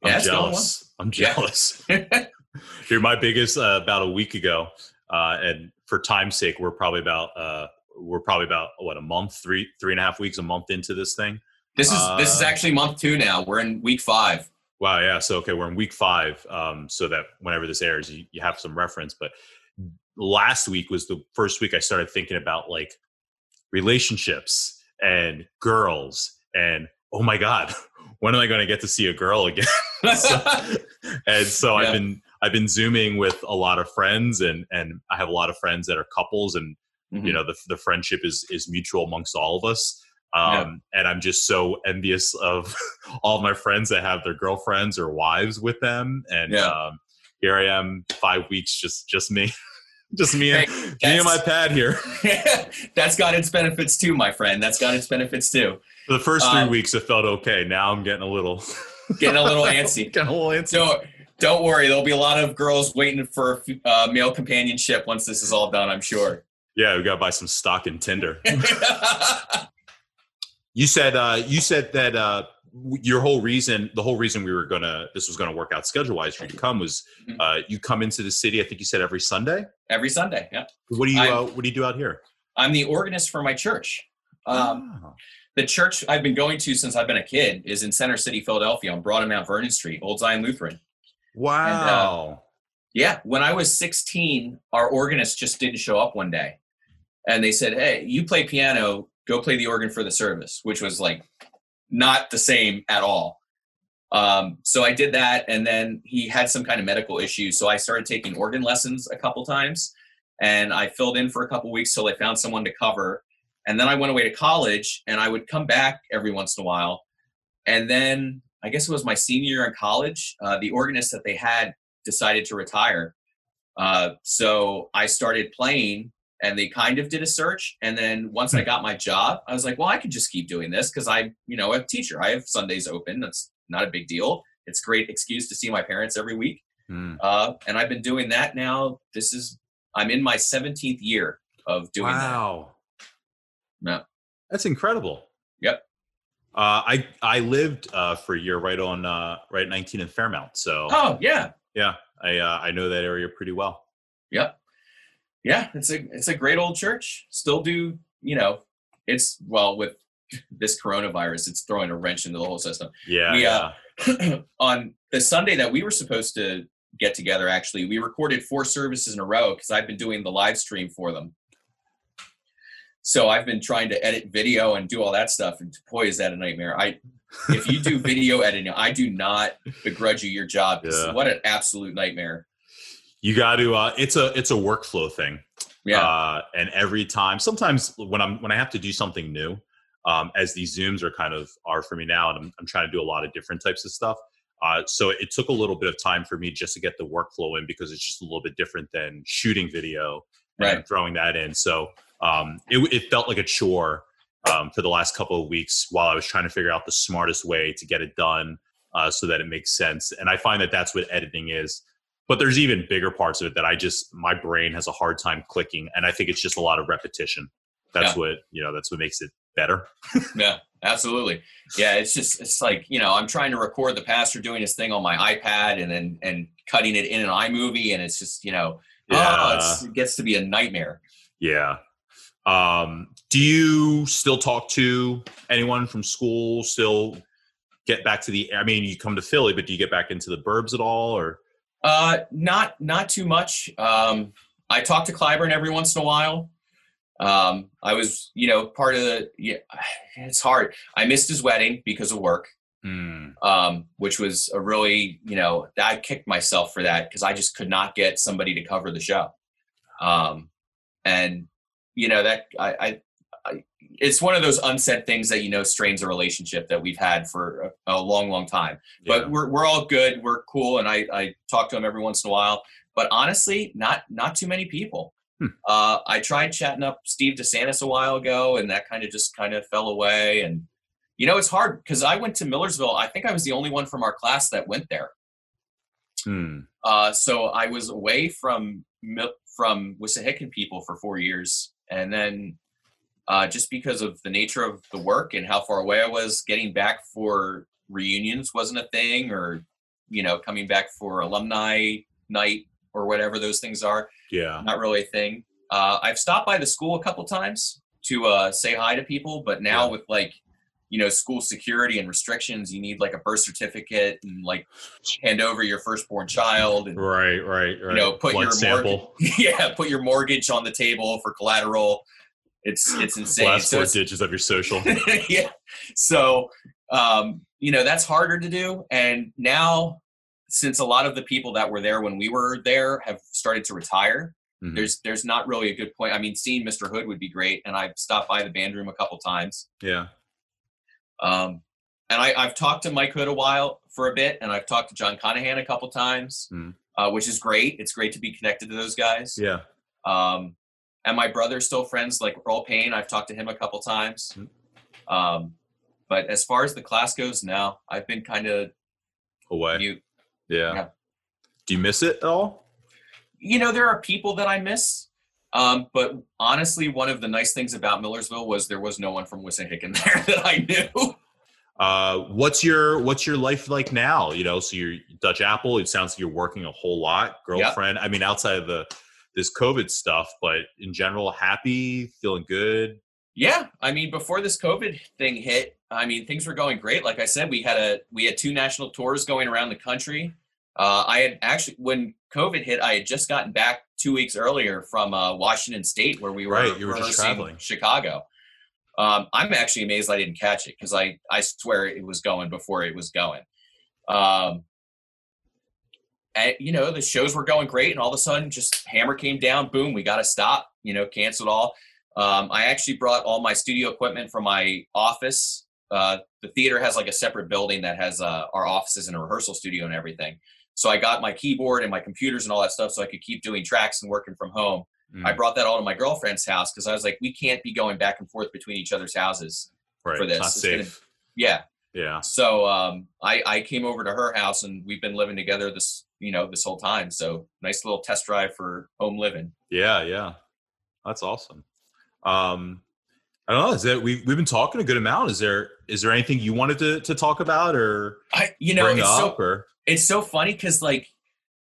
I'm yeah, jealous. I'm Yeah. jealous. [LAUGHS] You're my biggest uh, about a week ago, uh, and for time's sake, we're probably about uh, we're probably about what a month, three three and a half weeks, a month into this thing. This is this is Uh, actually month two now. We're in week five. Wow, yeah. So okay, we're in week five, um, so that whenever this airs, you, you have some reference. But last week was the first week I started thinking about like relationships and girls, and oh my god, [LAUGHS] when am I going to get to see a girl again? [LAUGHS] So- and so Yeah. I've been I've been zooming with a lot of friends, and and I have a lot of friends that are couples, and Mhm. you know the the friendship is is mutual amongst all of us. Um, And I'm just so envious of [LAUGHS] all my friends that have their girlfriends or wives with them, and Yeah. um, here I am, five weeks, just just me, [LAUGHS] just me and Hey, me and my pad here. [LAUGHS] That's got its benefits too, my friend. That's got its benefits too. For the first three Um, weeks, it felt okay. Now I'm getting a little Getting a little antsy. getting a little antsy. Don't don't worry. There'll be a lot of girls waiting for uh, male companionship once this is all done. I'm sure. Yeah, we gotta buy some stock in Tinder. [LAUGHS] You said uh, you said that uh, your whole reason, the whole reason we were gonna this was gonna work out schedule wise for you to come was Mhm. uh, you come into the city. I think you said every Sunday. Every Sunday. Yeah. What do you uh, What do you do out here? I'm the organist for my church. Um, Oh. the church I've been going to since I've been a kid is in Center City, Philadelphia, on Broad and Mount Vernon Street, Old Zion Lutheran. Wow. Yeah, when I was 16, our organist just didn't show up one day. And they said, Hey, you play piano, go play the organ for the service, which was like not the same at all. Um, so I did that. And then he had some kind of medical issue. So I started taking organ lessons a couple times. And I filled in for a couple weeks till I found someone to cover. And then I went away to college and I would come back every once in a while. And then I guess it was my senior year in college, uh, the organist that they had decided to retire. Uh, so I started playing and they kind of did a search. And then once I got my job, I was like, well, I could just keep doing this because I'm, you know, a teacher. I have Sundays open. That's not a big deal. It's a great excuse to see my parents every week. Hmm. Uh, and I've been doing that now. This is, I'm in my 17th year of doing that. Wow. Yeah. That's incredible. Yep. Uh, I I lived uh, for a year right on uh, right 19 in Fairmount. So Oh, yeah. yeah, I uh, I know that area pretty well. Yep. Yeah, it's a it's a great old church. Still do, you know, it's well with this coronavirus, it's throwing a wrench into the whole system. Yeah. We, yeah. uh, [CLEARS THROAT] on the Sunday that we were supposed to get together, actually, we recorded four services in a row because I've been doing the live stream for them. So I've been trying to edit video and do all that stuff, and boy, is that a nightmare! I if you do [LAUGHS] video editing, I do not begrudge you your job. Yeah. What an absolute nightmare! You got to. Uh, it's a it's a workflow thing. Yeah, Uh, and every time, sometimes when I'm when I have to do something new, um, as these zooms are kind of are for me now, and I'm, I'm trying to do a lot of different types of stuff. Uh, so it took a little bit of time for me just to get the workflow in because it's just a little bit different than shooting video and Right. throwing that in. So um, it, it felt like a chore um, for the last couple of weeks while I was trying to figure out the smartest way to get it done uh, so that it makes sense. And I find that that's what editing is. But there's even bigger parts of it that I just my brain has a hard time clicking, and I think it's just a lot of repetition. That's Yeah. what you know. That's what makes it better. [LAUGHS] yeah, absolutely. Yeah, it's just it's like you know I'm trying to record the pastor doing his thing on my iPad and then and cutting it in an iMovie, and it's just you know oh, it's, it gets to be a nightmare. Yeah. Um, do you still talk to anyone from school? Still get back to the? I mean, you come to Philly, but do you get back into the burbs at all? Or Uh, not not too much. Um, I talk to Clyburn every once in a while. Um, I was, you know, part of the. Yeah, [SIGHS] it's hard. I missed his wedding because of work, um, which was a really, you know, I kicked myself for that because I just could not get somebody to cover the show. Um, and you know that I, I, it's one of those unsaid things that you know strains a relationship that we've had for a, a long, long time but we're we're all good. We're cool, and I I talk to him every once in a while. But honestly, not not too many people. Hmm. Uh, I tried chatting up Steve DeSantis a while ago, and that kind of just kind of fell away. And you know, it's hard because I went to Millersville. I think I was the only one from our class that went there. Hmm. Uh, so I was away from from Wissahickon people for four years, and then uh, just because of the nature of the work and how far away I was, getting back for reunions wasn't a thing, or you know, coming back for alumni night or whatever those things are, Yeah. not really a thing. Uh, I've stopped by the school a couple times to uh, say hi to people, but now Yeah. with like you know school security and restrictions, you need like a birth certificate and like hand over your firstborn child and Right, right, right. know, put Blood your sample. [LAUGHS] yeah, put your mortgage on the table for collateral. It's it's insane. Last four it's- digits of your social. [LAUGHS] yeah. So um, you know, that's harder to do. And now since a lot of the people that were there when we were there have started to retire, Mhm. there's there's not really a good point. I mean, seeing Mr. Hood would be great, and I've stopped by the band room a couple times. yeah. Um, and I, I've talked to Mike Hood a while for a bit, and I've talked to John Conahan a couple times, Mhm. uh, which is great. It's great to be connected to those guys. Yeah. Um, and my brother's still friends, like Earl Payne. I've talked to him a couple times. Mm. Um, but as far as the class goes, now, I've been kind of Away. mute. yeah. yeah. Do you miss it at all? You know, there are people that I miss. Um, but honestly, one of the nice things about Millersville was there was no one from Wissahickon [LAUGHS] there that I knew. Uh, what's your what's your life like now? You know, so you're Dutch Apple. It sounds like you're working a whole lot. Girlfriend. I mean, outside of the this COVID stuff, but in general, happy, feeling good. Yeah, I mean, before this COVID thing hit, I mean, things were going great. Like I said, we had a we had two national tours going around the country. Uh, I had actually, when COVID hit, I had just gotten back two weeks earlier from uh, Washington State, where we were, Right, you were just traveling. Chicago. Um, I'm actually amazed I didn't catch it because I I swear it was going before it was going. Um, and you know the shows were going great, and all of a sudden, just hammer came down. Boom, we got to stop. You know, canceled all. Um, I actually brought all my studio equipment from my office. Uh, the theater has like a separate building that has uh, our offices and a rehearsal studio and everything. So I got my keyboard and my computers and all that stuff so I could keep doing tracks and working from home. Mm, I brought that all to my girlfriend's house because I was like, we can't be going back and forth between each other's houses. right. for this. Not It's gonna- safe. Yeah. Yeah. So um, I, I came over to her house and we've been living together this, you know, this whole time. So nice little test drive for home living. Yeah. Yeah. That's awesome. Um, I don't know. Is that we've we've been talking a good amount? Is there is there anything you wanted to to talk about or I, you know, bring it's up so or it's so funny because like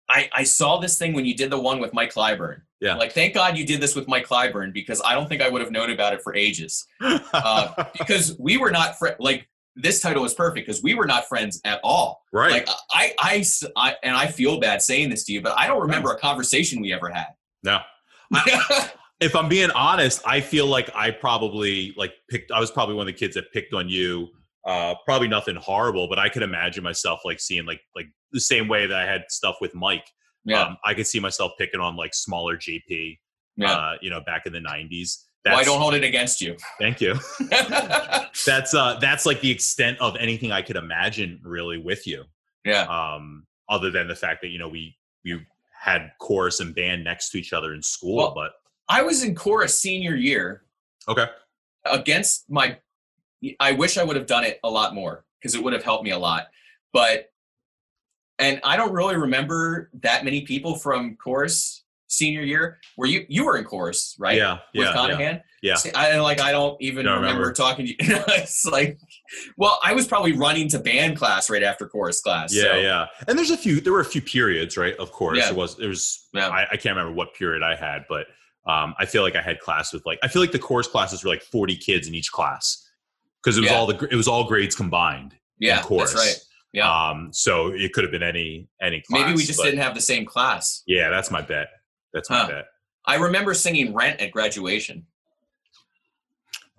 I I saw this thing when you did the one with Mike Clyburn. Yeah. Like, thank God you did this with Mike Clyburn because I don't think I would have known about it for ages. Uh, [LAUGHS] because we were not fri like this title is perfect because we were not friends at all. right. Like I, I, and I feel bad saying this to you, but I don't remember a conversation we ever had. no. if I'm being honest, I feel like I probably like picked. I was probably one of the kids that picked on you. Uh, probably nothing horrible, but I could imagine myself like seeing like like the same way that I had stuff with Mike. yeah, Um, I could see myself picking on like smaller JP. yeah. Uh, you know, back in the '90s. Well, I don't hold it against you. [LAUGHS] Thank you. [LAUGHS] That's uh, that's like the extent of anything I could imagine really with you. yeah, Um, other than the fact that you know we we had chorus and band next to each other in school, Well- but I was in chorus senior year okay. against my. I wish I would have done it a lot more because it would have helped me a lot. But, and I don't really remember that many people from chorus senior year. where you you were in chorus right? Yeah, With yeah, yeah. Conahan. Yeah. See, I like. I don't even Don't remember, remember. talking to you. [LAUGHS] it's like, well, I was probably running to band class right after chorus class. Yeah, so, yeah. And there's a few. There were a few periods, right? Of course, Yeah. there was. There was. Yeah. I, I can't remember what period I had, but um, I feel like I had class with like. I feel like the chorus classes were like 40 kids in each class because it was Yeah. all the. It was all grades combined. yeah, chorus. that's right. Yeah. Um. So it could have been any any class. Maybe we just didn't have the same class. Yeah, that's my bet. That's my Huh. bet. I remember singing "Rent" at graduation.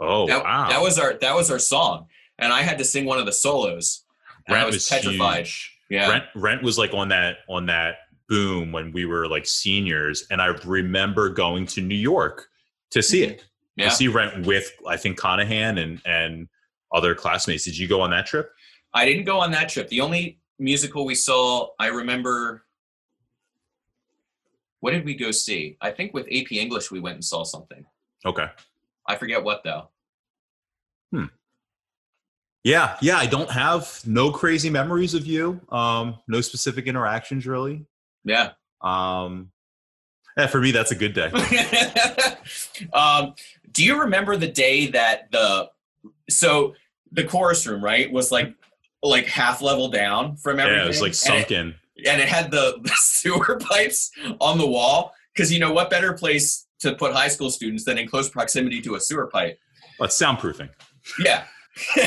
Oh that, wow. that was our that was our song, and I had to sing one of the solos. And I Rent was, was petrified. huge. Yeah, Rent Rent was like on that on that boom when we were like seniors, and I remember going to New York to see mm-hmm. it. yeah. To see Rent with I think Conahan and and other classmates. Did you go on that trip? I didn't go on that trip. The only musical we saw, I remember. What did we go see? I think with AP English we went and saw something. Okay. I forget what though. Hmm. Yeah, yeah. I don't have no crazy memories of you. Um, no specific interactions really. Yeah. Um, yeah, for me that's a good day. [LAUGHS] um, do you remember the day that the so the chorus room right was like like half level down from everything? Yeah, it was like sunken. And it had the, [LAUGHS] the sewer [LAUGHS] pipes on the wall because you know what better place to put high school students than in close proximity to a sewer pipe? But soundproofing. Yeah. [LAUGHS]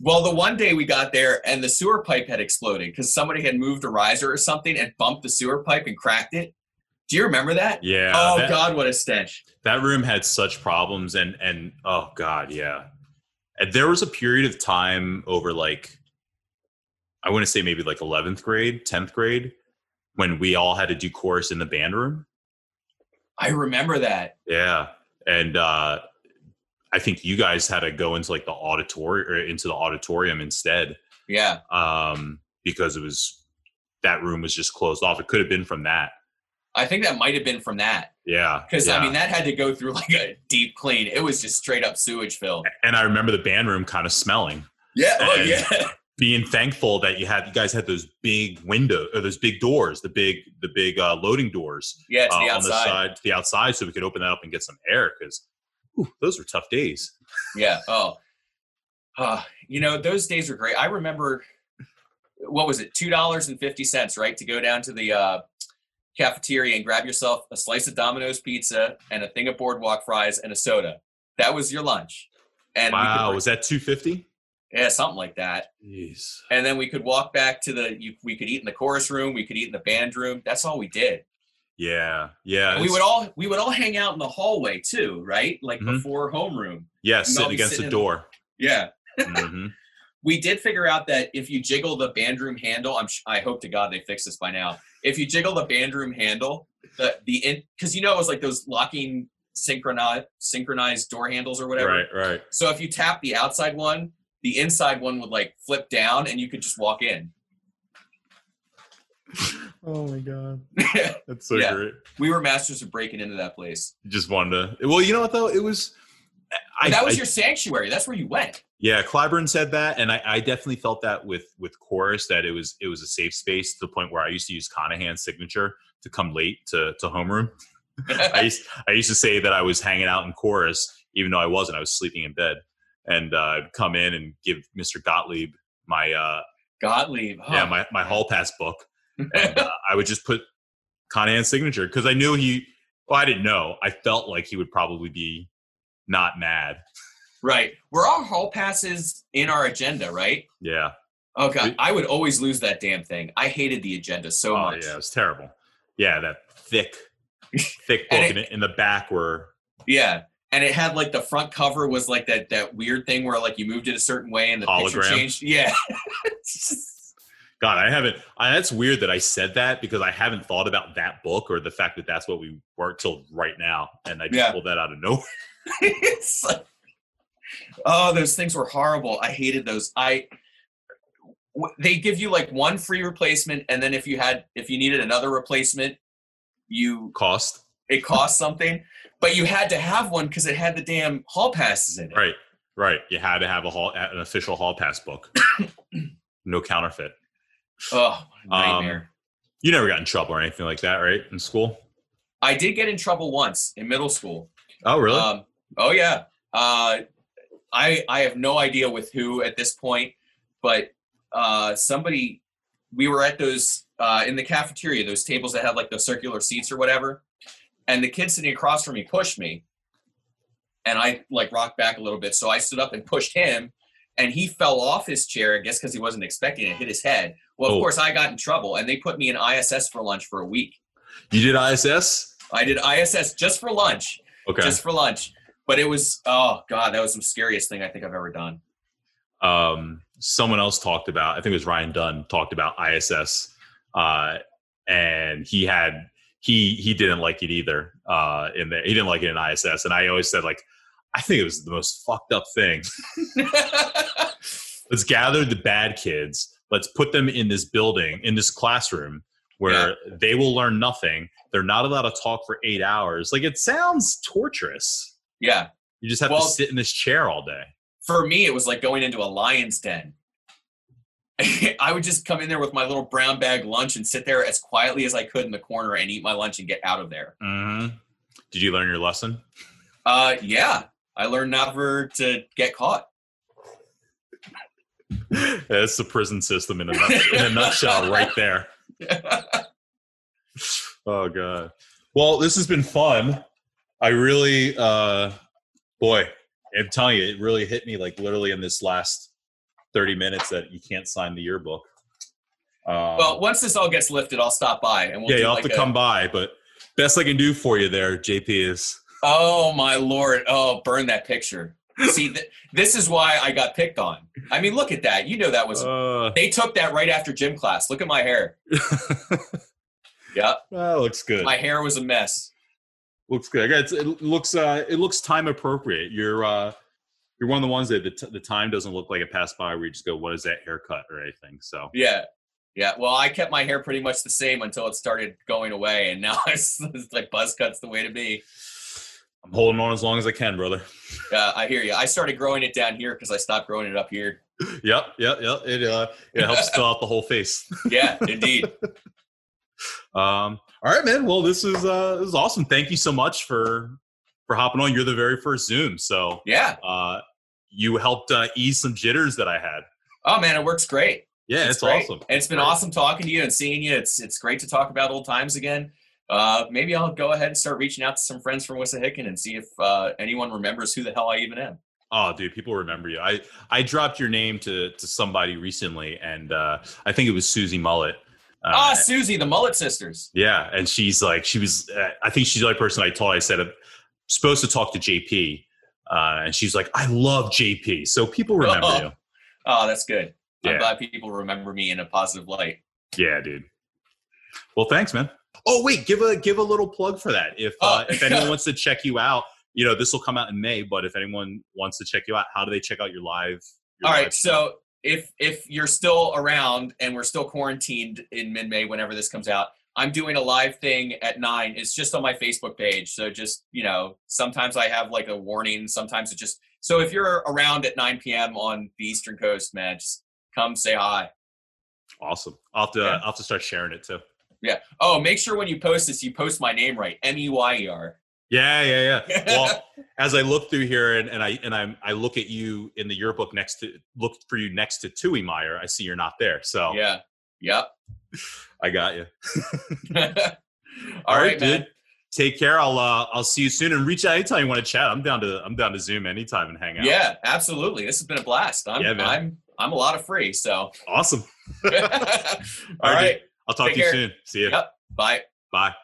well, the one day we got there and the sewer pipe had exploded because somebody had moved a riser or something and bumped the sewer pipe and cracked it. Do you remember that? Yeah. Oh that, God, what a stench! That room had such problems, and and oh God, yeah. And there was a period of time over like, I want to say maybe like eleventh grade, tenth grade, when we all had to do chorus in the band room. I remember that. Yeah, and uh, I think you guys had to go into like the auditorium or into the auditorium instead. Yeah. Um, because it was that room was just closed off. It could have been from that. I think that might have been from that. Yeah. Because yeah. I mean, that had to go through [LAUGHS] like a deep clean. It was just straight up sewage filled. And I remember the band room kind of smelling. Yeah. Oh, And yeah. [LAUGHS] Being thankful that you had you guys had those big window or those big doors, the big the big uh, loading doors Yeah, to uh, the on the side to the outside, so we could open that up and get some air because those were tough days. Yeah. Oh. Uh, you know, those days were great. I remember what was it, two dollars and fifty cents, right? To go down to the uh, cafeteria and grab yourself a slice of Domino's pizza and a thing of boardwalk fries and a soda. That was your lunch. And wow, was that two fifty? Yeah, something like that. Jeez. And then we could walk back to the. You, we could eat in the chorus room. We could eat in the band room. That's all we did. Yeah, yeah. And we would all we would all hang out in the hallway too, right? Like Mhm. before homeroom. yeah, sitting against sitting the door. Yeah. hmm [LAUGHS] we did figure out that if you jiggle the band room handle, I'm sh- I hope to God they fix this by now. If you jiggle the band room handle, the the in because you know it was like those locking synchronized synchronized door handles or whatever. Right, right. So if you tap the outside one, the inside one would like flip down, and you could just walk in. Oh my god, [LAUGHS] that's so Yeah. great. we were masters of breaking into that place. Just wanted to. Well, you know what though? It was. I, that was I- your sanctuary. That's where you went. Yeah, Clyburn said that, and I, I definitely felt that with with chorus that it was it was a safe space to the point where I used to use Conahan's signature to come late to to homeroom. [LAUGHS] I used I used to say that I was hanging out in chorus, even though I wasn't. I was sleeping in bed, and uh, I'd come in and give Mr. Gottlieb my uh, Gottlieb. yeah my my hall pass book, and [LAUGHS] uh, I would just put Conahan's signature because I knew he. Well, I didn't know. I felt like he would probably be not mad. right. We're all hall passes in our agenda, right? Yeah. Oh god, I would always lose that damn thing. I hated the agenda so oh much. yeah, it was terrible. Yeah, that thick, thick [LAUGHS] book, And and it- in the back were Yeah. And it had like the front cover was like that that weird thing where like you moved it a certain way and the picture Hologram. changed. Yeah. [LAUGHS] God. I haven't. I, that's weird that I said that because I haven't thought about that book or the fact that that's what we work till right now, and I just Yeah. pulled that out of nowhere. [LAUGHS] [LAUGHS] Like- oh, those things were horrible. I hated those. I w- they give you like one free replacement and then if you had if you needed another replacement, you Cost it cost something, but you had to have one because it had the damn hall passes in it. right, right. You had to have a hall, an official hall pass book. [COUGHS] no counterfeit. Oh, a Um, nightmare. You never got in trouble or anything like that, right? In school? I did get in trouble once in middle school. Oh, really? Um, oh yeah. Uh, I I have no idea with who at this point, but uh, somebody we were at those uh, in the cafeteria, those tables that have like the circular seats or whatever, and the kid sitting across from me pushed me, and I like rocked back a little bit, so I stood up and pushed him, and he fell off his chair, I guess because he wasn't expecting it, hit his head. Well, of Oh. course, I got in trouble, and they put me in ISS for lunch for a week. you did ISS? I did ISS just for lunch Okay. just for lunch. But it was oh god, that was the scariest thing I think I've ever done. um, someone else talked about, I think it was Ryan Dunn talked about ISS, uh, and he had he he didn't like it either. Uh, in there, he didn't like it in ISS, and I always said like, I think it was the most fucked up thing. [LAUGHS] Let's gather the bad kids. Let's put them in this building, in this classroom, where they will learn nothing. They're not allowed to talk for eight hours. Like it sounds torturous. yeah. You just have Well- to sit in this chair all day. for me, it was like going into a lion's den. [LAUGHS] I would just come in there with my little brown bag lunch and sit there as quietly as I could in the corner and eat my lunch and get out of there. Mm-hmm. Did you learn your lesson? Uh, yeah, I learned never to get caught. [LAUGHS] That's the prison system in a, nut- in a nutshell, right there. [LAUGHS] oh god. Well, this has been fun. I really, uh, boy, I'm telling you, it really hit me like literally in this last 30 minutes that you can't sign the yearbook. Um, well, once this all gets lifted, I'll stop by and we'll yeah, you'll like have to a- come by, but best I can do for you there, JP, is Oh my lord! Oh, burn that picture. See, th- this is why I got picked on. I mean, look at that. You know that was. uh, They took that right after gym class. Look at my hair. [LAUGHS] Yeah, that looks good. my hair was a mess. looks good. It looks uh, it looks time appropriate. You're uh, you're one of the ones that the, t- the time doesn't look like it passed by where you just go, "What is that haircut?" or anything. So Yeah, yeah. Well, I kept my hair pretty much the same until it started going away, and [LAUGHS] now it's, it's like buzz cuts the way to be. I'm holding on as long as I can, brother. Yeah, I hear you. I started growing it down here because I stopped growing it up here. [LAUGHS] Yep, yep, yep. It uh, it helps [LAUGHS] fill out the whole face. Yeah, indeed. Um, all right, man. Well, this is uh, this is awesome. Thank you so much for for hopping on. You're the very first Zoom, so Yeah. uh, you helped uh, ease some jitters that I had. Oh man, it works great. Yeah, it's, great. awesome. And it's been Great. awesome talking to you and seeing you. It's it's great to talk about old times again. Uh, maybe I'll go ahead and start reaching out to some friends from Wissahickon and see if uh, anyone remembers who the hell I even am. Oh, dude, people remember you. I I dropped your name to to somebody recently, and uh, I think it was Susie Mullet. Uh, ah, Susie, the Mullet Sisters. yeah, and she's like, she was. Uh, I think she's the only person I told. I said, I'm supposed to talk to JP, uh, and she's like, I love JP. So people [LAUGHS] remember Oh. you. Oh, that's good. Yeah. I'm glad people remember me in a positive light. Yeah, dude. Well, thanks, man. Oh, wait, give a give a little plug for that. If uh, Oh. if anyone [LAUGHS] wants to check you out, you know, this will come out in May. But if anyone wants to check you out, how do they check out your live? Your All live right, so if if you're still around and we're still quarantined in mid-May whenever this comes out, I'm doing a live thing at 9. It's just on my Facebook page. So just, you know, sometimes I have like a warning, sometimes it just So if you're around at 9 p.m. on the Eastern Coast, man, just come say hi. Awesome. I'll have to Yeah. I'll have to start sharing it too. Yeah. Oh, make sure when you post this, you post my name right. M E Y E R. Yeah, yeah, yeah. Well, [LAUGHS] as I look through here and, and I and I'm I look at you in the yearbook next to look for you next to Tui Meyer, I see you're not there. So yeah. Yep. [LAUGHS] I got you. [LAUGHS] All right, man. dude. Take care. I'll uh I'll see you soon and reach out anytime you want to chat. I'm down to I'm down to Zoom anytime and hang out. Yeah, absolutely. This has been a blast. I'm Yeah, man. I'm I'm a lot of free. So Awesome. [LAUGHS] all All right. right, I'll talk Take to you care. soon. See you. Yep. Bye. Bye.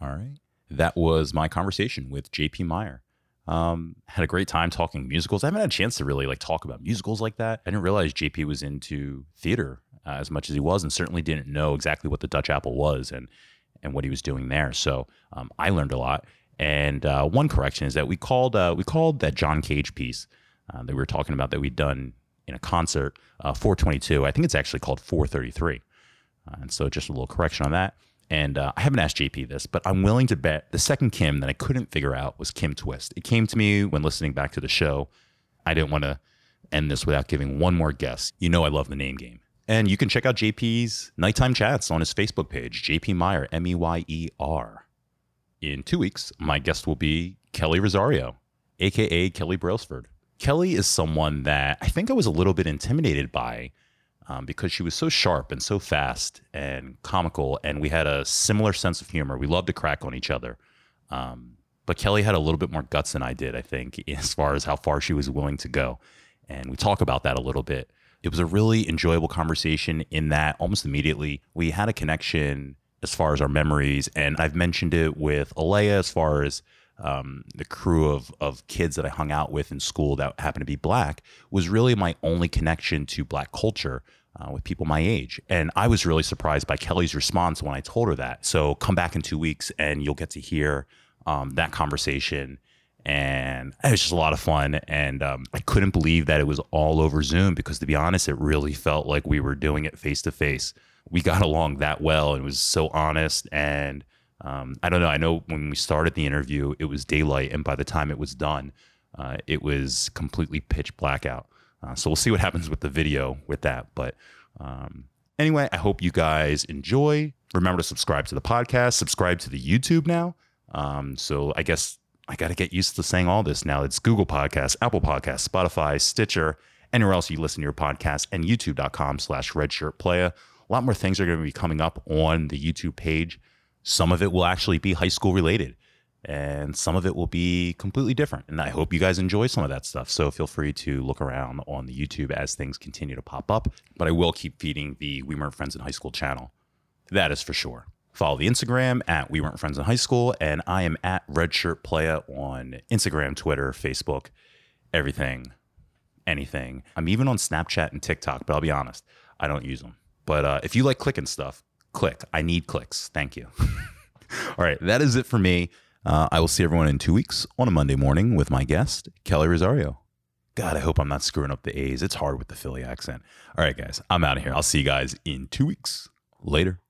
All right. That was my conversation with JP Meyer. Um, had a great time talking musicals. I haven't had a chance to really like talk about musicals like that. I didn't realize JP was into theater uh, as much as he was, and certainly didn't know exactly what the Dutch Apple was and and what he was doing there. So um, I learned a lot. And uh, one correction is that we called uh, we called that John Cage piece uh, that we were talking about that we'd done in a concert uh, 422. I think it's actually called 433. Uh, and so just a little correction on that. And uh, I haven't asked JP this, but I'm willing to bet the second Kim that I couldn't figure out was Kim Twist. It came to me when listening back to the show. I didn't want to end this without giving one more guess. You know, I love the name game. And you can check out JP's nighttime chats on his Facebook page, JP Meyer, M E Y E R. In two weeks, my guest will be Kelly Rosario, AKA Kelly Brailsford. Kelly is someone that I think I was a little bit intimidated by um, because she was so sharp and so fast and comical, and we had a similar sense of humor. We loved to crack on each other. Um, but Kelly had a little bit more guts than I did, I think, [LAUGHS] as far as how far she was willing to go. And we talk about that a little bit. It was a really enjoyable conversation in that almost immediately we had a connection as far as our memories. And I've mentioned it with Alea as far as um, the crew of, of kids that I hung out with in school that happened to be black was really my only connection to black culture uh, with people my age. And I was really surprised by Kelly's response when I told her that. So come back in two weeks and you'll get to hear um, that conversation. And it was just a lot of fun. And um, I couldn't believe that it was all over Zoom because, to be honest, it really felt like we were doing it face to face. We got along that well and it was so honest. And um, I don't know. I know when we started the interview, it was daylight. And by the time it was done, Uh, it was completely pitch black out. Uh, so we'll see what happens with the video with that. But um, anyway, I hope you guys enjoy. Remember to subscribe to the podcast, subscribe to the YouTube now. Um, so I guess I got to get used to saying all this now. It's Google Podcasts, Apple Podcasts, Spotify, Stitcher, anywhere else you listen to your podcast, and youtube.com slash redshirtplaya. A lot more things are going to be coming up on the YouTube page. Some of it will actually be high school related and some of it will be completely different. And I hope you guys enjoy some of that stuff. So feel free to look around on the YouTube as things continue to pop up. But I will keep feeding the We Weren't Friends in High School channel. That is for sure. Follow the Instagram at We Weren't Friends in High School, and I am at Redshirt Playa on Instagram, Twitter, Facebook, everything, anything. I'm even on Snapchat and TikTok, but I'll be honest, I don't use them. But uh, if you like clicking stuff, click. I need clicks. Thank you. [LAUGHS] All right, that is it for me. Uh, I will see everyone in two weeks on a Monday morning with my guest, Kelly Rosario. God, I hope I'm not screwing up the A's. It's hard with the Philly accent. All right, guys, I'm out of here. I'll see you guys in two weeks. Later.